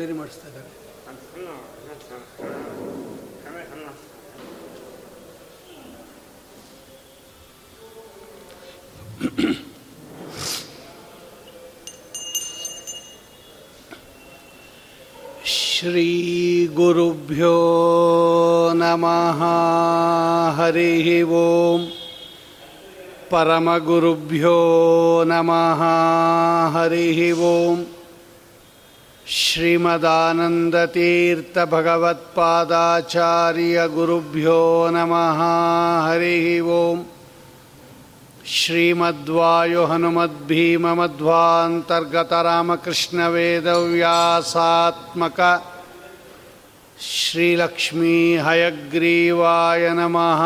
ಏನೋ ರಿಪೇರಿ ಮಾಡಿಸ್ತಾ ಇದ್ದಾರೆ श्रीगुरुभ्यो नमः हरिः ओम् परमगुरुभ्यो नमः हरिः ओम् श्रीमदानन्दतीर्थभगवत्पादाचार्यगुरुभ्यो नमः। हरिः ओम्। श्रीमद्वायुहनुमद्भीममध्वान्तर्गतरामकृष्णवेदव्यासात्मक। श्रीलक्ष्मीहयग्रीवाय नमः।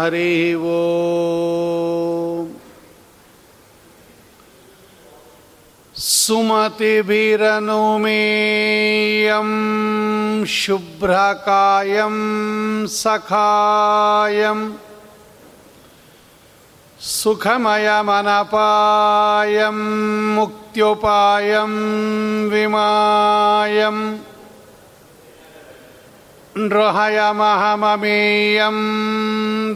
हरिः वो सुमतिभिरनुमेयं शुभ्रकायं सखायम् सुखमयमनपायं मुक्त्युपायं विमायम् नृहयमहममेयं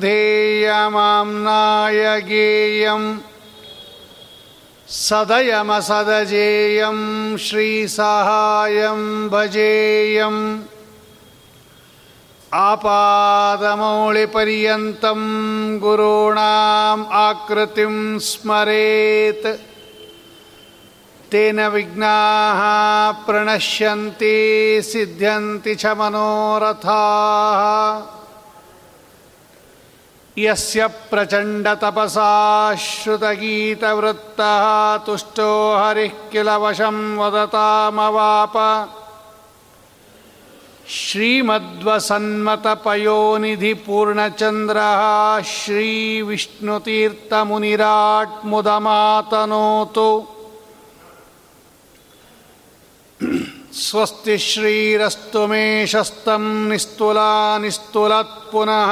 ध्येयमाम्नाय गेयं सदयमसदजेयं श्रीसहायं भजेयम् आपादमौलिपर्यन्तं गुरूणाम् आकृतिं स्मरेत्। तेन विघ्नाः प्रणश्यन्ति सिद्ध्यन्ति च मनोरथाः यस्य प्रचण्डतपसाश्रुतगीतवृत्तः तुष्टो हरिः किल वशं वदतामवाप। श्रीमद्वसन्मतपयोनिधिपूर्णचन्द्रः श्रीविष्णुतीर्थमुनिराट् मुदमातनोतु स्वस्ति श्रीरस्तुमेष निस्तुला निस्तुलत्पुनः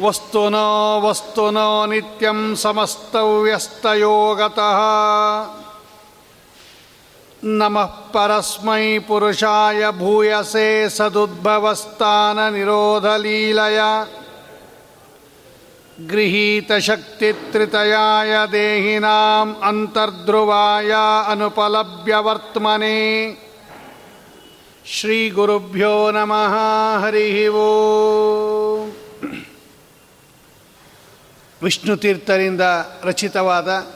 वस्तु नो वस्तु नो नित्यं समस्तव्यस्तयोगतः नमः परस्मै पुरुषाय भूयसे सदुद्भवस्थाननिरोधलीलया गृहीतशक्तित्रितयाय देहिनाम् अन्तर्ध्रुवाय अनुपलभ्यवर्त्मने श्रीगुरुभ्यो नमः हरिः वो ವಿಷ್ಣುತೀರ್ಥರಿಂದ ರಚಿತವಾದ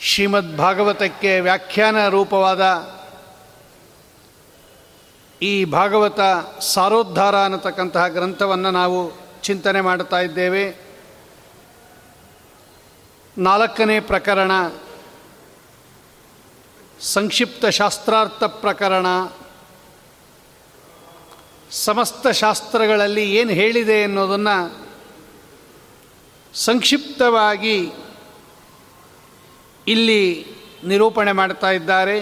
ಶ್ರೀಮದ್ ಭಾಗವತಕ್ಕೆ ವ್ಯಾಖ್ಯಾನ ರೂಪವಾದ ಈ ಭಾಗವತ ಸಾರೋದ್ಧಾರ ಅನ್ನತಕ್ಕಂತಹ ಗ್ರಂಥವನ್ನು ನಾವು ಚಿಂತನೆ ಮಾಡ್ತಾ ಇದ್ದೇವೆ. ನಾಲ್ಕನೇ ಪ್ರಕರಣ, ಸಂಕ್ಷಿಪ್ತ ಶಾಸ್ತ್ರಾರ್ಥ ಪ್ರಕರಣ, ಸಮಸ್ತ ಶಾಸ್ತ್ರಗಳಲ್ಲಿ ಏನು ಹೇಳಿದೆ ಅನ್ನೋದನ್ನು ಸಂಕ್ಷಿಪ್ತವಾಗಿ ಇಲ್ಲಿ ನಿರೂಪಣೆ ಮಾಡ್ತಾ ಇದ್ದಾರೆ.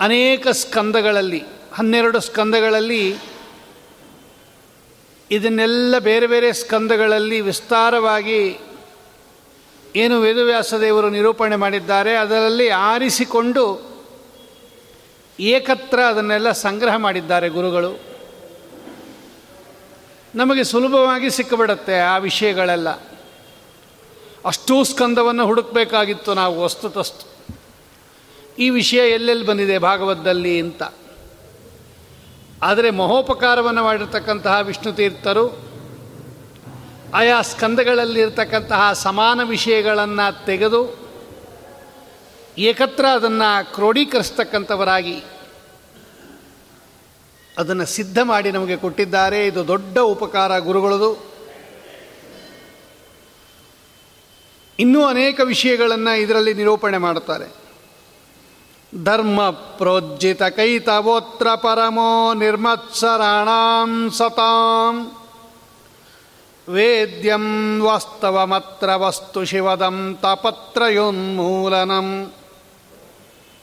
ಅನೇಕ ಸ್ಕಂದಗಳಲ್ಲಿ, ಹನ್ನೆರಡು ಸ್ಕಂದಗಳಲ್ಲಿ ಇದನ್ನೆಲ್ಲ ಬೇರೆ ಬೇರೆ ಸ್ಕಂದಗಳಲ್ಲಿ ವಿಸ್ತಾರವಾಗಿ ಏನು ವೇದವ್ಯಾಸದೇವರು ನಿರೂಪಣೆ ಮಾಡಿದ್ದಾರೆ, ಅದರಲ್ಲಿ ಆರಿಸಿಕೊಂಡು ಏಕತ್ರ ಅದನ್ನೆಲ್ಲ ಸಂಗ್ರಹ ಮಾಡಿದ್ದಾರೆ ಗುರುಗಳು. ನಮಗೆ ಸುಲಭವಾಗಿ ಸಿಕ್ಕಿಬಿಡತ್ತೆ ಆ ವಿಷಯಗಳೆಲ್ಲ. ಅಷ್ಟೂ ಸ್ಕಂದವನ್ನು ಹುಡುಕಬೇಕಾಗಿತ್ತು ನಾವು ವಸ್ತುತಸ್ತು. ಈ ವಿಷಯ ಎಲ್ಲೆಲ್ಲಿ ಬಂದಿದೆ ಭಾಗವತದಲ್ಲಿ ಅಂತ. ಆದರೆ ಮಹೋಪಕಾರವನ್ನು ಮಾಡಿರ್ತಕ್ಕಂತಹ ವಿಷ್ಣು ತೀರ್ಥರು, ಆಯಾ ಸ್ಕಂದಗಳಲ್ಲಿರ್ತಕ್ಕಂತಹ ಸಮಾನ ವಿಷಯಗಳನ್ನು ತೆಗೆದು, ಏಕತ್ರ ಅದನ್ನು ಕ್ರೋಢೀಕರಿಸ್ತಕ್ಕಂಥವರಾಗಿ ಅದನ್ನು ಸಿದ್ಧ ಮಾಡಿ ನಮಗೆ ಕೊಟ್ಟಿದ್ದಾರೆ. ಇದು ದೊಡ್ಡ ಉಪಕಾರ ಗುರುಗಳದು. ಇನ್ನೂ ಅನೇಕ ವಿಷಯಗಳನ್ನು ಇದರಲ್ಲಿ ನಿರೂಪಣೆ ಮಾಡುತ್ತಾರೆ. ಧರ್ಮ ಪ್ರೋಜ್ಜಿತ ಕೈತವೋತ್ರ ಪರಮೋ ನಿರ್ಮತ್ಸರಾಣಾಂ ಸತಾಂ. ವೇದ್ಯಂ ವಾಸ್ತವಮತ್ರ ವಸ್ತು ಶಿವದಂ ತಪತ್ರಯೋನ್ಮೂಲನಂ.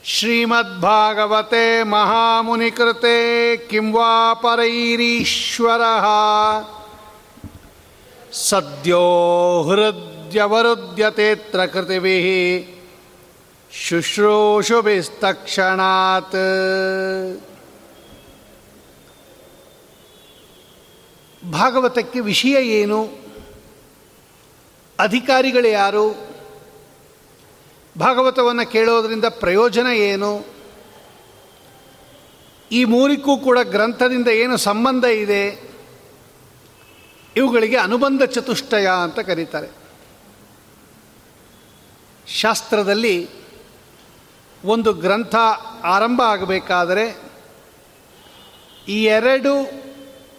ಶ್ರೀಮದ್ಭಾಗವತೆ ಮಹಾಮುನಿಕೃತೆ ಕಿಂವಾ ಪರೈರೀಶ್ವರ. ಸದ್ಯೋ ಹೃದಯವರುದ್ಯತೆತ್ರ ಕೃತಿಭಿ ಶುಶ್ರೂಷುಭಿಸ್ತಕ್ಷಣಾತ್. ಭಾಗವತಕ್ಕೆ ವಿಷಯ ಏನು? ಅಧಿಕಾರಿಗಳು ಯಾರು? ಭಾಗವತವನ್ನು ಕೇಳೋದರಿಂದ ಪ್ರಯೋಜನ ಏನು? ಈ ಮೂರಿಕ್ಕೂ ಕೂಡ ಗ್ರಂಥದಿಂದ ಏನು ಸಂಬಂಧ ಇದೆ? ಇವುಗಳಿಗೆ ಅನುಬಂಧ ಚತುಷ್ಟಯ ಅಂತ ಕರೀತಾರೆ. ಶಾಸ್ತ್ರದಲ್ಲಿ ಒಂದು ಗ್ರಂಥ ಆರಂಭ ಆಗಬೇಕಾದರೆ ಈ ಎರಡು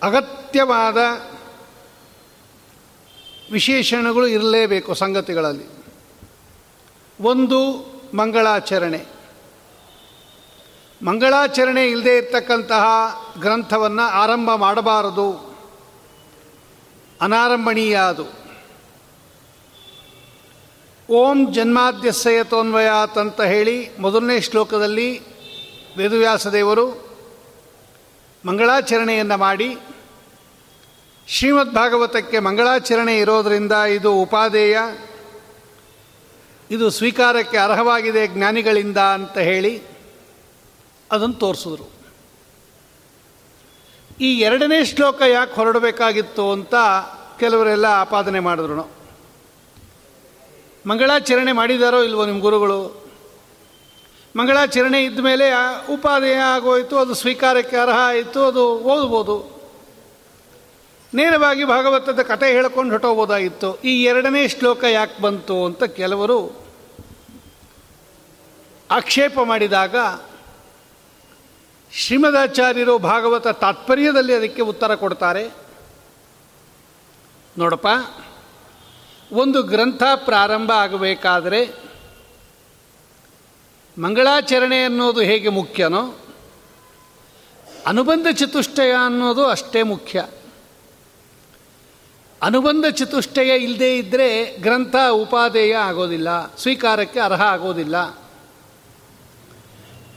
ಅಗತ್ಯವಾದ ವಿಶೇಷಣಗಳು ಇರಲೇಬೇಕು ಸಂಗತಿಗಳಲ್ಲಿ. ಒಂದು ಮಂಗಳಾಚರಣೆ. ಮಂಗಳಾಚರಣೆ ಇಲ್ಲದೆ ಇರತಕ್ಕಂತಹ ಗ್ರಂಥವನ್ನು ಆರಂಭ ಮಾಡಬಾರದು. ಅನಾರಂಭಣೀಯ ಅದು ಓಂ ಜನ್ಮಾದ್ಯಸಯತೋನ್ವಯಾತ್ ಅಂತ ಹೇಳಿ ಮೊದಲನೇ ಶ್ಲೋಕದಲ್ಲಿ ವೇದವ್ಯಾಸದೇವರು ಮಂಗಳಾಚರಣೆಯನ್ನು ಮಾಡಿ ಶ್ರೀಮದ್ ಭಾಗವತಕ್ಕೆ ಮಂಗಳಾಚರಣೆ ಇರೋದರಿಂದ ಇದು ಉಪಾದೇಯ. ಇದು ಸ್ವೀಕಾರಕ್ಕೆ ಅರ್ಹವಾಗಿದೆ ಜ್ಞಾನಿಗಳಿಂದ ಅಂತ ಹೇಳಿ ಅದನ್ನು ತೋರಿಸಿದ್ರು. ಈ ಎರಡನೇ ಶ್ಲೋಕ ಯಾಕೆ ಹೊರಡಬೇಕಾಗಿತ್ತು ಅಂತ ಕೆಲವರೆಲ್ಲ ಆಪಾದನೆ ಮಾಡಿದ್ರು. ಮಂಗಳಾಚರಣೆ ಮಾಡಿದಾರೋ ಇಲ್ವೋ ನಿಮ್ಮ ಗುರುಗಳು? ಮಂಗಳಾಚರಣೆ ಇದ್ದ ಮೇಲೆ ಉಪಾದೇಯ ಆಗೋಯಿತು, ಅದು ಸ್ವೀಕಾರಕ್ಕೆ ಅರ್ಹ ಆಯಿತು, ಅದು ಓದ್ಬೋದು. ನೇರವಾಗಿ ಭಾಗವತದ ಕಥೆ ಹೇಳ್ಕೊಂಡು ಹೊಟ್ಟೋಗ್ಬೋದಾಗಿತ್ತು ಈ ಎರಡನೇ ಶ್ಲೋಕ ಯಾಕೆ ಬಂತು ಅಂತ ಕೆಲವರು ಆಕ್ಷೇಪ ಮಾಡಿದಾಗ ಶ್ರೀಮದಾಚಾರ್ಯರು ಭಾಗವತ ತಾತ್ಪರ್ಯದಲ್ಲಿ ಅದಕ್ಕೆ ಉತ್ತರ ಕೊಡ್ತಾರೆ. ನೋಡಪ್ಪ, ಒಂದು ಗ್ರಂಥ ಪ್ರಾರಂಭ ಆಗಬೇಕಾದರೆ ಮಂಗಳಾಚರಣೆ ಅನ್ನೋದು ಹೇಗೆ ಮುಖ್ಯನೋ, ಅನುಬಂಧ ಚತುಷ್ಟಯ ಅನ್ನೋದು ಅಷ್ಟೇ ಮುಖ್ಯ. ಅನುಬಂಧ ಚತುಷ್ಟಯ ಇಲ್ಲದೇ ಇದ್ದರೆ ಗ್ರಂಥ ಉಪಾದೇಯ ಆಗೋದಿಲ್ಲ, ಸ್ವೀಕಾರಕ್ಕೆ ಅರ್ಹ ಆಗೋದಿಲ್ಲ.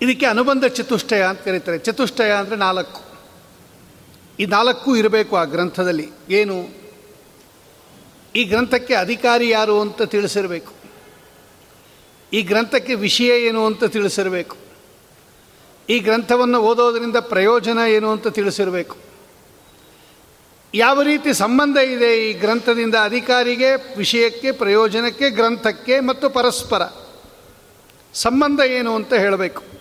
ಇದಕ್ಕೆ ಅನುಬಂಧ ಚತುಷ್ಟಯ ಅಂತ ಕರೀತಾರೆ. ಚತುಷ್ಟಯ ಅಂದರೆ ನಾಲ್ಕು. ಈ ನಾಲ್ಕು ಇರಬೇಕು ಆ ಗ್ರಂಥದಲ್ಲಿ. ಏನು? ಈ ಗ್ರಂಥಕ್ಕೆ ಅಧಿಕಾರಿ ಯಾರು ಅಂತ ತಿಳಿಸಿರಬೇಕು. ಈ ಗ್ರಂಥಕ್ಕೆ ವಿಷಯ ಏನು ಅಂತ ತಿಳಿಸಿರಬೇಕು. ಈ ಗ್ರಂಥವನ್ನು ಓದೋದರಿಂದ ಪ್ರಯೋಜನ ಏನು ಅಂತ ತಿಳಿಸಿರಬೇಕು. ಯಾವ ರೀತಿ ಸಂಬಂಧ ಇದೆ ಈ ಗ್ರಂಥದಿಂದ ಅಧಿಕಾರಿಗೆ, ವಿಷಯಕ್ಕೆ, ಪ್ರಯೋಜನಕ್ಕೆ, ಗ್ರಂಥಕ್ಕೆ ಮತ್ತು ಪರಸ್ಪರ? ಸಂಬಂಧ ಏನು ಅಂತ ಹೇಳಬೇಕು.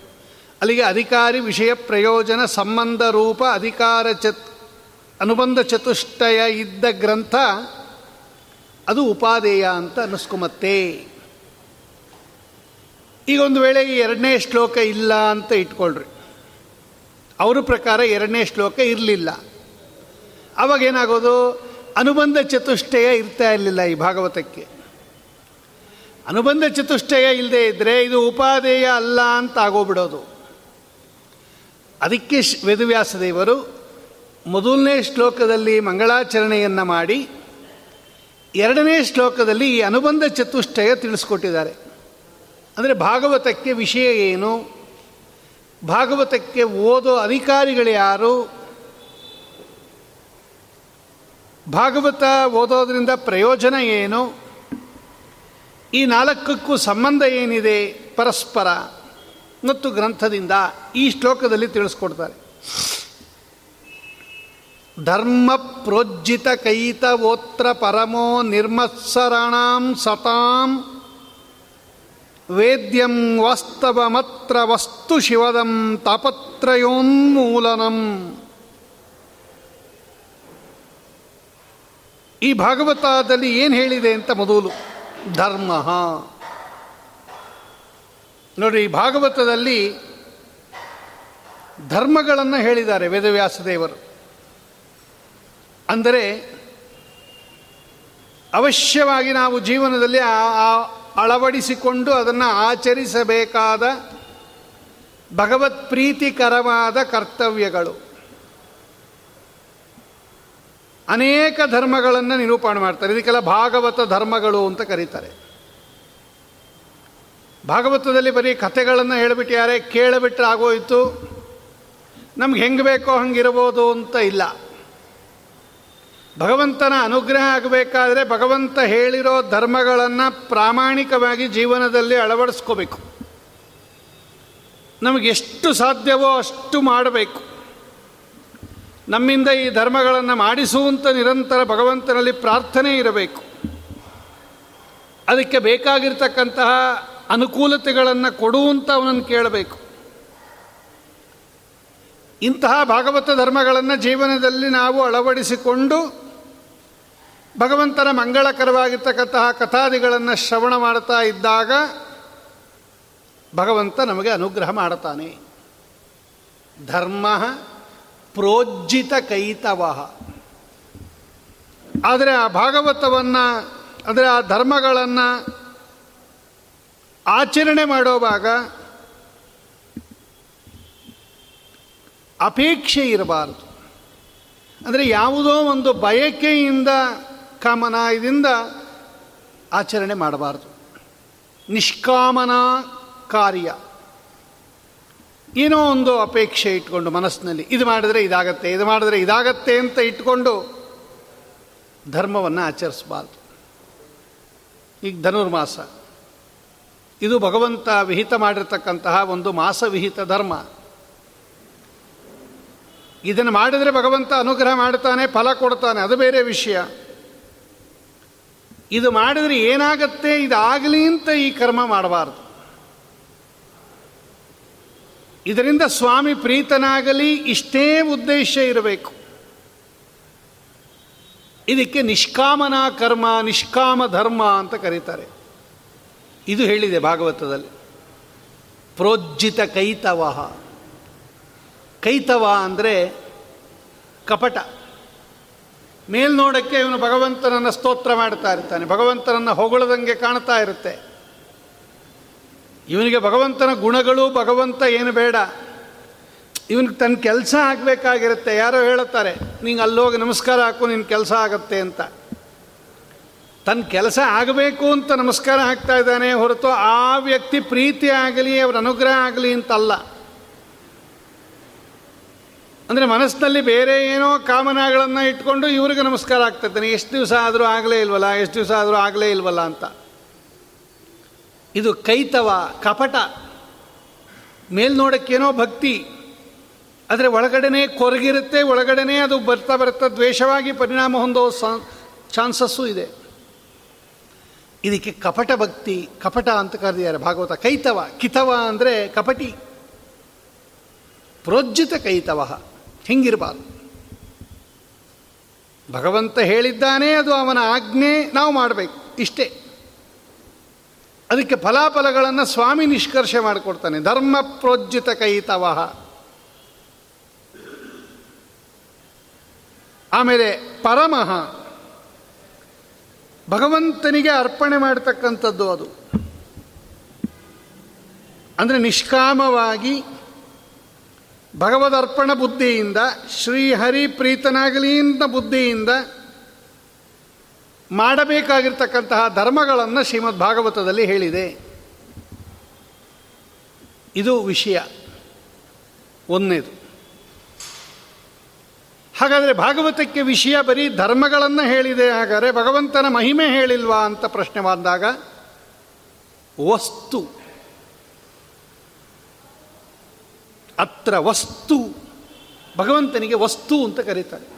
ಅಲ್ಲಿಗೆ ಅಧಿಕಾರಿ ವಿಷಯ ಪ್ರಯೋಜನ ಸಂಬಂಧ ರೂಪ ಅಧಿಕಾರ ಚತ್, ಅನುಬಂಧ ಚತುಷ್ಟಯ ಇದ್ದ ಗ್ರಂಥ, ಅದು ಉಪಾದೇಯ ಅಂತ ಅನ್ನಿಸ್ಕೊಮತ್ತೆ ಈಗ ಒಂದು ವೇಳೆ ಈ ಎರಡನೇ ಶ್ಲೋಕ ಇಲ್ಲ ಅಂತ ಇಟ್ಕೊಳ್ರಿ. ಅವರ ಪ್ರಕಾರ ಎರಡನೇ ಶ್ಲೋಕ ಇರಲಿಲ್ಲ. ಅವಾಗೇನಾಗೋದು ಅನುಬಂಧ ಚತುಷ್ಟಯ ಇರ್ತಾ ಇರಲಿಲ್ಲ ಈ ಭಾಗವತಕ್ಕೆ. ಅನುಬಂಧ ಚತುಷ್ಟಯ ಇಲ್ಲದೆ ಇದ್ದರೆ ಇದು ಉಪಾದೇಯ ಅಲ್ಲ ಅಂತ ಆಗೋಗ್ಬಿಡೋದು. ಅದಕ್ಕೆ ವೇದವ್ಯಾಸದೇವರು ಮೊದಲನೇ ಶ್ಲೋಕದಲ್ಲಿ ಮಂಗಳಾಚರಣೆಯನ್ನು ಮಾಡಿ ಎರಡನೇ ಶ್ಲೋಕದಲ್ಲಿ ಈ ಅನುಬಂಧ ಚತುಷ್ಟಯ ತಿಳಿಸ್ಕೊಟ್ಟಿದ್ದಾರೆ. ಅಂದರೆ ಭಾಗವತಕ್ಕೆ ವಿಷಯ ಏನು? ಭಾಗವತಕ್ಕೆ ಓದೋ ಅಧಿಕಾರಿಗಳು ಯಾರು? ಭಾಗವತ ಓದೋದ್ರಿಂದ ಪ್ರಯೋಜನ ಏನು? ಈ ನಾಲ್ಕಕ್ಕೂ ಸಂಬಂಧ ಏನಿದೆ? ಪರಸ್ಪರ. ಮತ್ತು ಗ್ರಂಥದಿಂದ ಈ ಶ್ಲೋಕದಲ್ಲಿ ತಿಳಿಸ್ಕೊಡ್ತಾರೆ. ಧರ್ಮ ಪ್ರೋಜ್ಜಿತ ಕೈತವೋತ್ರ ಪರಮೋ ನಿರ್ಮತ್ಸರಣಾಂ ಸತಾಂ ವೇದ್ಯಂ ವಾಸ್ತವಮತ್ರ ವಸ್ತು ಶಿವದಂ ತಾಪತ್ರಯೋನ್ಮೂಲನಂ. ಈ ಭಾಗವತದಲ್ಲಿ ಏನು ಹೇಳಿದೆ ಅಂತ ಮೊದಲು? ಧರ್ಮ. ನೋಡಿ ಭಾಗವತದಲ್ಲಿ ಧರ್ಮಗಳನ್ನು ಹೇಳಿದ್ದಾರೆ ವೇದವ್ಯಾಸ ದೇವರು ಅಂದರೆ, ಅವಶ್ಯವಾಗಿ ನಾವು ಜೀವನದಲ್ಲಿ ಅಳವಡಿಸಿಕೊಂಡು ಅದನ್ನು ಆಚರಿಸಬೇಕಾದ ಭಗವತ್ ಪ್ರೀತಿಕರವಾದ ಕರ್ತವ್ಯಗಳು. ಅನೇಕ ಧರ್ಮಗಳನ್ನು ನಿರೂಪಣೆ ಮಾಡ್ತಾರೆ. ಇದಕ್ಕೆಲ್ಲ ಭಾಗವತ ಧರ್ಮಗಳು ಅಂತ ಕರೀತಾರೆ. ಭಾಗವತದಲ್ಲಿ ಬರೀ ಕಥೆಗಳನ್ನು ಹೇಳಿಬಿಟ್ಟಿದ್ದಾರೆ ಕೇಳಿಬಿಟ್ರೆ ಆಗೋಯಿತು ನಮ್ಗೆ ಹೆಂಗೆ ಬೇಕೋ ಹಂಗಿರ್ಬೋದು ಅಂತ ಇಲ್ಲ. ಭಗವಂತನ ಅನುಗ್ರಹ ಆಗಬೇಕಾದ್ರೆ ಭಗವಂತ ಹೇಳಿರೋ ಧರ್ಮಗಳನ್ನು ಪ್ರಾಮಾಣಿಕವಾಗಿ ಜೀವನದಲ್ಲಿ ಅಳವಡಿಸ್ಕೋಬೇಕು. ನಮಗೆ ಎಷ್ಟು ಸಾಧ್ಯವೋ ಅಷ್ಟು ಮಾಡಬೇಕು. ನಮ್ಮಿಂದ ಈ ಧರ್ಮಗಳನ್ನು ಮಾಡಿಸುವಂಥ ನಿರಂತರ ಭಗವಂತನಲ್ಲಿ ಪ್ರಾರ್ಥನೆ ಇರಬೇಕು. ಅದಕ್ಕೆ ಬೇಕಾಗಿರ್ತಕ್ಕಂತಹ ಅನುಕೂಲತೆಗಳನ್ನು ಕೊಡುವಂತ ಅವನನ್ನು ಕೇಳಬೇಕು. ಇಂತಹ ಭಾಗವತ ಧರ್ಮಗಳನ್ನು ಜೀವನದಲ್ಲಿ ನಾವು ಅಳವಡಿಸಿಕೊಂಡು ಭಗವಂತನ ಮಂಗಳಕರವಾಗಿರ್ತಕ್ಕಂತಹ ಕಥಾದಿಗಳನ್ನು ಶ್ರವಣ ಮಾಡ್ತಾ ಇದ್ದಾಗ ಭಗವಂತ ನಮಗೆ ಅನುಗ್ರಹ ಮಾಡ್ತಾನೆ. ಧರ್ಮ ಪ್ರೋಜ್ಜಿತ ಕೈತವ. ಆದರೆ ಆ ಭಾಗವತವನ್ನು, ಅಂದರೆ ಆ ಧರ್ಮಗಳನ್ನು ಆಚರಣೆ ಮಾಡೋವಾಗ ಅಪೇಕ್ಷೆ ಇರಬಾರದು. ಅಂದರೆ ಯಾವುದೋ ಒಂದು ಬಯಕೆಯಿಂದ ಕಾಮನ ಇದರಿಂದ ಆಚರಣೆ ಮಾಡಬಾರ್ದು. ನಿಷ್ಕಾಮನಾ ಕಾರ್ಯ. ಏನೋ ಒಂದು ಅಪೇಕ್ಷೆ ಇಟ್ಕೊಂಡು ಮನಸ್ಸಿನಲ್ಲಿ, ಇದು ಮಾಡಿದರೆ ಇದಾಗತ್ತೆ, ಇದು ಮಾಡಿದ್ರೆ ಇದಾಗತ್ತೆ ಅಂತ ಇಟ್ಕೊಂಡು ಧರ್ಮವನ್ನು ಆಚರಿಸಬಾರ್ದು. ಈಗ ಧನುರ್ಮಾಸ. ಇದು ಭಗವಂತ ವಿಹಿತ ಮಾಡಿರ್ತಕ್ಕಂತಹ ಒಂದು ಮಾಸ ವಿಹಿತ ಧರ್ಮ. ಇದನ್ನು ಮಾಡಿದರೆ ಭಗವಂತ ಅನುಗ್ರಹ ಮಾಡ್ತಾನೆ ಫಲ ಕೊಡ್ತಾನೆ ಅದು ಬೇರೆ ವಿಷಯ. ಇದು ಮಾಡಿದರೆ ಏನಾಗತ್ತೆ, ಇದಾಗಲಿ ಅಂತ ಈ ಕರ್ಮ ಮಾಡಬಾರ್ದು. ಇದರಿಂದ ಸ್ವಾಮಿ ಪ್ರೀತನಾಗಲಿ, ಇಷ್ಟೇ ಉದ್ದೇಶ ಇರಬೇಕು. ಇದಕ್ಕೆ ನಿಷ್ಕಾಮನಾ ಕರ್ಮ, ನಿಷ್ಕಾಮ ಧರ್ಮ ಅಂತ ಕರೀತಾರೆ. ಇದು ಹೇಳಿದೆ ಭಾಗವತದಲ್ಲಿ. ಪ್ರೋಜ್ಜಿತ ಕೈತವ ಕೈತವ ಅಂದರೆ ಕಪಟ. ಮೇಲ್ನೋಡಕ್ಕೆ ಇವನು ಭಗವಂತನನ್ನು ಸ್ತೋತ್ರ ಮಾಡ್ತಾ ಇರ್ತಾನೆ. ಭಗವಂತನನ್ನು ಹೊಗಳದಂಗೆ ಕಾಣ್ತಾ ಇರುತ್ತೆ. ಇವನಿಗೆ ಭಗವಂತನ ಗುಣಗಳು ಭಗವಂತ ಏನು ಬೇಡ. ಇವನಿಗೆ ತನ್ನ ಕೆಲಸ ಆಗಬೇಕಾಗಿರುತ್ತೆ. ಯಾರೋ ಹೇಳುತ್ತಾರೆ ನಿಂಗೆ ಅಲ್ಲೋಗಿ ನಮಸ್ಕಾರ ಹಾಕು ನಿನ್ನ ಕೆಲಸ ಆಗುತ್ತೆ ಅಂತ. ತನ್ನ ಕೆಲಸ ಆಗಬೇಕು ಅಂತ ನಮಸ್ಕಾರ ಆಗ್ತಾ ಇದ್ದಾನೆ ಹೊರತು ಆ ವ್ಯಕ್ತಿ ಪ್ರೀತಿ ಆಗಲಿ, ಅವರ ಅನುಗ್ರಹ ಆಗಲಿ ಅಂತಲ್ಲ. ಅಂದರೆ ಮನಸ್ಸಿನಲ್ಲಿ ಬೇರೆ ಏನೋ ಕಾಮನಾಗಳನ್ನು ಇಟ್ಕೊಂಡು ಇವ್ರಿಗೆ ನಮಸ್ಕಾರ ಆಗ್ತಿರ್ತಾನೆ ಎಷ್ಟು ದಿವಸ ಆದರೂ ಆಗಲೇ ಇಲ್ವಲ್ಲ, ಎಷ್ಟು ದಿವಸ ಆದರೂ ಆಗಲೇ ಇಲ್ವಲ್ಲ ಅಂತ. ಇದು ಕೈತವ, ಕಪಟ. ಮೇಲ್ನೋಡಕ್ಕೇನೋ ಭಕ್ತಿ. ಆದರೆ ಒಳಗಡೆನೇ ಕೊರಗಿರುತ್ತೆ, ಒಳಗಡೆನೇ ಅದು ಬರ್ತಾ ಬರ್ತಾ ದ್ವೇಷವಾಗಿ ಪರಿಣಾಮ ಹೊಂದೋ ಚಾನ್ಸಸ್ಸು ಇದೆ. ಇದಕ್ಕೆ ಕಪಟ ಭಕ್ತಿ, ಕಪಟ ಅಂತ ಕರೆದಿದ್ದಾರೆ. ಭಾಗವತ ಕೈತವ, ಕಿತವ ಅಂದರೆ ಕಪಟಿ. ಪ್ರೋಜ್ಜಿತ ಕೈತವ, ಹಿಂಗಿರಬಾರ್ದು? ಭಗವಂತ ಹೇಳಿದ್ದಾನೆ, ಅದು ಅವನ ಆಜ್ಞೆ, ನಾವು ಮಾಡಬೇಕು. ಇಷ್ಟೇ. ಅದಕ್ಕೆ ಫಲಾಫಲಗಳನ್ನು ಸ್ವಾಮಿ ನಿಷ್ಕರ್ಷೆ ಮಾಡಿಕೊಡ್ತಾನೆ. ಧರ್ಮ ಪ್ರೋಜ್ಜಿತ ಕೈತವ. ಆಮೇಲೆ ಪರಮಃ. ಭಗವಂತನಿಗೆ ಅರ್ಪಣೆ ಮಾಡತಕ್ಕಂಥದ್ದು ಅದು. ಅಂದರೆ ನಿಷ್ಕಾಮವಾಗಿ ಭಗವದರ್ಪಣ ಬುದ್ಧಿಯಿಂದ ಶ್ರೀಹರಿ ಪ್ರೀತನಾಗಲಿ ಅಂತ ಬುದ್ಧಿಯಿಂದ ಮಾಡಬೇಕಾಗಿರ್ತಕ್ಕಂತಹ ಧರ್ಮಗಳನ್ನು ಶ್ರೀಮದ್ ಭಾಗವತದಲ್ಲಿ ಹೇಳಿದೆ. ಇದು ವಿಷಯ. ಒಂದನೇದು. ಹಾಗಾದರೆ ಭಾಗವತಕ್ಕೆ ವಿಷಯ ಬರೀ ಧರ್ಮಗಳನ್ನು ಹೇಳಿದೆ. ಹಾಗಾದರೆ ಭಗವಂತನ ಮಹಿಮೆ ಹೇಳಿಲ್ವಾ ಅಂತ ಪ್ರಶ್ನೆ ಬಂದಾಗ, ವಸ್ತು. ಅತ್ರ ವಸ್ತು. ಭಗವಂತನಿಗೆ ವಸ್ತು ಅಂತ ಕರೀತಾರೆ.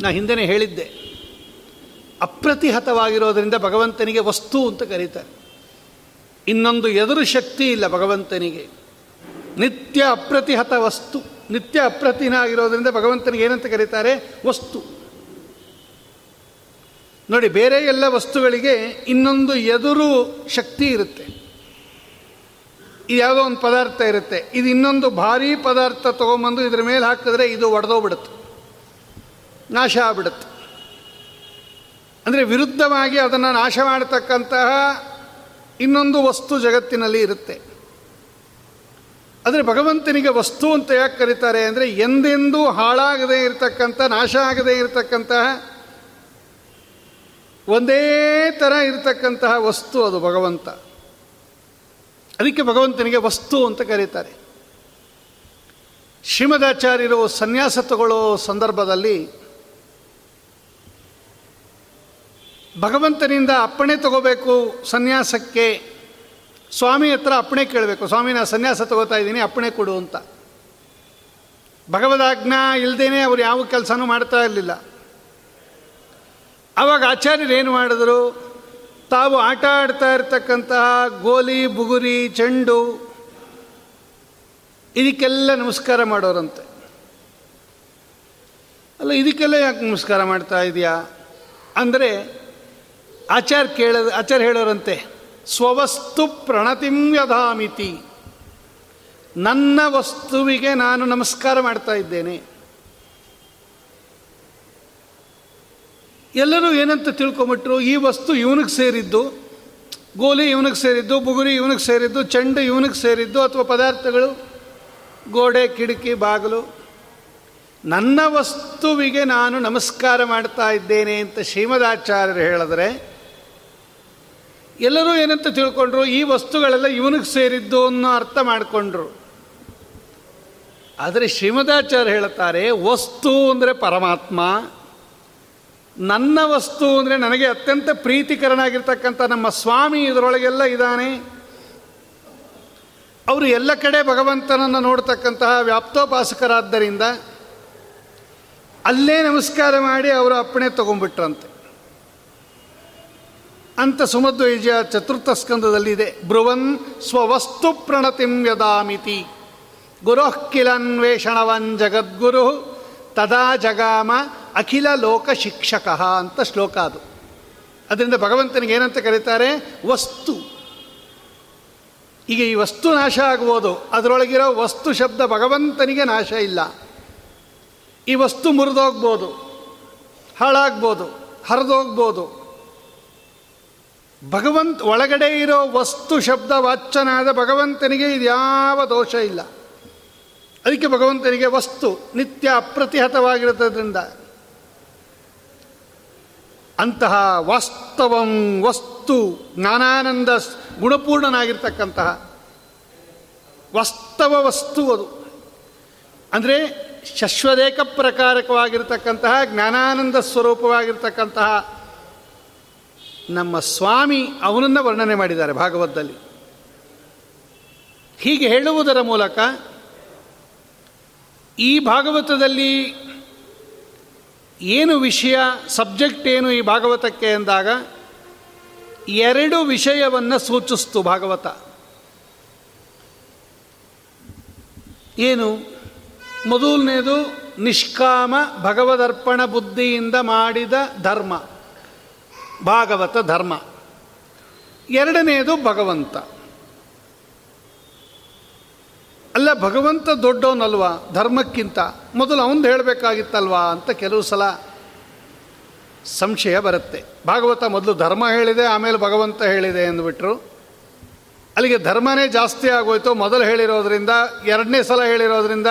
ನಾ ಹಿಂದೆನೇ ಹೇಳಿದ್ದೆ. ಅಪ್ರತಿಹತವಾಗಿರೋದರಿಂದ ಭಗವಂತನಿಗೆ ವಸ್ತು ಅಂತ ಕರೀತಾರೆ. ಇನ್ನೊಂದು ಎದುರು ಶಕ್ತಿ ಇಲ್ಲ ಭಗವಂತನಿಗೆ. ನಿತ್ಯ ಅಪ್ರತಿಹತ ವಸ್ತು. ನಿತ್ಯ ಅಪ್ರತಿನಾಗಿರೋದ್ರಿಂದ ಭಗವಂತನಿಗೆ ಏನಂತ ಕರೀತಾರೆ? ವಸ್ತು. ನೋಡಿ, ಬೇರೆ ಎಲ್ಲ ವಸ್ತುಗಳಿಗೆ ಇನ್ನೊಂದು ಎದುರು ಶಕ್ತಿ ಇರುತ್ತೆ. ಇದು ಯಾವುದೋ ಒಂದು ಪದಾರ್ಥ ಇರುತ್ತೆ. ಇದು ಇನ್ನೊಂದು ಭಾರೀ ಪದಾರ್ಥ ತೊಗೊಂಬಂದು ಇದ್ರ ಮೇಲೆ ಹಾಕಿದ್ರೆ ಇದು ಒಡೆದೋಗ್ಬಿಡುತ್ತೆ. ನಾಶ ಆಗ್ಬಿಡುತ್ತೆ. ಅಂದರೆ ವಿರುದ್ಧವಾಗಿ ಅದನ್ನು ನಾಶ ಮಾಡತಕ್ಕಂತಹ ಇನ್ನೊಂದು ವಸ್ತು ಜಗತ್ತಿನಲ್ಲಿ ಇರುತ್ತೆ. ಆದರೆ ಭಗವಂತನಿಗೆ ವಸ್ತು ಅಂತ ಯಾಕೆ ಕರೀತಾರೆ ಅಂದರೆ ಎಂದೆಂದೂ ಹಾಳಾಗದೇ ಇರತಕ್ಕಂಥ, ನಾಶ ಆಗದೇ ಇರತಕ್ಕಂತಹ ಒಂದೇ ಥರ ಇರತಕ್ಕಂತಹ ವಸ್ತು ಅದು ಭಗವಂತ. ಅದಕ್ಕೆ ಭಗವಂತನಿಗೆ ವಸ್ತು ಅಂತ ಕರೀತಾರೆ. ಶ್ರೀಮದಾಚಾರ್ಯರು ಸನ್ಯಾಸ ತಗೊಳ್ಳೋ ಸಂದರ್ಭದಲ್ಲಿ ಭಗವಂತನಿಂದ ಅಪ್ಪಣೆ ತಗೋಬೇಕು ಸನ್ಯಾಸಕ್ಕೆ ಸ್ವಾಮಿ ಹತ್ರ ಅಪ್ಪಣೆ ಕೇಳಬೇಕು. ಸ್ವಾಮಿ ನಾನು ಸನ್ಯಾಸ ತಗೋತಾ ಇದ್ದೀನಿ, ಅಪ್ಪಣೆ ಕೊಡು ಅಂತ. ಭಗವದಾಜ್ಞಾ ಇಲ್ಲದೇನೆ ಅವರು ಯಾವ ಕೆಲಸನೂ ಮಾಡ್ತಾ ಇರಲಿಲ್ಲ. ಆವಾಗ ಆಚಾರ್ಯರು ಏನು ಮಾಡಿದ್ರು? ತಾವು ಆಟ ಆಡ್ತಾ ಇರ್ತಕ್ಕಂತಹ ಗೋಲಿ, ಬುಗುರಿ, ಚೆಂಡು ಇದಕ್ಕೆಲ್ಲ ನಮಸ್ಕಾರ ಮಾಡೋರಂತೆ. ಅಲ್ಲ, ಇದಕ್ಕೆಲ್ಲ ಯಾಕೆ ನಮಸ್ಕಾರ ಮಾಡ್ತಾ ಇದೆಯಾ? ಅಂದರೆ ಆಚಾರ್ಯ ಕೇಳೋದು ಆಚಾರ್ಯ ಹೇಳೋರಂತೆ ಸ್ವವಸ್ತು ಪ್ರಣತಿಂ ಯಧಾಮಿತಿ ನನ್ನ ವಸ್ತುವಿಗೆ ನಾನು ನಮಸ್ಕಾರ ಮಾಡ್ತಾ ಇದ್ದೇನೆ. ಎಲ್ಲರೂ ಏನಂತ ತಿಳ್ಕೊಂಬಿಟ್ರು, ಈ ವಸ್ತು ಇವನಿಗೆ ಸೇರಿದ್ದು, ಗೋಲಿ ಇವನಿಗೆ ಸೇರಿದ್ದು, ಬುಗುರಿ ಇವನಿಗೆ ಸೇರಿದ್ದು, ಚೆಂಡು ಇವನಿಗೆ ಸೇರಿದ್ದು, ಅಥವಾ ಪದಾರ್ಥಗಳು, ಗೋಡೆ, ಕಿಟಕಿ, ಬಾಗಿಲು. ನನ್ನ ವಸ್ತುವಿಗೆ ನಾನು ನಮಸ್ಕಾರ ಮಾಡ್ತಾ ಇದ್ದೇನೆ ಅಂತ ಶ್ರೀಮದಾಚಾರ್ಯರು ಹೇಳಿದ್ರೆ ಎಲ್ಲರೂ ಏನಂತ ತಿಳ್ಕೊಂಡ್ರು, ಈ ವಸ್ತುಗಳೆಲ್ಲ ಇವನಿಗೆ ಸೇರಿದ್ದು ಅನ್ನೋ ಅರ್ಥ ಮಾಡಿಕೊಂಡ್ರು. ಆದರೆ ಶ್ರೀಮದಾಚಾರ್ಯ ಹೇಳುತ್ತಾರೆ, ವಸ್ತು ಅಂದರೆ ಪರಮಾತ್ಮ, ನನ್ನ ವಸ್ತು ಅಂದರೆ ನನಗೆ ಅತ್ಯಂತ ಪ್ರೀತಿಕರನಾಗಿರ್ತಕ್ಕಂಥ ನಮ್ಮ ಸ್ವಾಮಿ ಇದರೊಳಗೆಲ್ಲ ಇದ್ದಾನೆ. ಅವರು ಎಲ್ಲ ಕಡೆ ಭಗವಂತನನ್ನು ನೋಡ್ತಕ್ಕಂತಹ ವ್ಯಾಪ್ತೋಪಾಸಕರಾದ್ದರಿಂದ ಅಲ್ಲೇ ನಮಸ್ಕಾರ ಮಾಡಿ ಅವರು ಅಪ್ಪಣೆ ತಗೊಂಡ್ಬಿಟ್ರಂತೆ. ಅಂತ ಸುಮಧ್ವೈಜ ಚತುರ್ಥ ಸ್ಕಂದದಲ್ಲಿದೆ. ಬ್ರುವನ್ ಸ್ವವಸ್ತು ಪ್ರಣತಿಂ ಯದಾಮಿತಿ ಗುರುಃ ಕಿಲನ್ವೇಷಣವನ್ ಜಗದ್ಗುರು, ತದಾ ಜಗಾಮ ಅಖಿಲ ಲೋಕ ಶಿಕ್ಷಕ ಅಂತ ಶ್ಲೋಕ ಅದು. ಅದರಿಂದ ಭಗವಂತನಿಗೆ ಏನಂತ ಕರೀತಾರೆ? ವಸ್ತು. ಈಗ ಈ ವಸ್ತು ನಾಶ ಆಗ್ಬೋದು ಅದರೊಳಗಿರೋ ವಸ್ತು ಶಬ್ದ ಭಗವಂತನಿಗೆ ನಾಶ ಇಲ್ಲ. ಈ ವಸ್ತು ಮುರಿದೋಗ್ಬೋದು, ಹಾಳಾಗ್ಬೋದು, ಹರಿದೋಗ್ಬೋದು ಭಗವಂತ ಒಳಗಡೆ ಇರೋ ವಸ್ತು ಶಬ್ದ ವಾಚನಾದ ಭಗವಂತನಿಗೆ ಇದ್ಯಾವ ದೋಷ ಇಲ್ಲ. ಅದಕ್ಕೆ ಭಗವಂತನಿಗೆ ವಸ್ತು ನಿತ್ಯ ಅಪ್ರತಿಹತವಾಗಿರುತ್ತದ್ರಿಂದ. ಅಂತಹ ವಾಸ್ತವಂ ವಸ್ತು ಜ್ಞಾನಾನಂದ ಗುಣಪೂರ್ಣನಾಗಿರ್ತಕ್ಕಂತಹ ವಾಸ್ತವ ವಸ್ತು ಅದು. ಅಂದರೆ ಶಶ್ವದೇಕ ಪ್ರಕಾರಕವಾಗಿರ್ತಕ್ಕಂತಹ ಜ್ಞಾನಾನಂದ ಸ್ವರೂಪವಾಗಿರ್ತಕ್ಕಂತಹ ನಮ್ಮ ಸ್ವಾಮಿ ಅವನನ್ನು ವರ್ಣನೆ ಮಾಡಿದ್ದಾರೆ ಭಾಗವತದಲ್ಲಿ. ಹೀಗೆ ಹೇಳುವುದರ ಮೂಲಕ ಈ ಭಾಗವತದಲ್ಲಿ ಏನು ವಿಷಯ, ಸಬ್ಜೆಕ್ಟ್ ಏನು ಈ ಭಾಗವತಕ್ಕೆ ಎಂದಾಗ ಎರಡು ವಿಷಯವನ್ನು ಸೂಚಿಸ್ತು ಭಾಗವತ. ಏನು? ಮೊದಲನೇದು ನಿಷ್ಕಾಮ ಭಗವದರ್ಪಣ ಬುದ್ಧಿಯಿಂದ ಮಾಡಿದ ಧರ್ಮ. ಭಾಗವತ ಧರ್ಮ. ಎರಡನೆಯದು ಭಗವಂತ. ಅಲ್ಲ, ಭಗವಂತ ದೊಡ್ಡವನಲ್ವಾ? ಧರ್ಮಕ್ಕಿಂತ. ಮೊದಲು ಅವನು ಹೇಳಬೇಕಾಗಿತ್ತಲ್ವಾ ಅಂತ ಕೆಲವು ಸಲ ಸಂಶಯ ಬರುತ್ತೆ. ಭಾಗವತ ಮೊದಲು ಧರ್ಮ ಹೇಳಿದೆ, ಆಮೇಲೆ ಭಗವಂತ ಹೇಳಿದೆ ಅಂದ್ಬಿಟ್ರು. ಅಲ್ಲಿಗೆ ಧರ್ಮನೇ ಜಾಸ್ತಿ ಆಗೋಯ್ತು. ಮೊದಲು ಹೇಳಿರೋದ್ರಿಂದ, ಎರಡನೇ ಸಲ ಹೇಳಿರೋದ್ರಿಂದ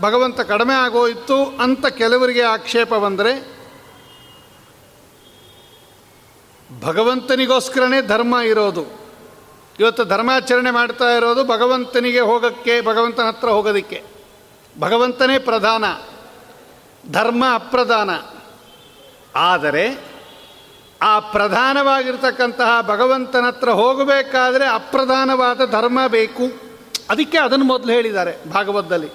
ಭಗವಂತ ಕಡಿಮೆ ಆಗೋಯಿತು ಅಂತ ಕೆಲವರಿಗೆ ಆಕ್ಷೇಪ ಬಂದರೆ ಭಗವಂತನಿಗೋಸ್ಕರನೇ ಧರ್ಮ ಇರೋದು. ಇವತ್ತು ಧರ್ಮಾಚರಣೆ ಮಾಡ್ತಾ ಇರೋದು ಭಗವಂತನಿಗೆ ಹೋಗೋಕ್ಕೆ, ಭಗವಂತನ ಹತ್ರ ಹೋಗೋದಕ್ಕೆ. ಭಗವಂತನೇ ಪ್ರಧಾನ, ಧರ್ಮ ಅಪ್ರಧಾನ. ಆದರೆ ಆ ಪ್ರಧಾನವಾಗಿರ್ತಕ್ಕಂತಹ ಭಗವಂತನ ಹತ್ರ ಹೋಗಬೇಕಾದ್ರೆ ಅಪ್ರಧಾನವಾದ ಧರ್ಮ ಬೇಕು. ಅದಕ್ಕೆ ಅದನ್ನು ಮೊದಲು ಹೇಳಿದ್ದಾರೆ ಭಾಗವತದಲ್ಲಿ.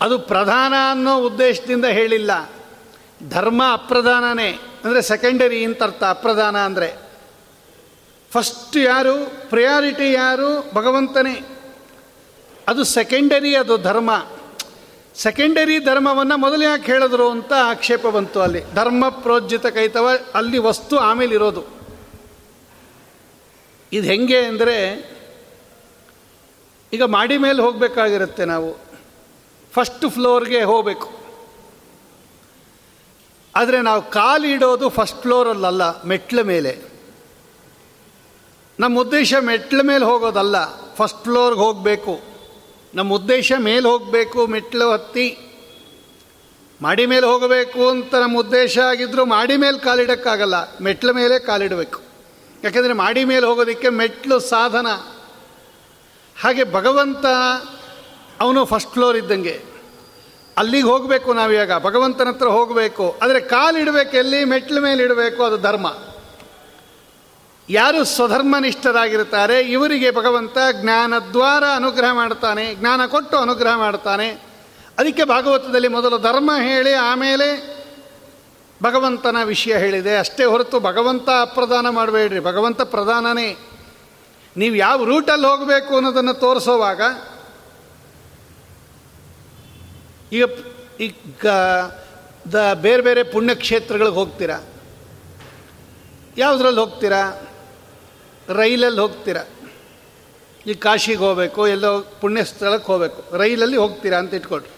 ಅದು ಪ್ರಧಾನ ಅನ್ನೋ ಉದ್ದೇಶದಿಂದ ಹೇಳಿಲ್ಲ. ಧರ್ಮ ಅಪ್ರಧಾನನೇ. ಅಂದರೆ ಸೆಕೆಂಡರಿ ಅಂತ ಅರ್ಥ ಅಪ್ರಧಾನ ಅಂದರೆ. ಫಸ್ಟ್ ಯಾರು? ಪ್ರಿಯಾರಿಟಿ ಯಾರು? ಭಗವಂತನೇ. ಅದು ಸೆಕೆಂಡರಿ ಅದು ಧರ್ಮ. ಸೆಕೆಂಡರಿ ಧರ್ಮವನ್ನು ಮೊದಲು ಯಾಕೆ ಹೇಳಿದ್ರು ಅಂತ ಆಕ್ಷೇಪ ಬಂತು ಅಲ್ಲಿ. ಧರ್ಮ ಪ್ರೋಜ್ಜಿತ ಕೈತವ, ಅಲ್ಲಿ ವಸ್ತು ಆಮೇಲೆ ಇರೋದು ಇದು ಹೆಂಗೆ ಅಂದರೆ, ಈಗ ಮಾಡಿ ಮೇಲೆ ಹೋಗಬೇಕಾಗಿರುತ್ತೆ ನಾವು. ಫಸ್ಟ್ ಫ್ಲೋರ್ಗೆ ಹೋಗಬೇಕು. ಆದರೆ ನಾವು ಕಾಲಿಡೋದು ಫಸ್ಟ್ ಫ್ಲೋರಲ್ಲಲ್ಲ ಮೆಟ್ಲ ಮೇಲೆ. ನಮ್ಮ ಉದ್ದೇಶ ಮೆಟ್ಲ ಮೇಲೆ ಹೋಗೋದಲ್ಲ ಫಸ್ಟ್ ಫ್ಲೋರ್ಗೆ ಹೋಗಬೇಕು. ನಮ್ಮ ಉದ್ದೇಶ ಮೇಲೆ ಹೋಗಬೇಕು, ಮೆಟ್ಲು ಹತ್ತಿ ಮಾಡಿ ಮೇಲೆ ಹೋಗಬೇಕು ಅಂತ ನಮ್ಮ ಉದ್ದೇಶ ಆಗಿದ್ದರೂ ಮಾಡಿ ಮೇಲೆ ಕಾಲಿಡೋಕ್ಕಾಗಲ್ಲ ಮೆಟ್ಲ ಮೇಲೆ ಕಾಲಿಡಬೇಕು ಯಾಕೆಂದರೆ ಮಾಡಿ ಮೇಲೆ ಹೋಗೋದಕ್ಕೆ ಮೆಟ್ಲು ಸಾಧನ. ಹಾಗೆ ಭಗವಂತ, ಅವನು ಫಸ್ಟ್ ಫ್ಲೋರ್ ಇದ್ದಂಗೆ. ಅಲ್ಲಿಗೆ ಹೋಗಬೇಕು ನಾವೀಗ ಭಗವಂತನ ಹತ್ರ ಹೋಗಬೇಕು. ಆದರೆ ಕಾಲಿಡಬೇಕು ಎಲ್ಲಿ? ಮೆಟ್ಲ ಮೇಲೆ ಇಡಬೇಕು, ಅದು ಧರ್ಮ. ಯಾರು ಸ್ವಧರ್ಮನಿಷ್ಠರಾಗಿರ್ತಾರೆ, ಇವರಿಗೆ ಭಗವಂತ ಜ್ಞಾನದ್ವಾರ ಅನುಗ್ರಹ ಮಾಡ್ತಾನೆ, ಜ್ಞಾನ ಕೊಟ್ಟು ಅನುಗ್ರಹ ಮಾಡ್ತಾನೆ. ಅದಕ್ಕೆ ಭಾಗವತದಲ್ಲಿ ಮೊದಲು ಧರ್ಮ ಹೇಳಿ, ಆಮೇಲೆ ಭಗವಂತನ ವಿಷಯ ಹೇಳಿದೆ. ಅಷ್ಟೇ ಹೊರತು ಭಗವಂತ ಅಪ್ರದಾನ ಮಾಡಬೇಡ್ರಿ. ಭಗವಂತ ಪ್ರಧಾನನೇ. ನೀವು ಯಾವ ರೂಟಲ್ಲಿ ಹೋಗಬೇಕು ಅನ್ನೋದನ್ನು ತೋರಿಸೋವಾಗ ಈಗ ಈಗ ದ ಬೇರೆ ಬೇರೆ ಪುಣ್ಯಕ್ಷೇತ್ರಗಳಿಗೆ ಹೋಗ್ತೀರಾ? ಯಾವುದ್ರಲ್ಲಿ ಹೋಗ್ತೀರಾ? ರೈಲಲ್ಲಿ ಹೋಗ್ತೀರಾ? ಈ ಕಾಶಿಗೆ ಹೋಗಬೇಕು, ಎಲ್ಲೋ ಪುಣ್ಯ ಸ್ಥಳಕ್ಕೆ ಹೋಗಬೇಕು. ರೈಲಲ್ಲಿ ಹೋಗ್ತೀರಾ ಅಂತ ಇಟ್ಕೊಳ್ರಿ.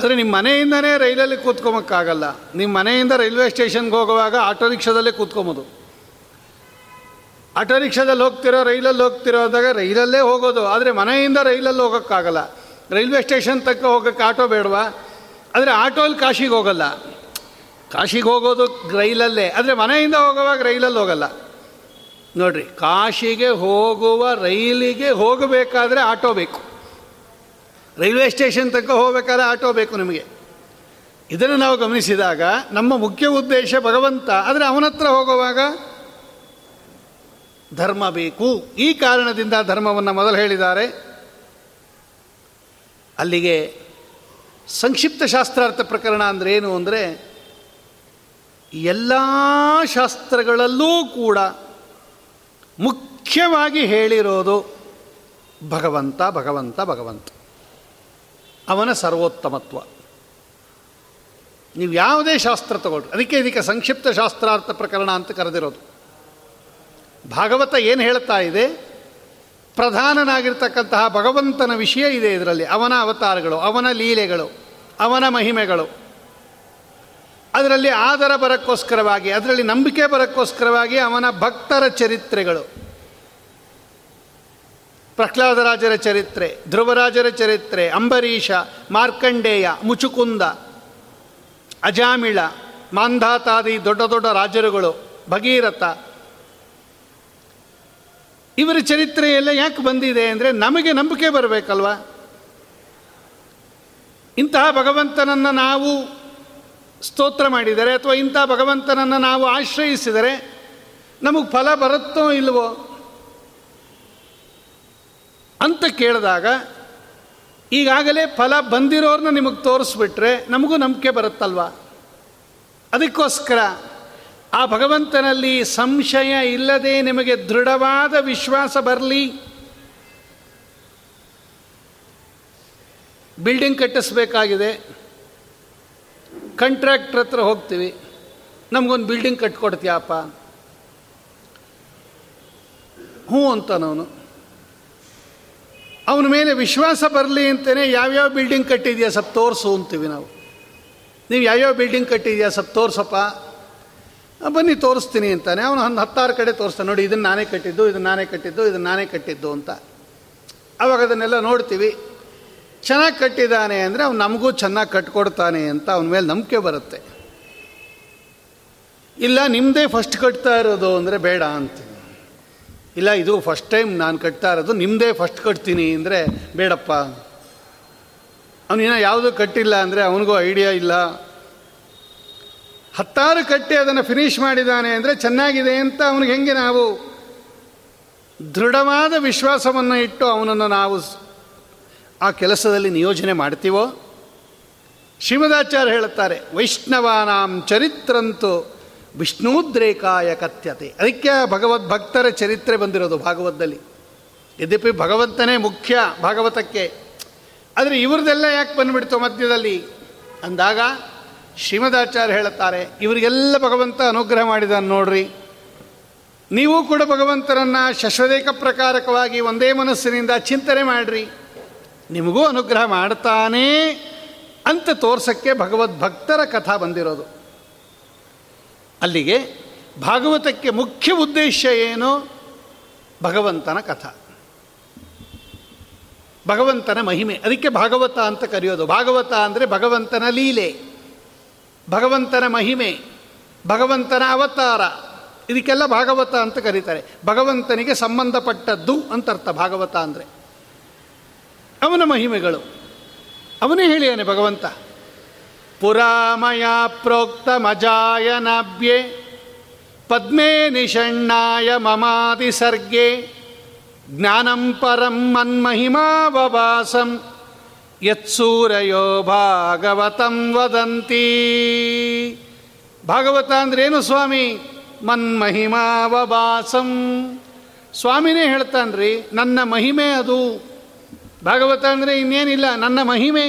ಆದರೆ ನಿಮ್ಮ ಮನೆಯಿಂದನೇ ರೈಲಲ್ಲಿ ಕೂತ್ಕೊಮಕ್ಕಾಗಲ್ಲ ನಿಮ್ಮ ಮನೆಯಿಂದ ರೈಲ್ವೆ ಸ್ಟೇಷನ್ಗೆ ಹೋಗುವಾಗ ಆಟೋ ರಿಕ್ಷಾದಲ್ಲೇ ಕೂತ್ಕೊಬೋದು. ಆಟೋ ರಿಕ್ಷಾದಲ್ಲಿ ಹೋಗ್ತಿರೋ, ರೈಲಲ್ಲಿ ಹೋಗ್ತಿರೋ ಅಂದಾಗ ರೈಲಲ್ಲೇ ಹೋಗೋದು. ಆದರೆ ಮನೆಯಿಂದ ರೈಲಲ್ಲಿ ಹೋಗೋಕ್ಕಾಗಲ್ಲ. ರೈಲ್ವೆ ಸ್ಟೇಷನ್ ತಕ್ಕ ಹೋಗೋಕ್ಕೆ ಆಟೋ ಬೇಡವಾ? ಆದರೆ ಆಟೋಲಿ ಕಾಶಿಗೆ ಹೋಗಲ್ಲ. ಕಾಶಿಗೆ ಹೋಗೋದು ರೈಲಲ್ಲೇ. ಆದರೆ ಮನೆಯಿಂದ ಹೋಗುವಾಗ ರೈಲಲ್ಲಿ ಹೋಗಲ್ಲ. ನೋಡ್ರಿ, ಕಾಶಿಗೆ ಹೋಗುವ ರೈಲಿಗೆ ಹೋಗಬೇಕಾದ್ರೆ ಆಟೋ ಬೇಕು. ರೈಲ್ವೆ ಸ್ಟೇಷನ್ ತನಕ ಹೋಗಬೇಕಾದ್ರೆ ಆಟೋ ಬೇಕು ನಿಮಗೆ. ಇದನ್ನು ನಾವು ಗಮನಿಸಿದಾಗ ನಮ್ಮ ಮುಖ್ಯ ಉದ್ದೇಶ ಭಗವಂತ, ಆದರೆ ಅವನ ಹತ್ರ ಹೋಗುವಾಗ ಧರ್ಮ ಬೇಕು. ಈ ಕಾರಣದಿಂದ ಧರ್ಮವನ್ನು ಮೊದಲು ಹೇಳಿದ್ದಾರೆ. ಅಲ್ಲಿಗೆ ಸಂಕ್ಷಿಪ್ತ ಶಾಸ್ತ್ರಾರ್ಥ ಪ್ರಕರಣ ಅಂದರೆ ಏನು ಅಂದರೆ ಎಲ್ಲ ಶಾಸ್ತ್ರಗಳಲ್ಲೂ ಕೂಡ ಮುಖ್ಯವಾಗಿ ಹೇಳಿರೋದು ಭಗವಂತ ಭಗವಂತ ಭಗವಂತ. ಅವನ ಸರ್ವೋತ್ತಮತ್ವ. ನೀವು ಯಾವುದೇ ಶಾಸ್ತ್ರ ತಗೊಳ್ರಿ. ಅದಕ್ಕೆ ಇದಕ್ಕೆ ಸಂಕ್ಷಿಪ್ತ ಶಾಸ್ತ್ರಾರ್ಥ ಪ್ರಕರಣ ಅಂತ ಕರೆದಿರೋದು. ಭಾಗವತ ಏನು ಹೇಳ್ತಾ ಇದೆ? ಪ್ರಧಾನನಾಗಿರ್ತಕ್ಕಂತಹ ಭಗವಂತನ ವಿಷಯ ಇದೆ ಇದರಲ್ಲಿ. ಅವನ ಅವತಾರಗಳು, ಅವನ ಲೀಲೆಗಳು, ಅವನ ಮಹಿಮೆಗಳು. ಅದರಲ್ಲಿ ಆದರ ಬರಕ್ಕೋಸ್ಕರವಾಗಿ, ಅದರಲ್ಲಿ ನಂಬಿಕೆ ಬರಕ್ಕೋಸ್ಕರವಾಗಿ ಅವನ ಭಕ್ತರ ಚರಿತ್ರೆಗಳು. ಪ್ರಹ್ಲಾದರಾಜರ ಚರಿತ್ರೆ ಧ್ರುವರಾಜರ ಚರಿತ್ರೆ, ಅಂಬರೀಷ, ಮಾರ್ಕಂಡೇಯ, ಮುಚುಕುಂದ, ಅಜಾಮಿಳ, ಮಾಂಧಾತಾದಿ ದೊಡ್ಡ ದೊಡ್ಡ ರಾಜರುಗಳು, ಭಗೀರಥ ಇವರ ಚರಿತ್ರೆಯೆಲ್ಲ ಯಾಕೆ ಬಂದಿದೆ ಅಂದರೆ ನಮಗೆ ನಂಬಿಕೆ ಬರಬೇಕಲ್ವ? ಇಂತಹ ಭಗವಂತನನ್ನು ನಾವು ಸ್ತೋತ್ರ ಮಾಡಿದರೆ ಅಥವಾ ಇಂಥ ಭಗವಂತನನ್ನು ನಾವು ಆಶ್ರಯಿಸಿದರೆ ನಮಗೆ ಫಲ ಬರುತ್ತೋ ಇಲ್ವೋ? ಅಂತ ಕೇಳಿದಾಗ ಈಗಾಗಲೇ ಫಲ ಬಂದಿರೋರನ್ನ ನಿಮಗೆ ತೋರಿಸ್ಬಿಟ್ರೆ ನಮಗೂ ನಂಬಿಕೆ ಬರುತ್ತಲ್ವ? ಅದಕ್ಕೋಸ್ಕರ ಆ ಭಗವಂತನಲ್ಲಿ ಸಂಶಯ ಇಲ್ಲದೆ ನಿಮಗೆ ದೃಢವಾದ ವಿಶ್ವಾಸ ಬರಲಿ. ಬಿಲ್ಡಿಂಗ್ ಕಟ್ಟಿಸ್ಬೇಕಾಗಿದೆ. ಕಂಟ್ರಾಕ್ಟ್ರ್ ಹತ್ರ ಹೋಗ್ತೀವಿ. ನಮಗೊಂದು ಬಿಲ್ಡಿಂಗ್ ಕಟ್ಕೊಡ್ತೀಯಪ್ಪ. ಹ್ಞೂ ಅಂತನವನು. ಅವನ ಮೇಲೆ ವಿಶ್ವಾಸ ಬರಲಿ ಅಂತಲೇ ಯಾವ್ಯಾವ ಬಿಲ್ಡಿಂಗ್ ಕಟ್ಟಿದೆಯಾ ಸ್ವಲ್ಪ ತೋರಿಸು ಅಂತೀವಿ ನಾವು. ನೀವು ಯಾವ್ಯಾವ ಬಿಲ್ಡಿಂಗ್ ಕಟ್ಟಿದೆಯಾ ಸ್ವಲ್ಪ ತೋರ್ಸಪ್ಪ. ಬನ್ನಿ ತೋರಿಸ್ತೀನಿ ಅಂತಾನೆ. ಅವನು ಒಂದು ಹತ್ತಾರು ಕಡೆ ತೋರಿಸ್ತಾನೆ. ನೋಡಿ ಇದನ್ನು ನಾನೇ ಕಟ್ಟಿದ್ದು ಇದನ್ನು ನಾನೇ ಕಟ್ಟಿದ್ದು ಇದನ್ನು ನಾನೇ ಕಟ್ಟಿದ್ದು ಅಂತ. ಅವಾಗ ಅದನ್ನೆಲ್ಲ ನೋಡ್ತೀವಿ. ಚೆನ್ನಾಗಿ ಕಟ್ಟಿದ್ದಾನೆ ಅಂದರೆ ಅವ್ನು ನಮಗೂ ಚೆನ್ನಾಗಿ ಕಟ್ಕೊಡ್ತಾನೆ ಅಂತ ಅವನ ಮೇಲೆ ನಂಬಿಕೆ ಬರುತ್ತೆ. ಇಲ್ಲ ನಿಮ್ಮದೇ ಫಸ್ಟ್ ಕಟ್ತಾ ಇರೋದು ಅಂದರೆ ಬೇಡ ಅಂತ ಇಲ್ಲ, ಇದು ಫಸ್ಟ್ ಟೈಮ್ ನಾನು ಕಟ್ತಾ ಇರೋದು ನಿಮ್ಮದೇ ಫಸ್ಟ್ ಕಟ್ತೀನಿ ಅಂದರೆ ಬೇಡಪ್ಪ. ಅವನಿನ ಯಾವುದೂ ಕಟ್ಟಿಲ್ಲ ಅಂದರೆ ಅವನಿಗೂ ಐಡಿಯಾ ಇಲ್ಲ. ಹತ್ತಾರು ಕಟ್ಟಿ ಅದನ್ನು ಫಿನಿಷ್ ಮಾಡಿದ್ದಾನೆ ಅಂದರೆ ಚೆನ್ನಾಗಿದೆ ಅಂತ ಅವನಿಗೆ ಹೆಂಗೆ ನಾವು ದೃಢವಾದ ವಿಶ್ವಾಸವನ್ನು ಇಟ್ಟು ಅವನನ್ನು ನಾವು ಆ ಕೆಲಸದಲ್ಲಿ ನಿಯೋಜನೆ ಮಾಡ್ತೀವೋ? ಶ್ರೀಮದಾಚಾರ್ಯ ಹೇಳುತ್ತಾರೆ, ವೈಷ್ಣವಾನಾಂ ಚರಿತ್ರಂತೂ ವಿಷ್ಣುದ್ರೇಕಾಯ ಕಥ್ಯತೆ. ಅದಕ್ಕೆ ಭಗವದ್ ಭಕ್ತರ ಚರಿತ್ರೆ ಬಂದಿರೋದು ಭಾಗವತದಲ್ಲಿ. ಯದ್ಯಪಿ ಭಗವಂತನೇ ಮುಖ್ಯ ಭಾಗವತಕ್ಕೆ. ಆದರೆ ಇವ್ರದ್ದೆಲ್ಲ ಯಾಕೆ ಬಂದುಬಿಡ್ತು ಮಧ್ಯದಲ್ಲಿ? ಅಂದಾಗ ಶ್ರೀಮದಾಚಾರ್ಯ ಹೇಳುತ್ತಾರೆ, ಇವರಿಗೆಲ್ಲ ಭಗವಂತ ಅನುಗ್ರಹ ಮಾಡಿದ ನೋಡ್ರಿ. ನೀವು ಕೂಡ ಭಗವಂತರನ್ನು ಶಶ್ವದೇಕ ಪ್ರಕಾರಕವಾಗಿ ಒಂದೇ ಮನಸ್ಸಿನಿಂದ ಚಿಂತನೆ ಮಾಡಿರಿ. ನಿಮಗೂ ಅನುಗ್ರಹ ಮಾಡ್ತಾನೆ ಅಂತ ತೋರ್ಸಕ್ಕೆ ಭಗವದ್ಭಕ್ತರ ಕಥಾ ಬಂದಿರೋದು. ಅಲ್ಲಿಗೆ ಭಾಗವತಕ್ಕೆ ಮುಖ್ಯ ಉದ್ದೇಶ ಏನು? ಭಗವಂತನ ಕಥಾ. ಭಗವಂತನ ಮಹಿಮೆ. ಅದಕ್ಕೆ ಭಾಗವತ ಅಂತ ಕರೆಯೋದು. ಭಾಗವತ ಅಂದರೆ ಭಗವಂತನ ಲೀಲೆ. ಭಗವಂತನ ಮಹಿಮೆ, ಭಗವಂತನ ಅವತಾರ, ಇದಕ್ಕೆಲ್ಲ ಭಾಗವತ ಅಂತ ಕರೀತಾರೆ. ಭಗವಂತನಿಗೆ ಸಂಬಂಧಪಟ್ಟದ್ದು ಅಂತ ಅರ್ಥ, ಭಾಗವತ ಅಂದರೆ. ಅವನ ಮಹಿಮೆಗಳು. ಅವನೇ ಹೇಳಿಯಾನೆ ಭಗವಂತ. ಪುರಾಮಯ ಪ್ರೋಕ್ತ ಮಜಾಯನಾಭ್ಯೆ, ಪದ್ಮೇ ನಿಷಣ್ಣಾಯ ಮಮಾದಿ ಸರ್ಗೆ ಜ್ಞಾನಂ ಪರಂ ಮನ್ಮಹಿಮಾವಭಾಸಂ ಯತ್ಸೂರಯೋ ಭಾಗವತಂ ವದಂತಿ. ಭಾಗವತ ಅಂದ್ರೇನು ಸ್ವಾಮಿ? ಮನ್ಮಹಿಮಾವಭಾಸಂ. ಸ್ವಾಮಿನೇ ಹೇಳ್ತಾನ್ರಿ, ನನ್ನ ಮಹಿಮೆ ಅದು. ಭಾಗವತ ಅಂದರೆ ಇನ್ನೇನಿಲ್ಲ, ನನ್ನ ಮಹಿಮೆ.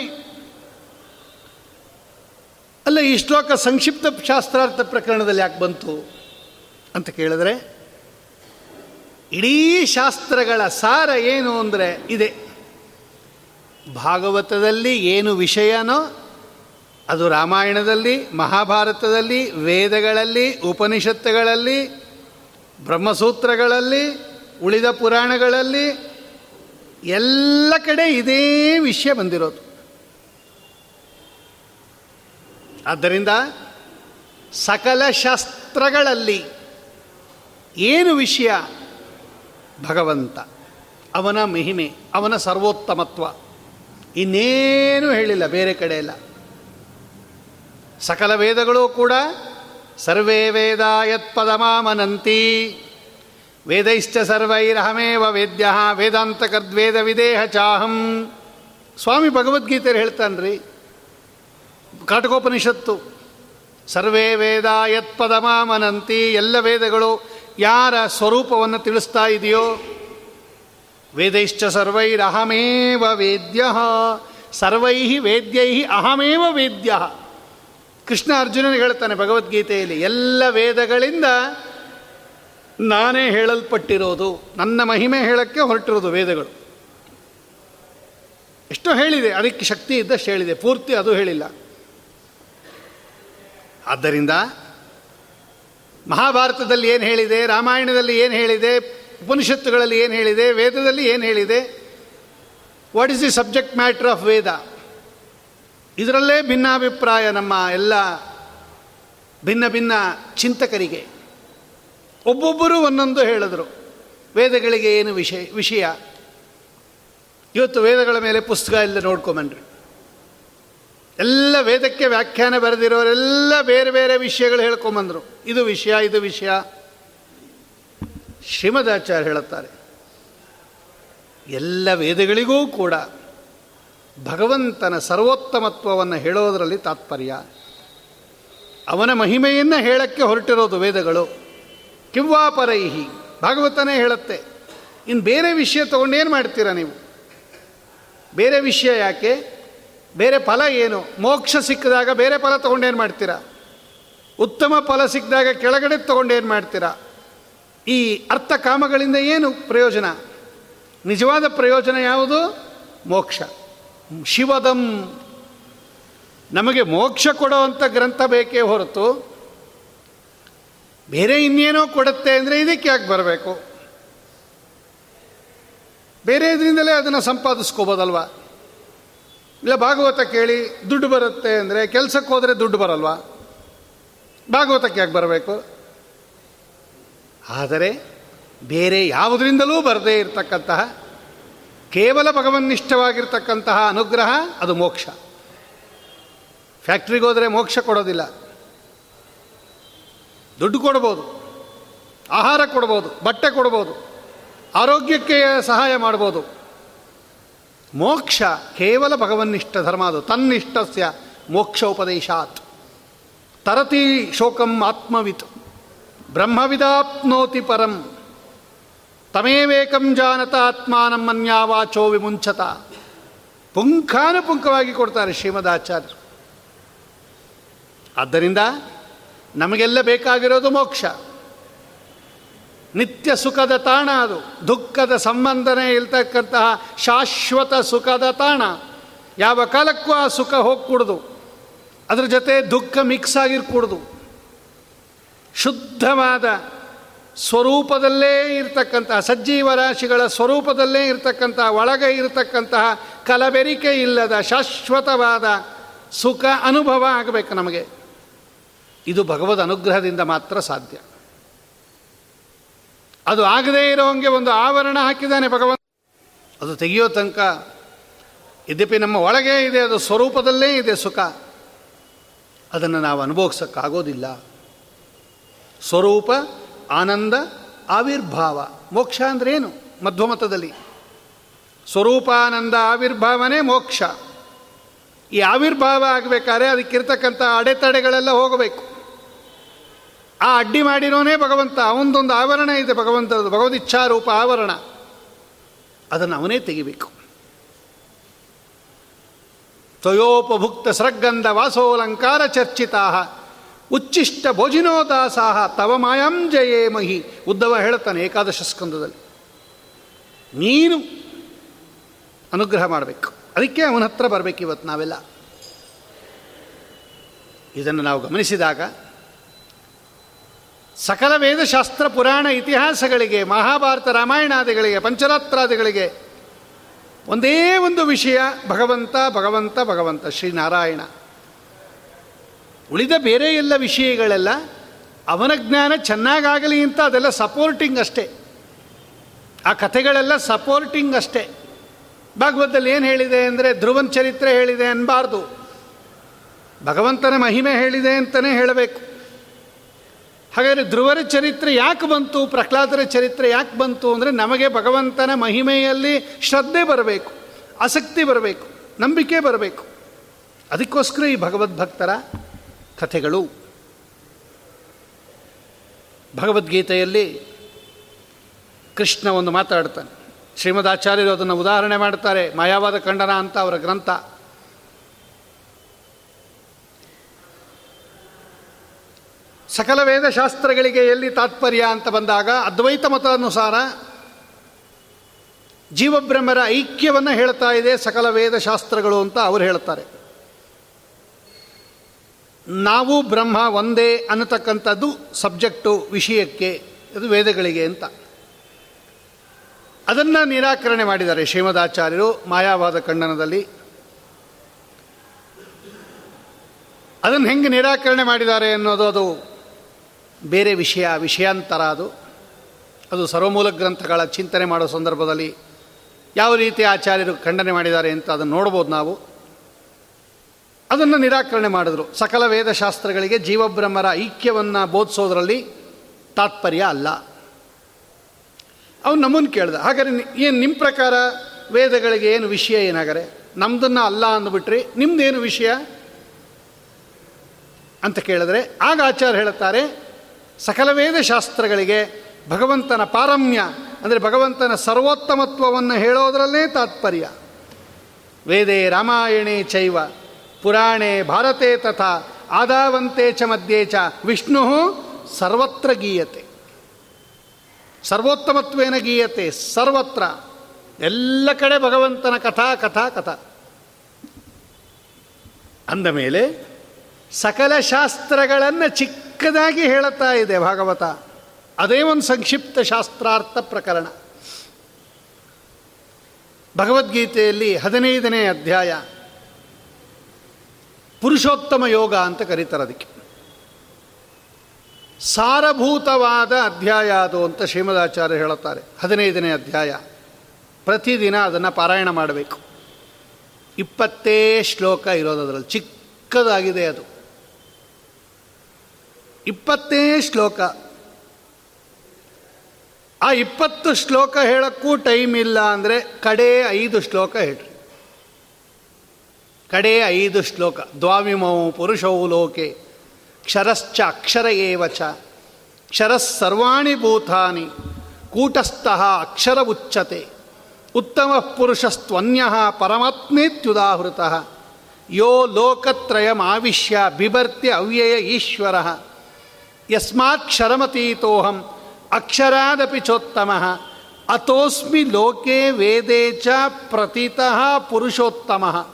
ಅಲ್ಲ, ಈ ಶ್ಲೋಕ ಸಂಕ್ಷಿಪ್ತ ಶಾಸ್ತ್ರಾರ್ಥ ಪ್ರಕರಣದಲ್ಲಿ ಯಾಕೆ ಬಂತು ಅಂತ ಕೇಳಿದ್ರೆ, ಇಡೀ ಶಾಸ್ತ್ರಗಳ ಸಾರ ಏನು ಅಂದರೆ ಇದೆ. ಭಾಗವತದಲ್ಲಿ ಏನು ವಿಷಯನೋ, ಅದು ರಾಮಾಯಣದಲ್ಲಿ, ಮಹಾಭಾರತದಲ್ಲಿ, ವೇದಗಳಲ್ಲಿ, ಉಪನಿಷತ್ತುಗಳಲ್ಲಿ, ಬ್ರಹ್ಮಸೂತ್ರಗಳಲ್ಲಿ, ಉಳಿದ ಪುರಾಣಗಳಲ್ಲಿ, ಎಲ್ಲ ಕಡೆ ಇದೇ ವಿಷಯ ಬಂದಿರೋದು. ಆದ್ದರಿಂದ ಸಕಲ ಶಾಸ್ತ್ರಗಳಲ್ಲಿ ಏನು ವಿಷಯ ಭಗವಂತ? ಅವನ ಮಹಿಮೆ, ಅವನ ಸರ್ವೋತ್ತಮತ್ವ. ಇನ್ನೇನು ಹೇಳಿಲ್ಲ, ಬೇರೆ ಕಡೆ ಎಲ್ಲ. ಸಕಲ ವೇದಗಳು ಕೂಡ, ಸರ್ವೇ ವೇದ ಯತ್ಪದಮಾಮನಂತಿ ವೇದೈಶ್ಚ ಸರ್ವೈರಹಮೇವ ವೇದ್ಯ ವೇದಾಂತಕದ್ವೇದ ವಿದೇಹ ಚಾಹಂ. ಸ್ವಾಮಿ ಭಗವದ್ಗೀತೆಯಲ್ಲಿ ಹೇಳ್ತಾನ್ರಿ, ಕಾಟಕೋಪನಿಷತ್ತು. ಸರ್ವೇ ವೇದ ಯತ್ಪದಮಾಮನಂತಿ ಎಲ್ಲ ವೇದಗಳು ಯಾರ ಸ್ವರೂಪವನ್ನು ತಿಳಿಸ್ತಾ ಇದೆಯೋ ವೇದೈಶ್ಚ ಸರ್ವೈರಹಮೇವ ವೇದ್ಯ. ಸರ್ವೈ ವೇದ್ಯೈ ಅಹಮೇವ ವೇದ್ಯ. ಕೃಷ್ಣ ಅರ್ಜುನನಿಗೆ ಹೇಳ್ತಾನೆ ಭಗವದ್ಗೀತೆಯಲ್ಲಿ, ಎಲ್ಲ ವೇದಗಳಿಂದ ನಾನೇ ಹೇಳಲ್ಪಟ್ಟಿರೋದು, ನನ್ನ ಮಹಿಮೆ ಹೇಳಕ್ಕೆ ಹೊರಟಿರೋದು ವೇದಗಳು. ಎಷ್ಟೋ ಹೇಳಿದೆ, ಅದಕ್ಕೆ ಶಕ್ತಿ ಇದ್ದಷ್ಟು ಹೇಳಿದೆ, ಪೂರ್ತಿ ಅದು ಹೇಳಿಲ್ಲ. ಆದ್ದರಿಂದ ಮಹಾಭಾರತದಲ್ಲಿ ಏನು ಹೇಳಿದೆ, ರಾಮಾಯಣದಲ್ಲಿ ಏನು ಹೇಳಿದೆ ಉಪನಿಷತ್ತುಗಳಲ್ಲಿ ಏನು ಹೇಳಿದೆ? ವೇದದಲ್ಲಿ ಏನು ಹೇಳಿದೆ? What is the subject matter of Veda ಇದರಲ್ಲೇ ಭಿನ್ನಾಭಿಪ್ರಾಯ ನಮ್ಮ ಎಲ್ಲ ಭಿನ್ನ ಭಿನ್ನ ಚಿಂತಕರಿಗೆ. ಒಬ್ಬೊಬ್ಬರು ಒಂದೊಂದು ಹೇಳಿದರು. ವೇದಗಳಿಗೆ ಏನು ವಿಷಯ ವಿಷಯ? ಇವತ್ತು ವೇದಗಳ ಮೇಲೆ ಪುಸ್ತಕ ಎಲ್ಲ ನೋಡ್ಕೊಂಬನ್ರಿ ಎಲ್ಲ ವೇದಕ್ಕೆ ವ್ಯಾಖ್ಯಾನ ಬರೆದಿರೋರೆಲ್ಲ ಬೇರೆ ಬೇರೆ ವಿಷಯಗಳು ಹೇಳ್ಕೊಂಬಂದರು. ಇದು ವಿಷಯ ಇದು ವಿಷಯ. ಶ್ರೀಮದಾಚಾರ್ಯ ಹೇಳುತ್ತಾರೆ, ಎಲ್ಲ ವೇದಗಳಿಗೂ ಕೂಡ ಭಗವಂತನ ಸರ್ವೋತ್ತಮತ್ವವನ್ನು ಹೇಳೋದರಲ್ಲಿ ತಾತ್ಪರ್ಯ. ಅವನ ಮಹಿಮೆಯನ್ನು ಹೇಳಕ್ಕೆ ಹೊರಟಿರೋದು ವೇದಗಳು. ಕಿವ್ವಾಪರೈಹಿ ಭಾಗವತನೇ ಹೇಳುತ್ತೆ ಇನ್ನು ಬೇರೆ ವಿಷಯ ತೊಗೊಂಡೇನು ಮಾಡ್ತೀರಾ ನೀವು? ಬೇರೆ ವಿಷಯ ಯಾಕೆ? ಬೇರೆ ಫಲ ಏನು? ಮೋಕ್ಷ ಸಿಕ್ಕಿದಾಗ ಬೇರೆ ಫಲ ತೊಗೊಂಡೇನು ಮಾಡ್ತೀರಾ? ಉತ್ತಮ ಫಲ ಸಿಕ್ಕಿದಾಗ ಕೆಳಗಡೆ ತೊಗೊಂಡೇನು ಮಾಡ್ತೀರಾ? ಈ ಅರ್ಥ ಕಾಮಗಳಿಂದ ಏನು ಪ್ರಯೋಜನ? ನಿಜವಾದ ಪ್ರಯೋಜನ ಯಾವುದು? ಮೋಕ್ಷ. ಶಿವದಂ. ನಮಗೆ ಮೋಕ್ಷ ಕೊಡುವಂಥ ಗ್ರಂಥ ಬೇಕೇ ಹೊರತು ಬೇರೆ ಇನ್ನೇನೋ ಕೊಡುತ್ತೆ ಅಂದರೆ ಇದಕ್ಕೆ ಯಾಕೆ ಬರಬೇಕು? ಬೇರೆ ಇದರಿಂದಲೇ ಅದನ್ನು ಸಂಪಾದಿಸ್ಕೋಬೋದಲ್ವಾ? ಇಲ್ಲ ಭಾಗವತ ಕೇಳಿ ದುಡ್ಡು ಬರುತ್ತೆ ಅಂದರೆ ಕೆಲಸಕ್ಕೆ ಹೋದರೆ ದುಡ್ಡು ಬರಲ್ವಾ? ಭಾಗವತಕ್ಕೆ ಯಾಕೆ ಬರಬೇಕು? ಆದರೆ ಬೇರೆ ಯಾವುದರಿಂದಲೂ ಬರದೇ ಇರತಕ್ಕಂತಹ ಕೇವಲ ಭಗವನ್ನಿಷ್ಠವಾಗಿರ್ತಕ್ಕಂತಹ ಅನುಗ್ರಹ, ಅದು ಮೋಕ್ಷ. ಫ್ಯಾಕ್ಟ್ರಿಗೆ ಹೋದರೆ ಮೋಕ್ಷ ಕೊಡೋದಿಲ್ಲ. ದುಡ್ಡು ಕೊಡ್ಬೋದು, ಆಹಾರ ಕೊಡ್ಬೋದು, ಬಟ್ಟೆ ಕೊಡ್ಬೋದು, ಆರೋಗ್ಯಕ್ಕೆ ಸಹಾಯ ಮಾಡ್ಬೋದು. ಮೋಕ್ಷ ಕೇವಲ ಭಗವನ್ನಿಷ್ಠ ಧರ್ಮ, ಅದು ತನ್ನಿಷ್ಟಸ್ಯ ಮೋಕ್ಷ ಉಪದೇಶಾತ್ ತರತಿ ಶೋಕಂ ಆತ್ಮವಿತ್. ಬ್ರಹ್ಮವಿದಾಪ್ನೋತಿ ಪರಂ. ತಮೇವೇಕಂ ಜಾನತ ಆತ್ಮಾನಮ್ಮನ್ಯಾವಾಚೋ ವಿಮುಂಚತ. ಪುಂಖಾನುಪುಂಖವಾಗಿ ಕೊಡ್ತಾರೆ ಶ್ರೀಮದಾಚಾರ್ಯರು. ಆದ್ದರಿಂದ ನಮಗೆಲ್ಲ ಬೇಕಾಗಿರೋದು ಮೋಕ್ಷ. ನಿತ್ಯ ಸುಖದ ತಾಣ ಅದು. ದುಃಖದ ಸಂಬಂಧನೇ ಇಲ್ತಕ್ಕಂತಹ ಶಾಶ್ವತ ಸುಖದ ತಾಣ. ಯಾವ ಕಾಲಕ್ಕೂ ಆ ಸುಖ ಹೋಗ್ಕೂಡ್ದು. ಅದ್ರ ಜೊತೆ ದುಃಖ ಮಿಕ್ಸ್ ಆಗಿರ್ಕೂಡ್ದು. ಶುದ್ಧವಾದ ಸ್ವರೂಪದಲ್ಲೇ ಇರತಕ್ಕಂತಹ, ಸಜ್ಜೀವ ರಾಶಿಗಳ ಸ್ವರೂಪದಲ್ಲೇ ಇರತಕ್ಕಂತಹ, ಒಳಗೆ ಇರತಕ್ಕಂತಹ ಕಲಬೆರಿಕೆ ಇಲ್ಲದ, ಶಾಶ್ವತವಾದ ಸುಖ ಅನುಭವ ಆಗಬೇಕು ನಮಗೆ. ಇದು ಭಗವದ್ ಅನುಗ್ರಹದಿಂದ ಮಾತ್ರ ಸಾಧ್ಯ. ಅದು ಆಗದೇ ಇರೋಂಗೆ ಒಂದು ಆವರಣ ಹಾಕಿದ್ದಾನೆ ಭಗವಂತ. ಅದು ತೆಗೆಯೋ ತನಕ ಯದ್ಯಪಿ ನಮ್ಮ ಒಳಗೆ ಇದೆ, ಅದು ಸ್ವರೂಪದಲ್ಲೇ ಇದೆ ಸುಖ. ಅದನ್ನು ನಾವು ಅನುಭವಿಸೋಕ್ಕಾಗೋದಿಲ್ಲ. ಸ್ವರೂಪ, ಆನಂದ, ಆವಿರ್ಭಾವ. ಮೋಕ್ಷ ಅಂದ್ರೆ ಏನು? ಮಧ್ವಮತದಲ್ಲಿ. ಸ್ವರೂಪಾನಂದ, ಆವಿರ್ಭಾವನೇ ಮೋಕ್ಷ. ಈ ಆವಿರ್ಭಾವ ಆಗಬೇಕಾದ್ರೆ ಅದಕ್ಕಿರ್ತಕ್ಕಂಥ ಅಡೆತಡೆಗಳೆಲ್ಲ ಹೋಗಬೇಕು. ಆ ಅಡ್ಡಿ ಮಾಡಿರೋನೇ ಭಗವಂತ. ಅವನದೊಂದು ಆವರಣ ಇದೆ ಭಗವಂತರದ್ದು ಭಗವದ್ ಇಚ್ಛಾರೂಪ ಆವರಣ. ಅದನ್ನು ಅವನೇ ತೆಗಿಬೇಕು. ತ್ವಯೋಪಭುಕ್ತ ಸೃಗಂಧ ವಾಸೋಲಂಕಾರ ಚರ್ಚಿತಾ ಉಚ್ಚಿಷ್ಟ ಭೋಜಿನೋದಾಸಾಹ, ತವ ಮಾಯಂ ಜಯೇ ಮಹಿ, ಉದ್ದವ ಹೇಳುತ್ತಾನೆ ಏಕಾದಶ ಸ್ಕಂದದಲ್ಲಿ. ನೀನು ಅನುಗ್ರಹ ಮಾಡಬೇಕು. ಅದಕ್ಕೆ ಅವನ ಹತ್ರ ಬರಬೇಕು ಇವತ್ತು ನಾವೆಲ್ಲ. ಇದನ್ನು ನಾವು ಗಮನಿಸಿದಾಗ, ಸಕಲ ವೇದಶಾಸ್ತ್ರ ಪುರಾಣ ಇತಿಹಾಸಗಳಿಗೆ, ಮಹಾಭಾರತ ರಾಮಾಯಣಾದಿಗಳಿಗೆ, ಪಂಚರಾತ್ರಾದಿಗಳಿಗೆ ಒಂದೇ ಒಂದು ವಿಷಯ, ಭಗವಂತ ಭಗವಂತ ಭಗವಂತ, ಶ್ರೀನಾರಾಯಣ. ಉಳಿದ ಬೇರೆ ಎಲ್ಲ ವಿಷಯಗಳೆಲ್ಲ ಅವನ ಜ್ಞಾನ ಚೆನ್ನಾಗಾಗಲಿ ಅಂತ ಅದೆಲ್ಲ ಸಪೋರ್ಟಿಂಗ್ ಅಷ್ಟೇ. ಆ ಕಥೆಗಳೆಲ್ಲ ಸಪೋರ್ಟಿಂಗ್ ಅಷ್ಟೇ. ಭಾಗವತದಲ್ಲಿ ಏನು ಹೇಳಿದೆ ಅಂದರೆ ಧ್ರುವನ್ ಚರಿತ್ರೆ ಹೇಳಿದೆ ಅನ್ನಬಾರ್ದು ಭಗವಂತನ ಮಹಿಮೆ ಹೇಳಿದೆ ಅಂತಲೇ ಹೇಳಬೇಕು. ಹಾಗಾದರೆ ಧ್ರುವರ ಚರಿತ್ರೆ ಯಾಕೆ ಬಂತು, ಪ್ರಹ್ಲಾದರ ಚರಿತ್ರೆ ಯಾಕೆ ಬಂತು ಅಂದರೆ ನಮಗೆ ಭಗವಂತನ ಮಹಿಮೆಯಲ್ಲಿ ಶ್ರದ್ಧೆ ಬರಬೇಕು, ಆಸಕ್ತಿ ಬರಬೇಕು, ನಂಬಿಕೆ ಬರಬೇಕು. ಅದಕ್ಕೋಸ್ಕರ ಈ ಭಗವದ್ಭಕ್ತರ ಕಥೆಗಳು. ಭಗವದ್ಗೀತೆಯಲ್ಲಿ ಕೃಷ್ಣ ಒಂದು ಮಾತಾಡ್ತಾನೆ. ಶ್ರೀಮದಾಚಾರ್ಯರು ಅದನ್ನು ಉದಾಹರಣೆ ಮಾಡ್ತಾರೆ ಮಾಯಾವಾದ ಖಂಡನ ಅಂತ ಅವರ ಗ್ರಂಥ. ಸಕಲ ವೇದಶಾಸ್ತ್ರಗಳಿಗೆ ಎಲ್ಲಿ ತಾತ್ಪರ್ಯ ಅಂತ ಬಂದಾಗ ಅದ್ವೈತ ಮತಾನುಸಾರ ಜೀವಬ್ರಹ್ಮರ ಐಕ್ಯವನ್ನು ಹೇಳ್ತಾ ಇದೆ ಸಕಲ ವೇದಶಾಸ್ತ್ರಗಳು ಅಂತ ಅವರು ಹೇಳ್ತಾರೆ. ನಾವು ಬ್ರಹ್ಮ ಒಂದೇ ಅನ್ನತಕ್ಕಂಥದ್ದು ಸಬ್ಜೆಕ್ಟು ವಿಷಯಕ್ಕೆ, ಅದು ವೇದಗಳಿಗೆ ಅಂತ. ಅದನ್ನು ನಿರಾಕರಣೆ ಮಾಡಿದ್ದಾರೆ ಶ್ರೀಮದಾಚಾರ್ಯರು ಮಾಯಾವಾದ ಖಂಡನದಲ್ಲಿ. ಅದನ್ನು ಹೆಂಗೆ ನಿರಾಕರಣೆ ಮಾಡಿದ್ದಾರೆ ಅನ್ನೋದು ಅದು ಬೇರೆ ವಿಷಯ, ವಿಷಯಾಂತರ ಅದು. ಅದು ಸರ್ವಮೂಲ ಗ್ರಂಥಗಳ ಚಿಂತನೆ ಮಾಡೋ ಸಂದರ್ಭದಲ್ಲಿ ಯಾವ ರೀತಿ ಆಚಾರ್ಯರು ಖಂಡನೆ ಮಾಡಿದ್ದಾರೆ ಅಂತ ಅದನ್ನು ನೋಡ್ಬೋದು ನಾವು. ಅದನ್ನು ನಿರಾಕರಣೆ ಮಾಡಿದ್ರು. ಸಕಲ ವೇದಶಾಸ್ತ್ರಗಳಿಗೆ ಜೀವಬ್ರಹ್ಮರ ಐಕ್ಯವನ್ನು ಬೋಧಿಸೋದ್ರಲ್ಲಿ ತಾತ್ಪರ್ಯ ಅಲ್ಲ. ಅವನು ನಮ್ಮನ್ನು ಕೇಳ್ದ, ಹಾಗಾದ್ರೆ ಏನು ನಿಮ್ಮ ಪ್ರಕಾರ ವೇದಗಳಿಗೆ ಏನು ವಿಷಯ ಏನಾಗರೆ? ನಮ್ಮದನ್ನು ಅಲ್ಲ ಅಂದ್ಬಿಟ್ರಿ ನಿಮ್ದೇನು ವಿಷಯ? ಅಂತ ಕೇಳಿದ್ರೆ, ಆಗ ಆಚಾರ್ಯ ಹೇಳುತ್ತಾರೆ, ಸಕಲ ವೇದಶಾಸ್ತ್ರಗಳಿಗೆ ಭಗವಂತನ ಪಾರಮ್ಯ, ಅಂದರೆ ಭಗವಂತನ ಸರ್ವೋತ್ತಮತ್ವವನ್ನು ಹೇಳೋದರಲ್ಲೇ ತಾತ್ಪರ್ಯ. ವೇದೇ ರಾಮಾಯಣೇ ಚೈವ. ಪುರಾಣೇ ಭಾರತೆ ತಥಾ, ಆದಾವಂತೆ ಚ ಮಧ್ಯೆ ಚ, ವಿಷ್ಣು ಸರ್ವತ್ರ ಗೀಯತೆ. ಸರ್ವೋತ್ತಮತ್ವೇನ ಗೀಯತೆ, ಸರ್ವತ್ರ. ಎಲ್ಲ ಕಡೆ ಭಗವಂತನ ಕಥಾ ಕಥಾ ಕಥಾ. ಅಂದ ಮೇಲೆ ಸಕಲ ಶಾಸ್ತ್ರಗಳನ್ನು ಚಿಕ್ಕದಾಗಿ ಹೇಳುತ್ತಾ ಇದೆ ಭಾಗವತ. ಅದೇ ಒಂದು ಸಂಕ್ಷಿಪ್ತ ಶಾಸ್ತ್ರಾರ್ಥ ಪ್ರಕರಣ. ಭಗವದ್ಗೀತೆಯಲ್ಲಿ ಹದಿನೈದನೇ ಅಧ್ಯಾಯ. ಪುರುಷೋತ್ತಮ ಯೋಗ ಅಂತ ಕರೀತಾರೆ ಅದಕ್ಕೆ. ಸಾರಭೂತವಾದ ಅಧ್ಯಾಯ ಅದು ಅಂತ ಶ್ರೀಮದಾಚಾರ್ಯ ಹೇಳುತ್ತಾರೆ. ಹದಿನೈದನೇ ಅಧ್ಯಾಯ. ಪ್ರತಿದಿನ ಅದನ್ನು ಪಾರಾಯಣ ಮಾಡಬೇಕು. ಇಪ್ಪತ್ತೇ ಶ್ಲೋಕ ಇರೋದು ಅದರಲ್ಲಿ ಚಿಕ್ಕದಾಗಿದೆ ಅದು. ಇಪ್ಪತ್ತೇ ಶ್ಲೋಕ. ಆ ಇಪ್ಪತ್ತು ಶ್ಲೋಕ ಹೇಳಕ್ಕೂ ಟೈಮ್ ಇಲ್ಲ ಅಂದರೆ ಕಡೆ ಐದು ಶ್ಲೋಕ ಹೇಳ್ರಿ. ಕಡೆ ಐದು ಶ್ಲೋಕ. ದ್ವಾವಿಮೌ ಪುರುಷೌ ಲೋಕೆ. ಕ್ಷರಶ್ಚ, ಅಕ್ಷರ ಏವ ಚ. ಕ್ಷರಸ್ಸರ್ವಾಣಿ ಭೂತಾನಿ. ಕೂಟಸ್ಥಃ ಅಕ್ಷರ ಉಚ್ಚತೆ. ಉತ್ತಮ ಪುರುಷಸ್ತ್ವನ್ಯ ಪರಮಾತ್ಮೇತ್ಯುದಾಹೃತ. ಯೋ ಲೋಕತ್ರಯಮಾವಿಶ್ಯ ಬಿಭರ್ತಿ ಅವ್ಯಯ ಈಶ್ವರ. ಯಸ್ಮಾಕ್ಷರಮತೀತೋಹಂ ಅಕ್ಷರಾದಪಿ ಚೋತ್ತಮ. ಅತೋಸ್ಮಿ ಲೋಕೆ ವೇದೇ ಚ ಪ್ರತೀತಃ ಪುರುಷೋತ್ತಮ.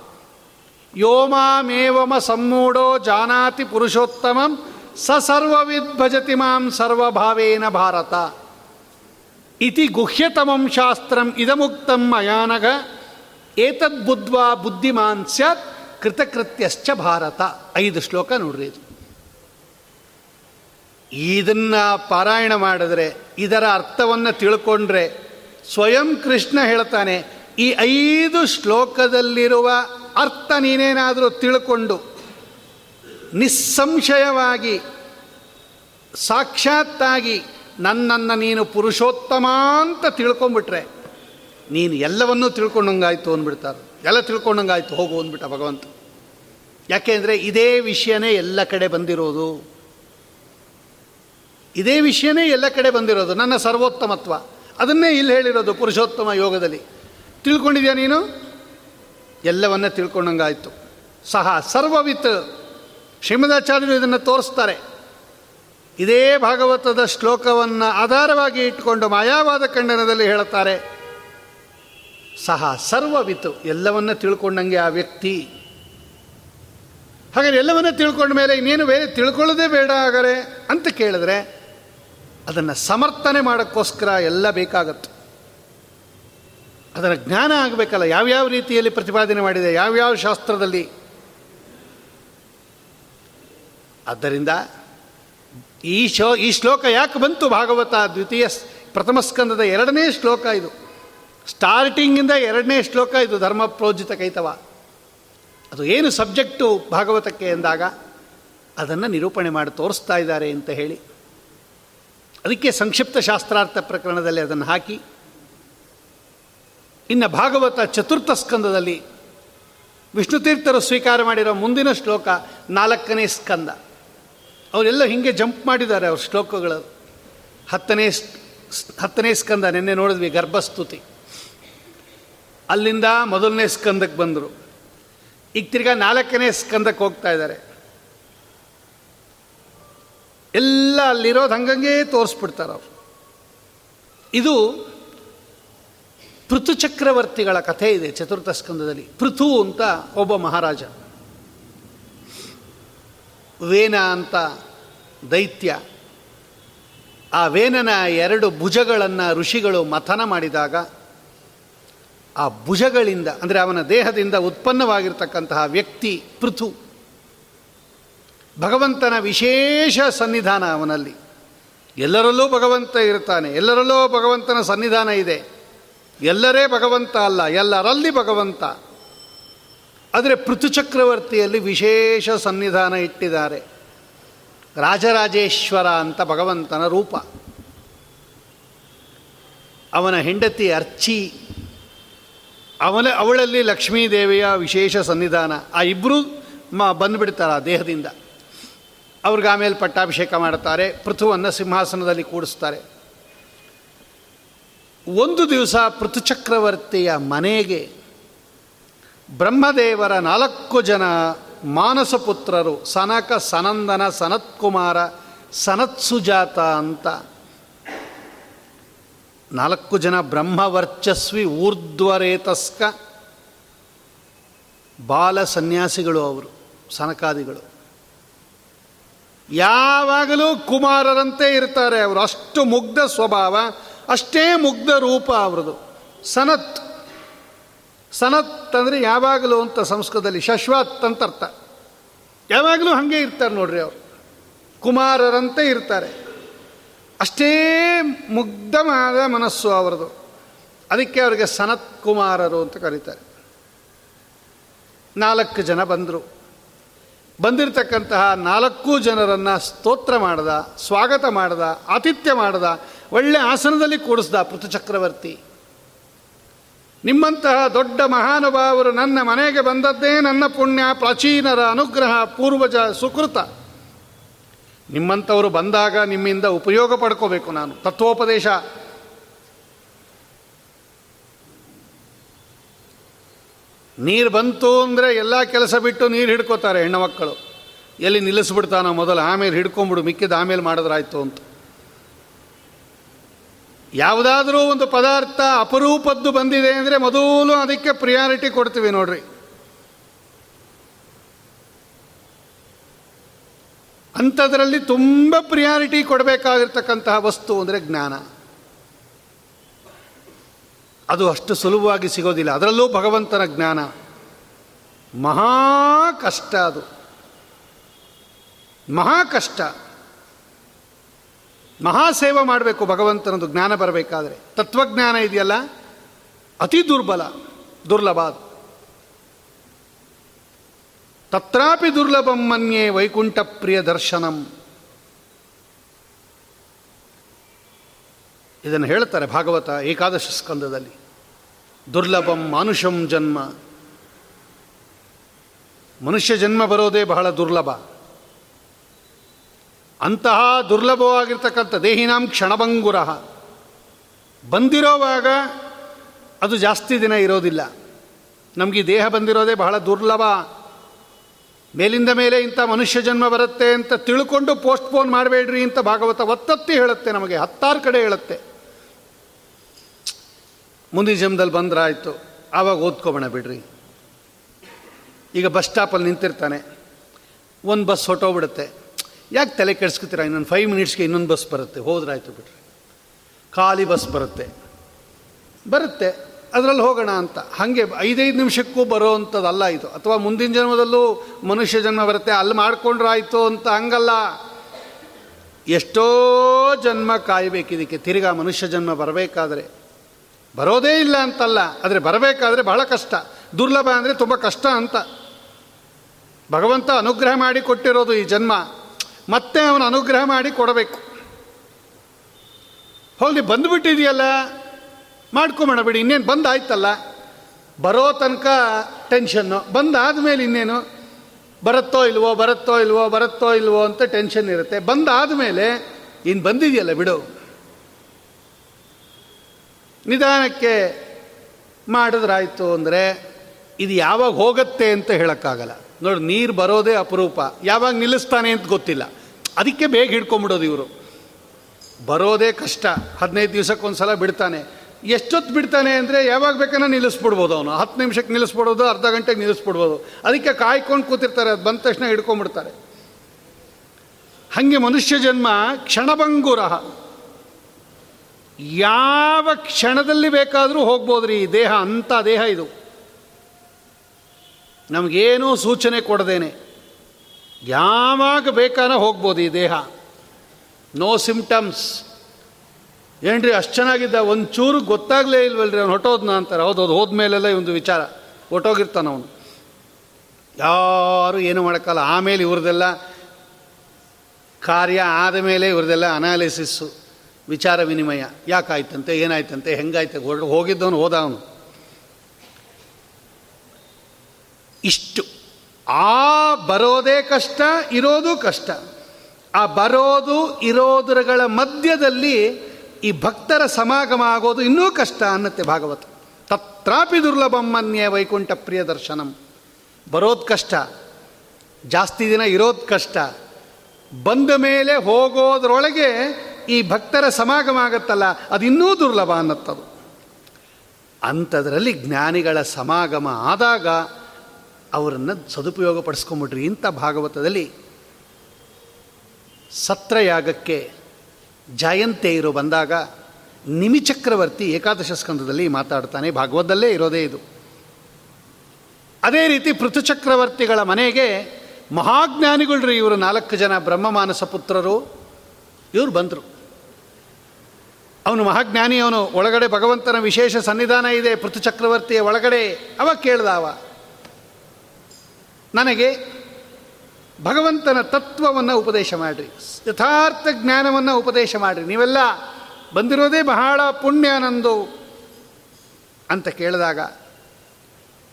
ಯೋಮಾಮೇವಮ ಸಮ್ಮೂಢೋ ಜಾನಾತಿ ಪುರುಷೋತ್ತಮಂ ಸ ಸರ್ವವಿದ್ಭಜತಿ ಮಾಂ ಸರ್ವಭಾವೇನ ಭಾರತ. ಇತಿ ಗುಹ್ಯತಮಂ ಶಾಸ್ತ್ರಂ ಇದಮುಕ್ತಂ ಮಯಾನಗ ಏತದ್ಬುದ್ವಾ ಬುದ್ಧಿಮಾನ್ ಸ್ಯಾತ್ ಕೃತಕೃತ್ಯಶ್ಚ ಭಾರತ. ಐದು ಶ್ಲೋಕ ನೋಡ್ರಿ ಇದು. ಇದನ್ನು ಪಾರಾಯಣ ಮಾಡಿದ್ರೆ, ಇದರ ಅರ್ಥವನ್ನು ತಿಳ್ಕೊಂಡ್ರೆ ಸ್ವಯಂ ಕೃಷ್ಣ ಹೇಳ್ತಾನೆ, ಈ ಐದು ಶ್ಲೋಕದಲ್ಲಿರುವ ಅರ್ಥ ನೀನೇನಾದರೂ ತಿಳ್ಕೊಂಡು ನಿಸ್ಸಂಶಯವಾಗಿ ಸಾಕ್ಷಾತ್ತಾಗಿ ನನ್ನನ್ನು ನೀನು ಪುರುಷೋತ್ತಮ ಅಂತ ತಿಳ್ಕೊಂಬಿಟ್ರೆ ನೀನು ಎಲ್ಲವನ್ನೂ ತಿಳ್ಕೊಂಡಂಗಾಯ್ತು ಅಂದ್ಬಿಡ್ತಾರೆ ಎಲ್ಲ ತಿಳ್ಕೊಂಡಂಗಾಯ್ತು, ಹೋಗು ಅಂದ್ಬಿಟ್ಟ ಭಗವಂತ. ಯಾಕೆಂದರೆ ಇದೇ ವಿಷಯನೇ ಎಲ್ಲ ಕಡೆ ಬಂದಿರೋದು. ಇದೇ ವಿಷಯನೇ ಎಲ್ಲ ಕಡೆ ಬಂದಿರೋದು, ನನ್ನ ಸರ್ವೋತ್ತಮತ್ವ. ಅದನ್ನೇ ಇಲ್ಲಿ ಹೇಳಿರೋದು ಪುರುಷೋತ್ತಮ ಯೋಗದಲ್ಲಿ. ತಿಳ್ಕೊಂಡಿದ್ಯಾ ನೀನು? ಎಲ್ಲವನ್ನ ತಿಳ್ಕೊಂಡಂಗಾಯಿತು. ಸಹ ಸರ್ವವಿತ್ ಶ್ರೀಮದಾಚಾರ್ಯರು ಇದನ್ನು ತೋರಿಸ್ತಾರೆ. ಇದೇ ಭಾಗವತದ ಶ್ಲೋಕವನ್ನು ಆಧಾರವಾಗಿ ಇಟ್ಟುಕೊಂಡು ಮಾಯಾವಾದ ಖಂಡನದಲ್ಲಿ ಹೇಳುತ್ತಾರೆ. ಸಹ ಸರ್ವವಿತು ಎಲ್ಲವನ್ನ ತಿಳ್ಕೊಂಡಂಗೆ ಆ ವ್ಯಕ್ತಿ. ಹಾಗಾದ್ರೆ ಎಲ್ಲವನ್ನ ತಿಳ್ಕೊಂಡ ಮೇಲೆ ಇನ್ನೇನು ಬೇರೆ ತಿಳ್ಕೊಳ್ಳೋದೇ ಬೇಡ ಹಾಗಾರೆ ಅಂತ ಕೇಳಿದ್ರೆ ಅದನ್ನು ಸಮರ್ಥನೆ ಮಾಡೋಕ್ಕೋಸ್ಕರ ಎಲ್ಲ ಬೇಕಾಗತ್ತೆ. ಅದರ ಜ್ಞಾನ ಆಗಬೇಕಲ್ಲ. ಯಾವ್ಯಾವ ರೀತಿಯಲ್ಲಿ ಪ್ರತಿಪಾದನೆ ಮಾಡಿದೆ ಯಾವ್ಯಾವ ಶಾಸ್ತ್ರದಲ್ಲಿ? ಆದ್ದರಿಂದ ಈ ಶೋ, ಈ ಶ್ಲೋಕ ಯಾಕೆ ಬಂತು? ಭಾಗವತ ದ್ವಿತೀಯ ಪ್ರಥಮ ಸ್ಕಂದದ ಎರಡನೇ ಶ್ಲೋಕ ಇದು. ಸ್ಟಾರ್ಟಿಂಗಿಂದ ಎರಡನೇ ಶ್ಲೋಕ ಇದು ಧರ್ಮ ಪ್ರೋಜಿತ ಕೈತವ. ಅದು ಏನು ಸಬ್ಜೆಕ್ಟು ಭಾಗವತಕ್ಕೆ ಎಂದಾಗ ಅದನ್ನು ನಿರೂಪಣೆ ಮಾಡಿ ತೋರಿಸ್ತಾ ಇದ್ದಾರೆ ಅಂತ ಹೇಳಿ. ಅದಕ್ಕೆ ಸಂಕ್ಷಿಪ್ತ ಶಾಸ್ತ್ರಾರ್ಥ ಪ್ರಕರಣದಲ್ಲಿ ಅದನ್ನು ಹಾಕಿ. ಇನ್ನು ಭಾಗವತ ಚತುರ್ಥ ಸ್ಕಂದದಲ್ಲಿ ವಿಷ್ಣು ತೀರ್ಥರು ಸ್ವೀಕಾರ ಮಾಡಿರೋ ಮುಂದಿನ ಶ್ಲೋಕ ನಾಲ್ಕನೇ ಸ್ಕಂದ. ಅವರೆಲ್ಲ ಹಿಂಗೆ ಜಂಪ್ ಮಾಡಿದ್ದಾರೆ ಅವ್ರ ಶ್ಲೋಕಗಳು. ಹತ್ತನೇ ಹತ್ತನೇ ಸ್ಕಂದ ನಿನ್ನೆ ನೋಡಿದ್ವಿ, ಗರ್ಭಸ್ತುತಿ. ಅಲ್ಲಿಂದ ಮೊದಲನೇ ಸ್ಕಂದಕ್ಕೆ ಬಂದರು. ಈಗ ತಿರ್ಗಾ ನಾಲ್ಕನೇ ಸ್ಕಂದಕ್ಕೆ ಹೋಗ್ತಾ ಇದ್ದಾರೆ. ಎಲ್ಲ ಅಲ್ಲಿರೋದು ಹಂಗಂಗೆ ತೋರಿಸ್ಬಿಡ್ತಾರೆ ಅವರು ಇದು ಪೃಥು ಚಕ್ರವರ್ತಿಗಳ ಕಥೆ ಇದೆ ಚತುರ್ಥ ಸ್ಕಂದದಲ್ಲಿ. ಪೃಥು ಅಂತ ಒಬ್ಬ ಮಹಾರಾಜ. ವೇನ ಅಂತ ದೈತ್ಯ. ಆ ವೇನನ ಎರಡು ಭುಜಗಳನ್ನು ಋಷಿಗಳು ಮಥನ ಮಾಡಿದಾಗ ಆ ಭುಜಗಳಿಂದ, ಅಂದರೆ ಅವನ ದೇಹದಿಂದ ಉತ್ಪನ್ನವಾಗಿರ್ತಕ್ಕಂತಹ ವ್ಯಕ್ತಿ ಪೃಥು. ಭಗವಂತನ ವಿಶೇಷ ಸನ್ನಿಧಾನ ಅವನಲ್ಲಿ. ಎಲ್ಲರಲ್ಲೂ ಭಗವಂತ ಇರ್ತಾನೆ ಎಲ್ಲರಲ್ಲೂ ಭಗವಂತನ ಸನ್ನಿಧಾನ ಇದೆ. ಎಲ್ಲರೇ ಭಗವಂತ ಅಲ್ಲ, ಎಲ್ಲರಲ್ಲಿ ಭಗವಂತ. ಆದರೆ ಪೃಥುಚಕ್ರವರ್ತಿಯಲ್ಲಿ ವಿಶೇಷ ಸನ್ನಿಧಾನ ಇಟ್ಟಿದ್ದಾರೆ. ರಾಜರಾಜೇಶ್ವರ ಅಂತ ಭಗವಂತನ ರೂಪ. ಅವನ ಹೆಂಡತಿ ಅರ್ಚಿ, ಅವನ, ಅವಳಲ್ಲಿ ಲಕ್ಷ್ಮೀದೇವಿಯ ವಿಶೇಷ ಸನ್ನಿಧಾನ. ಆ ಇಬ್ಬರು ಮ, ಬಂದುಬಿಡ್ತಾರೆ ಆ ದೇಹದಿಂದ. ಅವ್ರಿಗೆ ಆಮೇಲೆ ಪಟ್ಟಾಭಿಷೇಕ ಮಾಡ್ತಾರೆ, ಪೃಥುವನ್ನು ಸಿಂಹಾಸನದಲ್ಲಿ ಕೂಡಿಸ್ತಾರೆ. ಒಂದು ದಿವಸ ಪೃಥುಚಕ್ರವರ್ತಿಯ ಮನೆಗೆ ಬ್ರಹ್ಮದೇವರ ನಾಲ್ಕು ಜನ ಮಾನಸಪುತ್ರರು ಸನಕ ಸನಂದನ ಸನತ್ಕುಮಾರ ಸನತ್ಸುಜಾತ ಅಂತ. ನಾಲ್ಕು ಜನ ಬ್ರಹ್ಮವರ್ಚಸ್ವಿ ಊರ್ಧ್ವರೇತಸ್ಕ ಬಾಲ ಸನ್ಯಾಸಿಗಳು ಅವರು, ಸನಕಾದಿಗಳು. ಯಾವಾಗಲೂ ಕುಮಾರರಂತೆ ಇರ್ತಾರೆ. ಅವರು ಅಷ್ಟು ಮುಗ್ಧ ಸ್ವಭಾವ. ಅಷ್ಟೇ ಮುಗ್ಧ ರೂಪ ಅವರದು. ಸನತ್. ಸನತ್ ಅಂದರೆ ಯಾವಾಗಲೂ ಅಂತ ಸಂಸ್ಕೃತದಲ್ಲಿ ಶಶ್ವತ್ ಅಂತ ಅರ್ಥ. ಯಾವಾಗಲೂ ಹಾಗೆ ಇರ್ತಾರೆ ನೋಡ್ರಿ ಅವರು. ಕುಮಾರರಂತೆ ಇರ್ತಾರೆ. ಅಷ್ಟೇ ಮುಗ್ಧವಾದ ಮನಸ್ಸು ಅವರದು. ಅದಕ್ಕೆ ಅವರಿಗೆ ಸನತ್ ಕುಮಾರರು ಅಂತ ಕರೀತಾರೆ. ನಾಲ್ಕು ಜನ ಬಂದರು. ಬಂದಿರತಕ್ಕಂತಹ ನಾಲ್ಕು ಜನರನ್ನು ಸ್ತೋತ್ರ ಮಾಡ್ದ, ಸ್ವಾಗತ ಮಾಡ್ದ, ಆತಿಥ್ಯ ಮಾಡ್ದ ಒಳ್ಳೆ ಆಸನದಲ್ಲಿ ಕೂಡಿಸ್ದ ಪೃಥುಚಕ್ರವರ್ತಿ ನಿಮ್ಮಂತಹ ದೊಡ್ಡ ಮಹಾನುಭಾವರು ನನ್ನ ಮನೆಗೆ ಬಂದದ್ದೇ ನನ್ನ ಪುಣ್ಯ, ಪ್ರಾಚೀನರ ಅನುಗ್ರಹ, ಪೂರ್ವಜ ಸುಕೃತ. ನಿಮ್ಮಂಥವರು ಬಂದಾಗ ನಿಮ್ಮಿಂದ ಉಪಯೋಗ ಪಡ್ಕೋಬೇಕು ನಾನು. ತತ್ವೋಪದೇಶ. ನೀರು ಬಂತು ಅಂದರೆ ಎಲ್ಲ ಕೆಲಸ ಬಿಟ್ಟು ನೀರು ಹಿಡ್ಕೋತಾರೆ ಹೆಣ್ಣು ಮಕ್ಕಳು. ಎಲ್ಲಿ ನಿಲ್ಲಿಸ್ಬಿಡ್ತಾನೋ ಮೊದಲು, ಆಮೇಲೆ ಹಿಡ್ಕೊಂಬಿಡು, ಮಿಕ್ಕಿದ ಆಮೇಲೆ ಮಾಡಿದ್ರಾಯ್ತು ಅಂತ. ಯಾವುದಾದ್ರೂ ಒಂದು ಪದಾರ್ಥ ಅಪರೂಪದ್ದು ಬಂದಿದೆ ಅಂದರೆ ಮೊದಲು ಅದಕ್ಕೆ ಪ್ರಿಯಾರಿಟಿ ಕೊಡ್ತೀವಿ ನೋಡ್ರಿ. ಅಂಥದ್ರಲ್ಲಿ ತುಂಬ ಪ್ರಿಯಾರಿಟಿ ಕೊಡಬೇಕಾಗಿರ್ತಕ್ಕಂತಹ ವಸ್ತು ಅಂದರೆ ಜ್ಞಾನ. ಅದು ಅಷ್ಟು ಸುಲಭವಾಗಿ ಸಿಗೋದಿಲ್ಲ. ಅದರಲ್ಲೂ ಭಗವಂತನ ಜ್ಞಾನ. ಮಹಾ ಕಷ್ಟ ಅದು. ಮಹಾ ಕಷ್ಟ. ಮಹಾಸೇವೆ ಮಾಡಬೇಕು, ಭಗವಂತನದು ಜ್ಞಾನ ಬರಬೇಕಾದ್ರೆ. ತತ್ವಜ್ಞಾನ ಇದೆಯಲ್ಲ? ಅತಿ ದುರ್ಬಲ, ದುರ್ಲಭ ತತ್ರಾಪಿ ದುರ್ಲಭಂ ಮನ್ಯೆ ವೈಕುಂಠ ಪ್ರಿಯ ದರ್ಶನಂ. ಇದನ್ನು ಹೇಳ್ತಾರೆ ಭಾಗವತ ಏಕಾದಶ ಸ್ಕಂದದಲ್ಲಿ. ದುರ್ಲಭಂ ಮಾನುಷಂ ಜನ್ಮ. ಮನುಷ್ಯ ಜನ್ಮ ಬರೋದೇ ಬಹಳ ದುರ್ಲಭ. ಅಂತಹ ದುರ್ಲಭವಾಗಿರ್ತಕ್ಕಂಥ ದೇಹಿನಾಂ ಕ್ಷಣಭಂಗುರ. ಬಂದಿರೋವಾಗ ಅದು ಜಾಸ್ತಿ ದಿನ ಇರೋದಿಲ್ಲ. ನಮಗೆ ದೇಹ ಬಂದಿರೋದೇ ಬಹಳ ದುರ್ಲಭ. ಮೇಲಿಂದ ಮೇಲೆ ಇಂಥ ಮನುಷ್ಯ ಜನ್ಮ ಬರುತ್ತೆ ಅಂತ ತಿಳ್ಕೊಂಡು ಪೋಸ್ಟ್ಪೋನ್ ಮಾಡಬೇಡ್ರಿ ಅಂತ ಭಾಗವತ ಒತ್ತತ್ತಿ ಹೇಳುತ್ತೆ ನಮಗೆ, ಹತ್ತಾರು ಕಡೆ ಹೇಳುತ್ತೆ. ಮುಂದಿನ ಜನ್ಮದಲ್ಲಿ ಬಂದ್ರಾಯಿತು ಆವಾಗ ಓದ್ಕೊಬೋಣ ಬಿಡ್ರಿ. ಈಗ ಬಸ್ ಸ್ಟಾಪಲ್ಲಿ ನಿಂತಿರ್ತಾನೆ, ಒಂದು ಬಸ್ ಹೊಟ್ಟೋಗ್ಬಿಡುತ್ತೆ ಯಾಕೆ ತಲೆ ಕೆಡಿಸ್ಕೊತೀರ? ಇನ್ನೊಂದು ಫೈವ್ ಮಿನಿಟ್ಸ್ಗೆ ಇನ್ನೊಂದು ಬಸ್ ಬರುತ್ತೆ. ಹೋದ್ರಾಯ್ತು ಬಿಟ್ರೆ ಖಾಲಿ ಬಸ್ ಬರುತ್ತೆ. ಬರುತ್ತೆ. ಅದರಲ್ಲಿ ಹೋಗೋಣ ಅಂತ. ಹಾಗೆ ಐದೈದು ನಿಮಿಷಕ್ಕೂ ಬರೋ ಅಂಥದ್ದಲ್ಲ ಇದು. ಅಥವಾ ಮುಂದಿನ ಜನ್ಮದಲ್ಲೂ ಮನುಷ್ಯ ಜನ್ಮ ಬರುತ್ತೆ. ಅಲ್ಲಿ ಮಾಡ್ಕೊಂಡ್ರಾಯ್ತು ಅಂತ ಹಂಗಲ್ಲ. ಎಷ್ಟೋ ಜನ್ಮ ಕಾಯಬೇಕಿದಕ್ಕೆ ತಿರ್ಗಾ ಮನುಷ್ಯ ಜನ್ಮ ಬರಬೇಕಾದ್ರೆ. ಬರೋದೇ ಇಲ್ಲ ಅಂತಲ್ಲ. ಆದರೆ ಬರಬೇಕಾದ್ರೆ ಬಹಳ ಕಷ್ಟ. ದುರ್ಲಭ ಅಂದರೆ ತುಂಬ ಕಷ್ಟ ಅಂತ. ಭಗವಂತ ಅನುಗ್ರಹ ಮಾಡಿ ಕೊಟ್ಟಿರೋದು ಈ ಜನ್ಮ. ಮತ್ತೆ ಅವನ ಅನುಗ್ರಹ ಮಾಡಿ ಕೊಡಬೇಕು. ಹೋಗಿ ಬಂದುಬಿಟ್ಟಿದೆಯಲ್ಲ ಮಾಡ್ಕೊಂಬೇಡ ಬಿಡಿ, ಇನ್ನೇನು ಬಂದಾಯ್ತಲ್ಲ? ಬರೋ ತನಕ ಟೆನ್ಷನ್ನು ಬಂದಾದ ಮೇಲೆ ಇನ್ನೇನು? ಬರುತ್ತೋ ಇಲ್ವೋ ಬರುತ್ತೋ ಇಲ್ವೋ ಬರುತ್ತೋ ಇಲ್ವೋ ಅಂತ ಟೆನ್ಷನ್ ಇರುತ್ತೆ. ಬಂದಾದ ಮೇಲೆ ಇನ್ನು ಬಂದಿದೆಯಲ್ಲ ಬಿಡು. ನಿಧಾನಕ್ಕೆ ಮಾಡಿದ್ರಾಯ್ತು ಅಂದರೆ ಇದು ಯಾವಾಗ ಹೋಗುತ್ತೆ ಅಂತ ಹೇಳೋಕ್ಕಾಗಲ್ಲ. ನೋಡಿ, ನೀರು ಬರೋದೇ ಅಪರೂಪ. ಯಾವಾಗ ನಿಲ್ಲಿಸ್ತಾನೆ ಅಂತ ಗೊತ್ತಿಲ್ಲ. ಅದಕ್ಕೆ ಬೇಗ ಹಿಡ್ಕೊಂಬಿಡೋದು ಇವರು. ಬರೋದೇ ಕಷ್ಟ. ಹದಿನೈದು ದಿವಸಕ್ಕೊಂದು ಸಲ ಬಿಡ್ತಾನೆ. ಎಷ್ಟೊತ್ತು ಬಿಡ್ತಾನೆ ಅಂದರೆ ಯಾವಾಗ ಬೇಕನ್ನ ನಿಲ್ಲಿಸ್ಬಿಡ್ಬೋದು ಅವನು. ಹತ್ತು ನಿಮಿಷಕ್ಕೆ ನಿಲ್ಲಿಸ್ಬಿಡೋದು, ಅರ್ಧ ಗಂಟೆಗೆ ನಿಲ್ಲಿಸ್ಬಿಡ್ಬೋದು. ಅದಕ್ಕೆ ಕಾಯ್ಕೊಂಡು ಕೂತಿರ್ತಾರೆ. ಅದು ಬಂದ ತಕ್ಷಣ ಹಿಡ್ಕೊಂಬಿಡ್ತಾರೆ ಹಾಗೆ ಮನುಷ್ಯ ಜನ್ಮ ಕ್ಷಣಭಂಗುರ ಯಾವ ಕ್ಷಣದಲ್ಲಿ ಬೇಕಾದರೂ ಹೋಗ್ಬೋದ್ರಿ. ಈ ದೇಹ, ಅಂಥ ದೇಹ ಇದು. ನಮಗೇನೂ ಸೂಚನೆ ಕೊಡದೇನೆ. ಯಾವಾಗ ಬೇಕಾನ ಹೋಗ್ಬೋದು ಈ ದೇಹ. ನೋ ಸಿಂಪ್ಟಮ್ಸ್ ಏನ್ರಿ, ಅಷ್ಟು ಚೆನ್ನಾಗಿದ್ದ? ಒಂದು ಚೂರು ಗೊತ್ತಾಗಲೇ ಇಲ್ವಲ್ರಿ ಅವ್ನು ಹೊಟ್ಟೋದ್ನ ಅಂತಾರೆ. ಹೌದು ಹೌದು ಹೋದ್ಮೇಲೆಲ್ಲ ಒಂದು ವಿಚಾರ. ಹೊಟ್ಟೋಗಿರ್ತಾನೆ ಅವನು. ಯಾರು ಏನು ಮಾಡೋಕ್ಕಲ್ಲ. ಆಮೇಲೆ ಇವ್ರದೆಲ್ಲ ಕಾರ್ಯ ಆದ ಮೇಲೆ ಇವ್ರದೆಲ್ಲ ಅನಾಲಿಸಿಸ್ಸು ವಿಚಾರ ವಿನಿಮಯ. ಯಾಕಾಯ್ತಂತೆ, ಏನಾಯ್ತಂತೆ, ಹೆಂಗಾಯ್ತು? ಹೋಗಿದ್ದವನು ಹೋದ ಅವನು. ಇಷ್ಟು. ಆ ಬರೋದೇ ಕಷ್ಟ, ಇರೋದು ಕಷ್ಟ. ಆ ಬರೋದು, ಇರೋದರಗಳ ಮಧ್ಯದಲ್ಲಿ ಈ ಭಕ್ತರ ಸಮಾಗಮ ಆಗೋದು ಇನ್ನೂ ಕಷ್ಟ ಅನ್ನತ್ತೆ ಭಾಗವತ. ತತ್ರಾಪಿ ದುರ್ಲಭಮ್ಮನ್ಯ ವೈಕುಂಠ ಪ್ರಿಯ ದರ್ಶನಂ. ಬರೋದು ಕಷ್ಟ, ಜಾಸ್ತಿ ದಿನ ಇರೋದು ಕಷ್ಟ. ಬಂದ ಮೇಲೆ ಹೋಗೋದ್ರೊಳಗೆ ಈ ಭಕ್ತರ ಸಮಾಗಮ ಆಗುತ್ತಲ್ಲ, ಅದು ಇನ್ನೂ ದುರ್ಲಭ ಅನ್ನತ್ತದು. ಅಂಥದ್ರಲ್ಲಿ ಜ್ಞಾನಿಗಳ ಸಮಾಗಮ ಆದಾಗ ಅವರನ್ನು ಸದುಪಯೋಗ ಪಡಿಸ್ಕೊಂಬಿಟ್ರಿ ಇಂಥ ಭಾಗವತದಲ್ಲಿ ಸತ್ರಯಾಗಕ್ಕೆ ಜಯಂತೆಯರು ಬಂದಾಗ ನಿಮಿಚಕ್ರವರ್ತಿ ಏಕಾದಶ ಸ್ಕಂದದಲ್ಲಿ ಮಾತಾಡ್ತಾನೆ. ಭಾಗವತದಲ್ಲೇ ಇರೋದೇ ಇದು. ಅದೇ ರೀತಿ ಪೃಥುಚಕ್ರವರ್ತಿಗಳ ಮನೆಗೆ ಮಹಾಜ್ಞಾನಿಗಳ್ರಿ ಇವರು ನಾಲ್ಕು ಜನ ಬ್ರಹ್ಮಮಾನಸ ಪುತ್ರರು. ಇವರು ಬಂದರು. ಅವನು ಮಹಾಜ್ಞಾನಿ, ಅವನು ಒಳಗಡೆ ಭಗವಂತನ ವಿಶೇಷ ಸನ್ನಿಧಾನ ಇದೆ ಪೃಥುಚಕ್ರವರ್ತಿಯ ಒಳಗಡೆ. ಅವ ಕೇಳ್ದಾವ ನನಗೆ ಭಗವಂತನ ತತ್ವವನ್ನು ಉಪದೇಶ ಮಾಡಿರಿ. ಯಥಾರ್ಥ ಜ್ಞಾನವನ್ನು ಉಪದೇಶ ಮಾಡಿರಿ. ನೀವೆಲ್ಲ ಬಂದಿರೋದೇ ಬಹಳ ಪುಣ್ಯ ನಂದು ಅಂತ ಕೇಳಿದಾಗ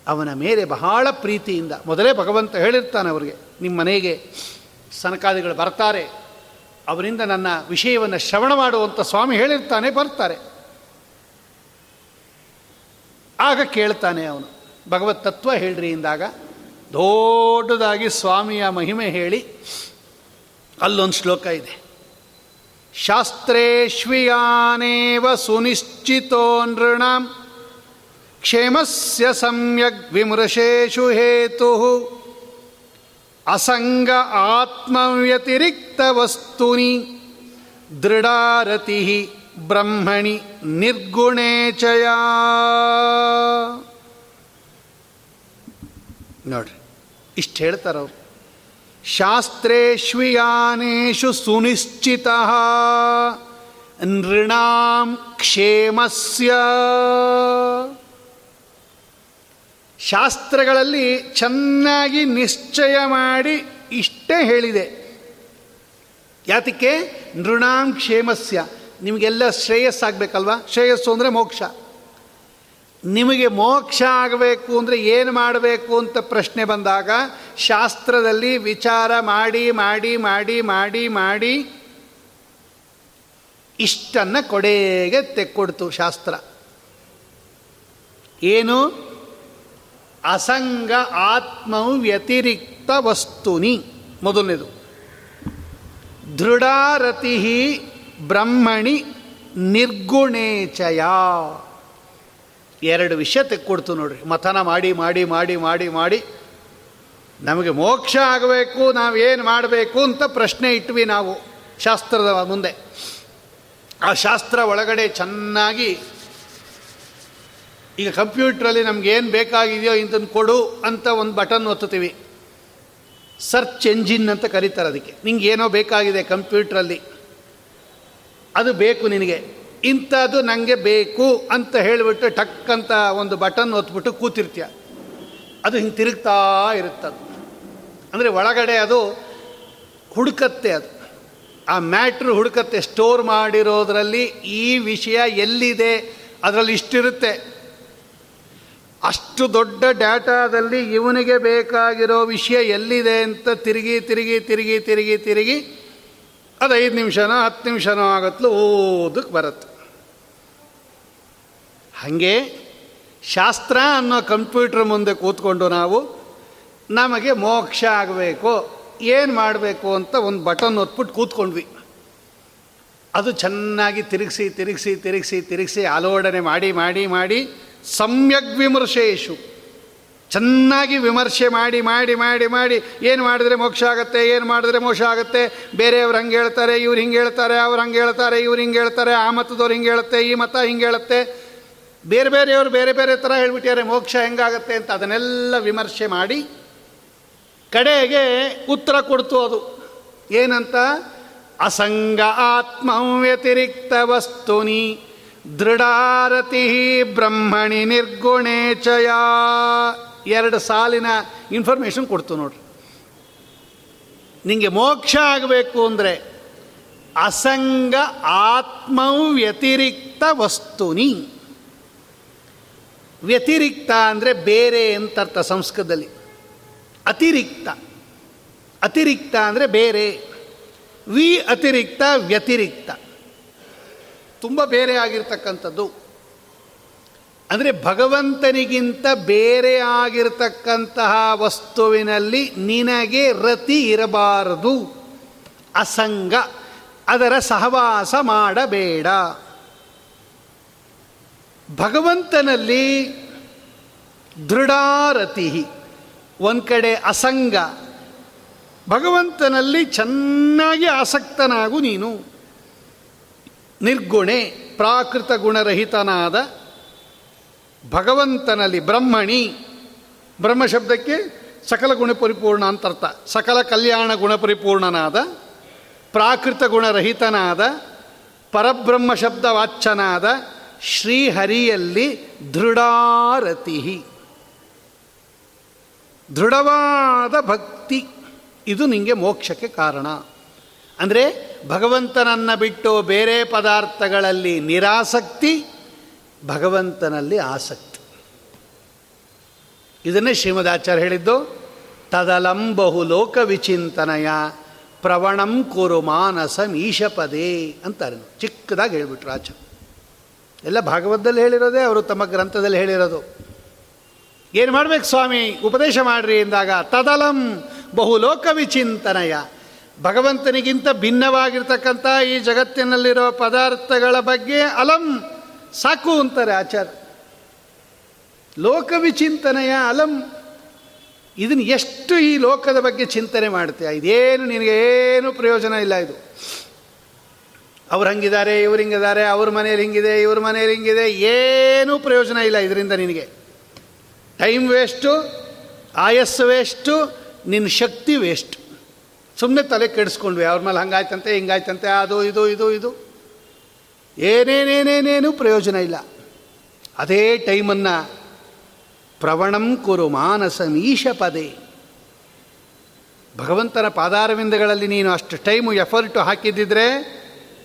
ಅವನ ಮೇಲೆ ಬಹಳ ಪ್ರೀತಿಯಿಂದ, ಮೊದಲೇ ಭಗವಂತ ಹೇಳಿರ್ತಾನೆ ಅವರಿಗೆ, ನಿಮ್ಮ ಮನೆಗೆ ಸನಕಾದಿಗಳು ಬರ್ತಾರೆ. ಅವರಿಂದ ನನ್ನ ವಿಷಯವನ್ನು ಶ್ರವಣ ಮಾಡುವಂಥ ಸ್ವಾಮಿ ಹೇಳಿರ್ತಾನೆ, ಬರ್ತಾರೆ. ಆಗ ಕೇಳ್ತಾನೆ ಅವನು, ಭಗವತ್ ತತ್ವ ಹೇಳ್ರಿ ಇಂದಾಗ ದೊಡ್ಡದಾಗಿ ಸ್ವಾಮಿಯ ಮಹಿಮೆ ಹೇಳಿ ಅಲ್ಲೊಂದು ಶ್ಲೋಕ ಇದೆ. ಶಾಸ್ತ್ರೇಶ್ವಿಯಾನೇವ ಸುನಿಶ್ಚಿತೋ ನೃಣ, ಕ್ಷೇಮಸ್ಯ ಸಮ್ಯಗ್ ವಿಮೃಶೇಷು ಹೇತು ಅಸಂಗ ಆತ್ಮವ್ಯತಿರಿಕ್ತ ವಸ್ತುನಿ, ದೃಢಾರತಿ ಬ್ರಹ್ಮಣಿ ನಿರ್ಗುಣೇಚಯ ನೋಡ್ರಿ. ಇಷ್ಟು ಹೇಳ್ತಾರವ್ರು ಶಾಸ್ತ್ರೇಶ್ವಿಯಾನೇಶು ಸುನಿಶ್ಚಿತ ನೃಣಾಂ ಕ್ಷೇಮಸ್ಯ. ಶಾಸ್ತ್ರಗಳಲ್ಲಿ ಚೆನ್ನಾಗಿ ನಿಶ್ಚಯ ಮಾಡಿ ಇಷ್ಟೇ ಹೇಳಿದೆ. ಯಾತಕ್ಕೆ? ನೃಣಾಂ ಕ್ಷೇಮಸ್ಯ. ನಿಮಗೆಲ್ಲ ಶ್ರೇಯಸ್ಸಾಗಬೇಕಲ್ವಾ? ಶ್ರೇಯಸ್ಸು ಅಂದರೆ ಮೋಕ್ಷ. ನಿಮಗೆ ಮೋಕ್ಷ ಆಗಬೇಕು ಅಂದರೆ ಏನು ಮಾಡಬೇಕು ಅಂತ ಪ್ರಶ್ನೆ ಬಂದಾಗ ಶಾಸ್ತ್ರದಲ್ಲಿ ವಿಚಾರ ಮಾಡಿ ಮಾಡಿ ಮಾಡಿ ಮಾಡಿ ಮಾಡಿ ಇಷ್ಟನ್ನು ಕೊಡೆಗೆ ತೆಕ್ಕೊಡ್ತು ಶಾಸ್ತ್ರ. ಏನು? ಅಸಂಗ ಆತ್ಮವು ವ್ಯತಿರಿಕ್ತ ವಸ್ತುನಿ ಮೊದಲನೇದು. ದೃಢಾರತಿ ಬ್ರಹ್ಮಣಿ ನಿರ್ಗುಣೇಚಯ. ಎರಡು ವಿಷಯ ತೆಕ್ಕೊಡ್ತು ನೋಡ್ರಿ. ಮಥನ ಮಾಡಿ ಮಾಡಿ ಮಾಡಿ ಮಾಡಿ ಮಾಡಿ. ನಮಗೆ ಮೋಕ್ಷ ಆಗಬೇಕು ನಾವೇನು ಮಾಡಬೇಕು ಅಂತ ಪ್ರಶ್ನೆ ಇಟ್ವಿ ನಾವು ಶಾಸ್ತ್ರದ ಮುಂದೆ. ಆ ಶಾಸ್ತ್ರ ಒಳಗಡೆ ಚೆನ್ನಾಗಿ ಈಗ ಕಂಪ್ಯೂಟ್ರಲ್ಲಿ ಏನು ಬೇಕಾಗಿದೆಯೋ ಇಂಥದ್ದು ಕೊಡು ಅಂತ ಒಂದು ಬಟನ್ ಒತ್ತುತ್ತೀವಿ. ಸರ್ಚ್ ಎಂಜಿನ್ ಅಂತ ಕರೀತಾರೆ ಅದಕ್ಕೆ. ನಿಂಗೆ ಏನೋ ಬೇಕಾಗಿದೆ ಕಂಪ್ಯೂಟ್ರಲ್ಲಿ. ಅದು ಬೇಕು ನಿನಗೆ. ಇಂಥದ್ದು ನನಗೆ ಬೇಕು ಅಂತ ಹೇಳಿಬಿಟ್ಟು ಟಕ್ ಅಂತ ಒಂದು ಬಟನ್ ಒತ್ಬಿಟ್ಟು ಕೂತಿರ್ತೀಯ. ಅದು ಹಿಂಗೆ ತಿರುಗ್ತಾ ಇರುತ್ತದು. ಅಂದರೆ ಒಳಗಡೆ ಅದು ಹುಡುಕತ್ತೆ ಅದು. ಆ ಮ್ಯಾಟ್ರ್ ಹುಡುಕತ್ತೆ, ಸ್ಟೋರ್ ಮಾಡಿರೋದ್ರಲ್ಲಿ ಈ ವಿಷಯ ಎಲ್ಲಿದೆ, ಅದರಲ್ಲಿ ಇಷ್ಟಿರುತ್ತೆ. ಅಷ್ಟು ದೊಡ್ಡ ಡಾಟಾದಲ್ಲಿ ಇವನಿಗೆ ಬೇಕಾಗಿರೋ ವಿಷಯ ಎಲ್ಲಿದೆ ಅಂತ ತಿರುಗಿ ತಿರುಗಿ ತಿರುಗಿ ತಿರುಗಿ ತಿರುಗಿ, ಅದು ಐದು ನಿಮಿಷನೋ, ಹತ್ತು ನಿಮಿಷನೋ ಆಗತ್ಲು ಓದಕ್ಕೆ ಬರುತ್ತೆ. ಹಾಗೆ ಶಾಸ್ತ್ರ ಅನ್ನೋ ಕಂಪ್ಯೂಟ್ರ್ ಮುಂದೆ ಕೂತ್ಕೊಂಡು ನಾವು ನಮಗೆ ಮೋಕ್ಷ ಆಗಬೇಕು, ಏನು ಮಾಡಬೇಕು ಅಂತ ಒಂದು ಬಟನ್ ಒತ್ಬಿಟ್ಟು ಕೂತ್ಕೊಂಡ್ವಿ. ಅದು ಚೆನ್ನಾಗಿ ತಿರುಗಿಸಿ ತಿರುಗಿಸಿ ತಿರುಗಿಸಿ ತಿರುಗಿಸಿ ಆಲೋಡನೆ ಮಾಡಿ ಮಾಡಿ ಮಾಡಿ ಸಮ್ಯಕ್ ವಿಮರ್ಶೇಶು. ಚೆನ್ನಾಗಿ ವಿಮರ್ಶೆ ಮಾಡಿ ಮಾಡಿ ಮಾಡಿ ಮಾಡಿ ಏನು ಮಾಡಿದ್ರೆ ಮೋಕ್ಷ ಆಗುತ್ತೆ, ಏನು ಮಾಡಿದ್ರೆ ಮೋಕ್ಷ ಆಗುತ್ತೆ? ಬೇರೆಯವ್ರು ಹಂಗೆ ಹೇಳ್ತಾರೆ, ಇವ್ರು ಹಿಂಗೆ ಹೇಳ್ತಾರೆ, ಅವ್ರು ಹಂಗೆ ಹೇಳ್ತಾರೆ, ಇವ್ರು ಹಿಂಗೆ ಹೇಳ್ತಾರೆ, ಆ ಮತದವ್ರು ಹಿಂಗೆ ಹೇಳುತ್ತೆ, ಈ ಮತ ಹಿಂಗೆ ಹೇಳುತ್ತೆ? ಬೇರೆ ಬೇರೆಯವರು ಬೇರೆ ಬೇರೆ ಥರ ಹೇಳ್ಬಿಟ್ಟಿದ್ದಾರೆ, ಮೋಕ್ಷ ಹೆಂಗಾಗತ್ತೆ ಅಂತ ಅದನ್ನೆಲ್ಲ ವಿಮರ್ಶೆ ಮಾಡಿ ಕಡೆಗೆ ಉತ್ತರ ಕೊಡ್ತು ಅದು. ಏನಂತ? ಅಸಂಗ ಆತ್ಮ ವ್ಯತಿರಿಕ್ತ ವಸ್ತುನಿ ದೃಢಾರತಿ ಬ್ರಹ್ಮಣಿ ನಿರ್ಗುಣೇಚಯ ಎರಡು ಸಾಲಿನ ಇನ್ಫಾರ್ಮೇಷನ್ ಕೊಡ್ತು ನೋಡ್ರಿ. ನಿಮಗೆ ಮೋಕ್ಷ ಆಗಬೇಕು ಅಂದರೆ ಅಸಂಗ ಆತ್ಮ ವ್ಯತಿರಿಕ್ತ ವಸ್ತುನಿ. ವ್ಯತಿರಿಕ್ತ ಅಂದರೆ ಬೇರೆ ಅಂತ ಅರ್ಥ ಸಂಸ್ಕೃತದಲ್ಲಿ. ಅತಿರಿಕ್ತ. ಅತಿರಿಕ್ತ ಅಂದರೆ ಬೇರೆ. ವಿ ಅತಿರಿಕ್ತ, ವ್ಯತಿರಿಕ್ತ. ತುಂಬ ಬೇರೆ ಆಗಿರ್ತಕ್ಕಂಥದ್ದು. ಅಂದರೆ ಭಗವಂತನಿಗಿಂತ ಬೇರೆ ಆಗಿರ್ತಕ್ಕಂತಹ ವಸ್ತುವಿನಲ್ಲಿ ನಿನಗೆ ರತಿ ಇರಬಾರದು. ಅಸಂಗ. ಅದರ ಸಹವಾಸ ಮಾಡಬೇಡ. ಭಗವಂತನಲ್ಲಿ ದೃಢಾರತಿ ಒಂದು ಕಡೆ ಅಸಂಗ. ಭಗವಂತನಲ್ಲಿ ಚೆನ್ನಾಗಿ ಆಸಕ್ತನಾಗು ನೀನು. ನಿರ್ಗುಣೆ, ಪ್ರಾಕೃತ ಗುಣರಹಿತನಾದ ಭಗವಂತನಲ್ಲಿ ಬ್ರಹ್ಮಣಿ. ಬ್ರಹ್ಮಶಬ್ದಕ್ಕೆ ಸಕಲ ಗುಣ ಪರಿಪೂರ್ಣ ಅಂತ ಅರ್ಥ. ಸಕಲ ಕಲ್ಯಾಣ ಗುಣಪರಿಪೂರ್ಣನಾದ ಪ್ರಾಕೃತ ಗುಣರಹಿತನಾದ, ಪರಬ್ರಹ್ಮ ಶಬ್ದ ವಾಚ್ಯನಾದ ಶ್ರೀಹರಿಯಲ್ಲಿ ದೃಢಾರತಿ. ದೃಢವಾದ ಭಕ್ತಿ, ಇದು ನಿಮಗೆ ಮೋಕ್ಷಕ್ಕೆ ಕಾರಣ. ಅಂದರೆ ಭಗವಂತನನ್ನು ಬಿಟ್ಟು ಬೇರೆ ಪದಾರ್ಥಗಳಲ್ಲಿ ನಿರಾಸಕ್ತಿ, ಭಗವಂತನಲ್ಲಿ ಆಸಕ್ತಿ. ಇದನ್ನೇ ಶ್ರೀಮದಾಚಾರ್ಯ ಹೇಳಿದ್ದು, ತದಲಂ ಬಹು ಲೋಕ ವಿಚಿಂತನಯ, ಪ್ರವಣಂ ಕುರು ಮಾನಸ ಮೀಶಪದೇ ಅಂತಾರೆ. ಚಿಕ್ಕದಾಗಿ ಹೇಳಿಬಿಟ್ರು ಆಚಾರ್ಯ. ಎಲ್ಲ ಭಾಗವತದಲ್ಲಿ ಹೇಳಿರೋದೇ ಅವರು ತಮ್ಮ ಗ್ರಂಥದಲ್ಲಿ ಹೇಳಿರೋದು. ಏನು ಮಾಡ್ಬೇಕು ಸ್ವಾಮಿ? ಉಪದೇಶ ಮಾಡ್ರಿ ಎಂದಾಗ, ತದಲಂ ಬಹು ಲೋಕ ವಿಚಿಂತನಯ ಭಗವಂತನಿಗಿಂತ ಭಿನ್ನವಾಗಿರ್ತಕ್ಕಂಥ ಈ ಜಗತ್ತಿನಲ್ಲಿರೋ ಪದಾರ್ಥಗಳ ಬಗ್ಗೆ ಅಲಂ, ಸಾಕು ಅಂತಾರೆ ಆಚಾರ ಲೋಕ ವಿಚಿಂತನೆಯ ಅಲಂ. ಇದನ್ನು ಎಷ್ಟು ಈ ಲೋಕದ ಬಗ್ಗೆ ಚಿಂತನೆ ಮಾಡ್ತೀಯ? ಇದೇನು ನಿನಗೇನು ಪ್ರಯೋಜನ ಇಲ್ಲ ಇದು? ಅವ್ರು ಹಂಗಿದ್ದಾರೆ, ಇವ್ರು ಹಿಂಗಿದ್ದಾರೆ, ಅವ್ರ ಮನೇಲಿ ಹಿಂಗಿದೆ, ಇವ್ರ ಮನೇಲಿ ಹಿಂಗಿದೆ, ಏನೂ ಪ್ರಯೋಜನ ಇಲ್ಲ ಇದರಿಂದ ನಿನಗೆ. ಟೈಮ್ ವೇಸ್ಟು ಆಯಸ್ಸು ವೇಸ್ಟು ನಿನ್ನ ಶಕ್ತಿ ವೇಸ್ಟ್ ಸುಮ್ಮನೆ ತಲೆ ಕೆಡಿಸ್ಕೊಂಡ್ವಿ, ಅವ್ರ ಮೇಲೆ ಹಂಗಾಯ್ತಂತೆ, ಹಿಂಗಾಯ್ತಂತೆ, ಅದು, ಇದು ಇದು ಇದು. ಏನೇನೇನೇನೇನು ಪ್ರಯೋಜನ ಇಲ್ಲ. ಅದೇ ಟೈಮನ್ನು ಪ್ರವಣಂ ಕುರು ಮಾನಸ ನೀಶ ಪದೇ. ಭಗವಂತನ ಪಾದಾರವಿಂದಗಳಲ್ಲಿ ನೀನು ಅಷ್ಟು ಟೈಮು ಎಫರ್ಟು ಹಾಕಿದ್ದಿದ್ರೆ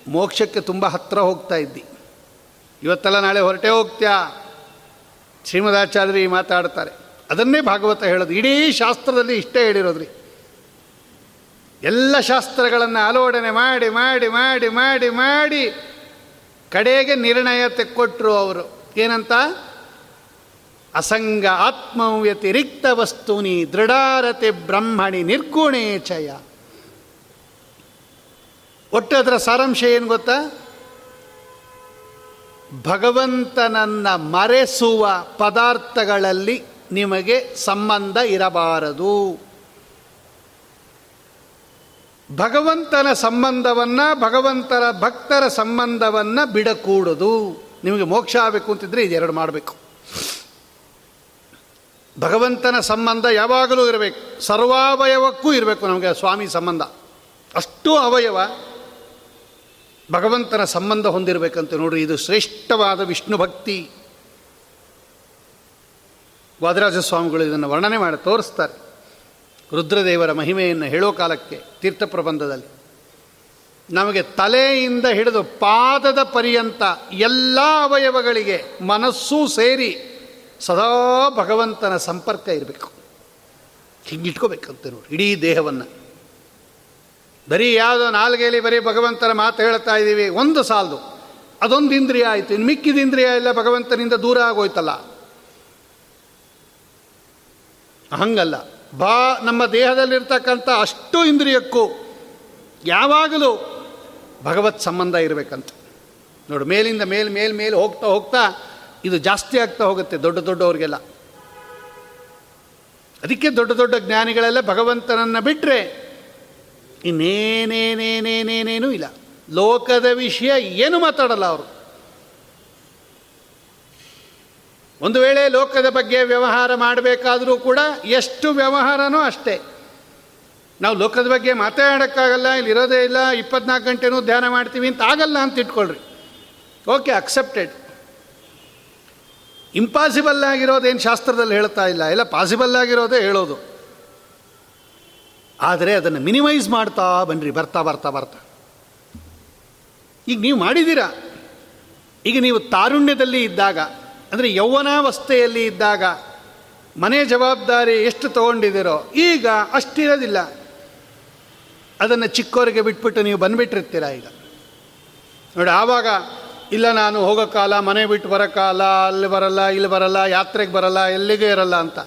ಮೋಕ್ಷಕ್ಕೆ ತುಂಬ ಹತ್ತಿರ ಹೋಗ್ತಾ ಇದ್ದಿ. ಇವತ್ತೆಲ್ಲ ನಾಳೆ ಹೊರಟೇ ಹೋಗ್ತ್ಯಾ? ಶ್ರೀಮದಾಚಾರ್ಯ ಮಾತಾಡ್ತಾರೆ. ಅದನ್ನೇ ಭಾಗವತ ಹೇಳೋದು. ಇಡೀ ಶಾಸ್ತ್ರದಲ್ಲಿ ಇಷ್ಟೇ ಹೇಳಿರೋದ್ರಿ. ಎಲ್ಲ ಶಾಸ್ತ್ರಗಳನ್ನು ಅಲೋಡನೆ ಮಾಡಿ ಮಾಡಿ ಮಾಡಿ ಮಾಡಿ ಮಾಡಿ ಕಡೆಗೆ ನಿರ್ಣಯ ತೆಕ್ಕೊಟ್ರು ಅವರು. ಏನಂತ? ಅಸಂಗ ಆತ್ಮವ್ಯತಿರಿಕ್ತ ವಸ್ತುನಿ ದೃಢಾರತೆ ಬ್ರಹ್ಮಣಿ ನಿರ್ಗುಣೇ ಚಯ ಒಟ್ಟು ಅದರ ಸಾರಾಂಶ ಏನು ಗೊತ್ತಾ? ಭಗವಂತನನ್ನು ಮರೆಸುವ ಪದಾರ್ಥಗಳಲ್ಲಿ ನಿಮಗೆ ಸಂಬಂಧ ಇರಬಾರದು. ಭಗವಂತನ ಸಂಬಂಧವನ್ನು, ಭಗವಂತರ ಭಕ್ತರ ಸಂಬಂಧವನ್ನು ಬಿಡಕೂಡದು. ನಿಮಗೆ ಮೋಕ್ಷ ಆಗಬೇಕು ಅಂತಿದ್ರೆ ಇದೆರಡು ಮಾಡಬೇಕು. ಭಗವಂತನ ಸಂಬಂಧ ಯಾವಾಗಲೂ ಇರಬೇಕು. ಸರ್ವಾವಯವಕ್ಕೂ ಇರಬೇಕು ನಮಗೆ ಸ್ವಾಮಿ ಸಂಬಂಧ. ಅಷ್ಟು ಅವಯವ. ಭಗವಂತನ ಸಂಬಂಧ ಹೊಂದಿರಬೇಕಂತ ನೋಡ್ರಿ, ಇದು ಶ್ರೇಷ್ಠವಾದ ವಿಷ್ಣು ಭಕ್ತಿ. ವಾದರಾಜ ಸ್ವಾಮಿಗಳು ಇದನ್ನು ವರ್ಣನೆ ಮಾಡಿ ತೋರಿಸ್ತಾರೆ. ರುದ್ರದೇವರ ಮಹಿಮೆಯನ್ನು ಹೇಳೋ ಕಾಲಕ್ಕೆ, ತೀರ್ಥ ಪ್ರಬಂಧದಲ್ಲಿ. ನಮಗೆ ತಲೆಯಿಂದ ಹಿಡಿದು ಪಾದದ ಪರ್ಯಂತ ಎಲ್ಲ ಅವಯವಗಳಿಗೆ ಮನಸ್ಸೂ ಸೇರಿ ಸದಾ ಭಗವಂತನ ಸಂಪರ್ಕ ಇರಬೇಕು. ಹಿಂಗಿಟ್ಕೋಬೇಕಂತ ನೋಡಿ ಇಡೀ ದೇಹವನ್ನು. ಬರೀ ಯಾವುದೋ ನಾಲ್ಗೆಯಲ್ಲಿ ಬರೀ ಭಗವಂತನ ಮಾತು ಹೇಳ್ತಾ ಇದ್ದೀವಿ, ಒಂದು ಸಾಲದು. ಅದೊಂದು ಇಂದ್ರಿಯ ಆಯಿತು. ಇನ್ನು ಮಿಕ್ಕಿದ ಇಂದ್ರಿಯ ಎಲ್ಲ ಭಗವಂತನಿಂದ ದೂರ ಆಗೋಯ್ತಲ್ಲ. ಹಂಗಲ್ಲ. ಬಾ, ನಮ್ಮ ದೇಹದಲ್ಲಿರ್ತಕ್ಕಂಥ ಅಷ್ಟು ಇಂದ್ರಿಯಕ್ಕೂ ಯಾವಾಗಲೂ ಭಗವತ್ ಸಂಬಂಧ ಇರಬೇಕಂತ. ನೋಡು, ಮೇಲಿಂದ ಮೇಲ್ ಮೇಲ್, ಮೇಲೆ ಹೋಗ್ತಾ ಹೋಗ್ತಾ ಇದು ಜಾಸ್ತಿ ಆಗ್ತಾ ಹೋಗುತ್ತೆ, ದೊಡ್ಡ ದೊಡ್ಡವ್ರಿಗೆಲ್ಲ. ಅದಕ್ಕೆ ದೊಡ್ಡ ದೊಡ್ಡ ಜ್ಞಾನಿಗಳೆಲ್ಲ ಭಗವಂತನನ್ನು ಬಿಟ್ಟರೆ ಇನ್ನೇನೇನೇನೇನೇನೇನೂ ಇಲ್ಲ. ಲೋಕದ ವಿಷಯ ಏನು ಮಾತಾಡಲ್ಲ ಅವರು. ಒಂದು ವೇಳೆ ಲೋಕದ ಬಗ್ಗೆ ವ್ಯವಹಾರ ಮಾಡಬೇಕಾದರೂ ಕೂಡ ಎಷ್ಟು ವ್ಯವಹಾರನೋ ಅಷ್ಟೇ. ನಾವು ಲೋಕದ ಬಗ್ಗೆ ಮಾತಾಡೋಕ್ಕಾಗಲ್ಲ ಇಲ್ಲಿ ಇರೋದೇ ಇಲ್ಲ, ಇಪ್ಪತ್ನಾಲ್ಕು ಗಂಟೆನೂ ಧ್ಯಾನ ಮಾಡ್ತೀವಿ ಅಂತ ಆಗಲ್ಲ ಅಂತ ಇಟ್ಕೊಳ್ರಿ. ಓಕೆ ಅಕ್ಸೆಪ್ಟೆಡ್ ಇಂಪಾಸಿಬಲ್ ಆಗಿರೋದೇನು ಶಾಸ್ತ್ರದಲ್ಲಿ ಹೇಳ್ತಾ ಇಲ್ಲ. ಎಲ್ಲ ಪಾಸಿಬಲ್ ಆಗಿರೋದೇ ಹೇಳೋದು. ಆದರೆ ಅದನ್ನು ಮಿನಿಮೈಸ್ ಮಾಡ್ತಾ ಬನ್ನಿರಿ ಬರ್ತಾ ಬರ್ತಾ ಬರ್ತಾ. ಈಗ ನೀವು ಮಾಡಿದ್ದೀರಾ? ಈಗ ನೀವು ತಾರುಣ್ಯದಲ್ಲಿ ಇದ್ದಾಗ, ಅಂದರೆ ಯೌವನಾವಸ್ಥೆಯಲ್ಲಿ ಇದ್ದಾಗ, ಮನೆ ಜವಾಬ್ದಾರಿ ಎಷ್ಟು ತಗೊಂಡಿದ್ದೀರೋ, ಈಗ ಅಷ್ಟಿರೋದಿಲ್ಲ. ಅದನ್ನು ಚಿಕ್ಕವರಿಗೆ ಬಿಟ್ಬಿಟ್ಟು ನೀವು ಬಂದುಬಿಟ್ಟಿರ್ತೀರ ಈಗ? ನೋಡಿ, ಆವಾಗ, ಇಲ್ಲ ನಾನು ಹೋಗೋ ಕಾಲ, ಮನೆ ಬಿಟ್ಟು ಬರೋಕ್ಕಾಲ ಕಾಲ, ಅಲ್ಲಿ ಬರಲ್ಲ, ಇಲ್ಲಿ ಬರಲ್ಲ, ಯಾತ್ರೆಗೆ ಬರಲ್ಲ, ಎಲ್ಲಿಗೂ ಇರಲ್ಲ ಅಂತ.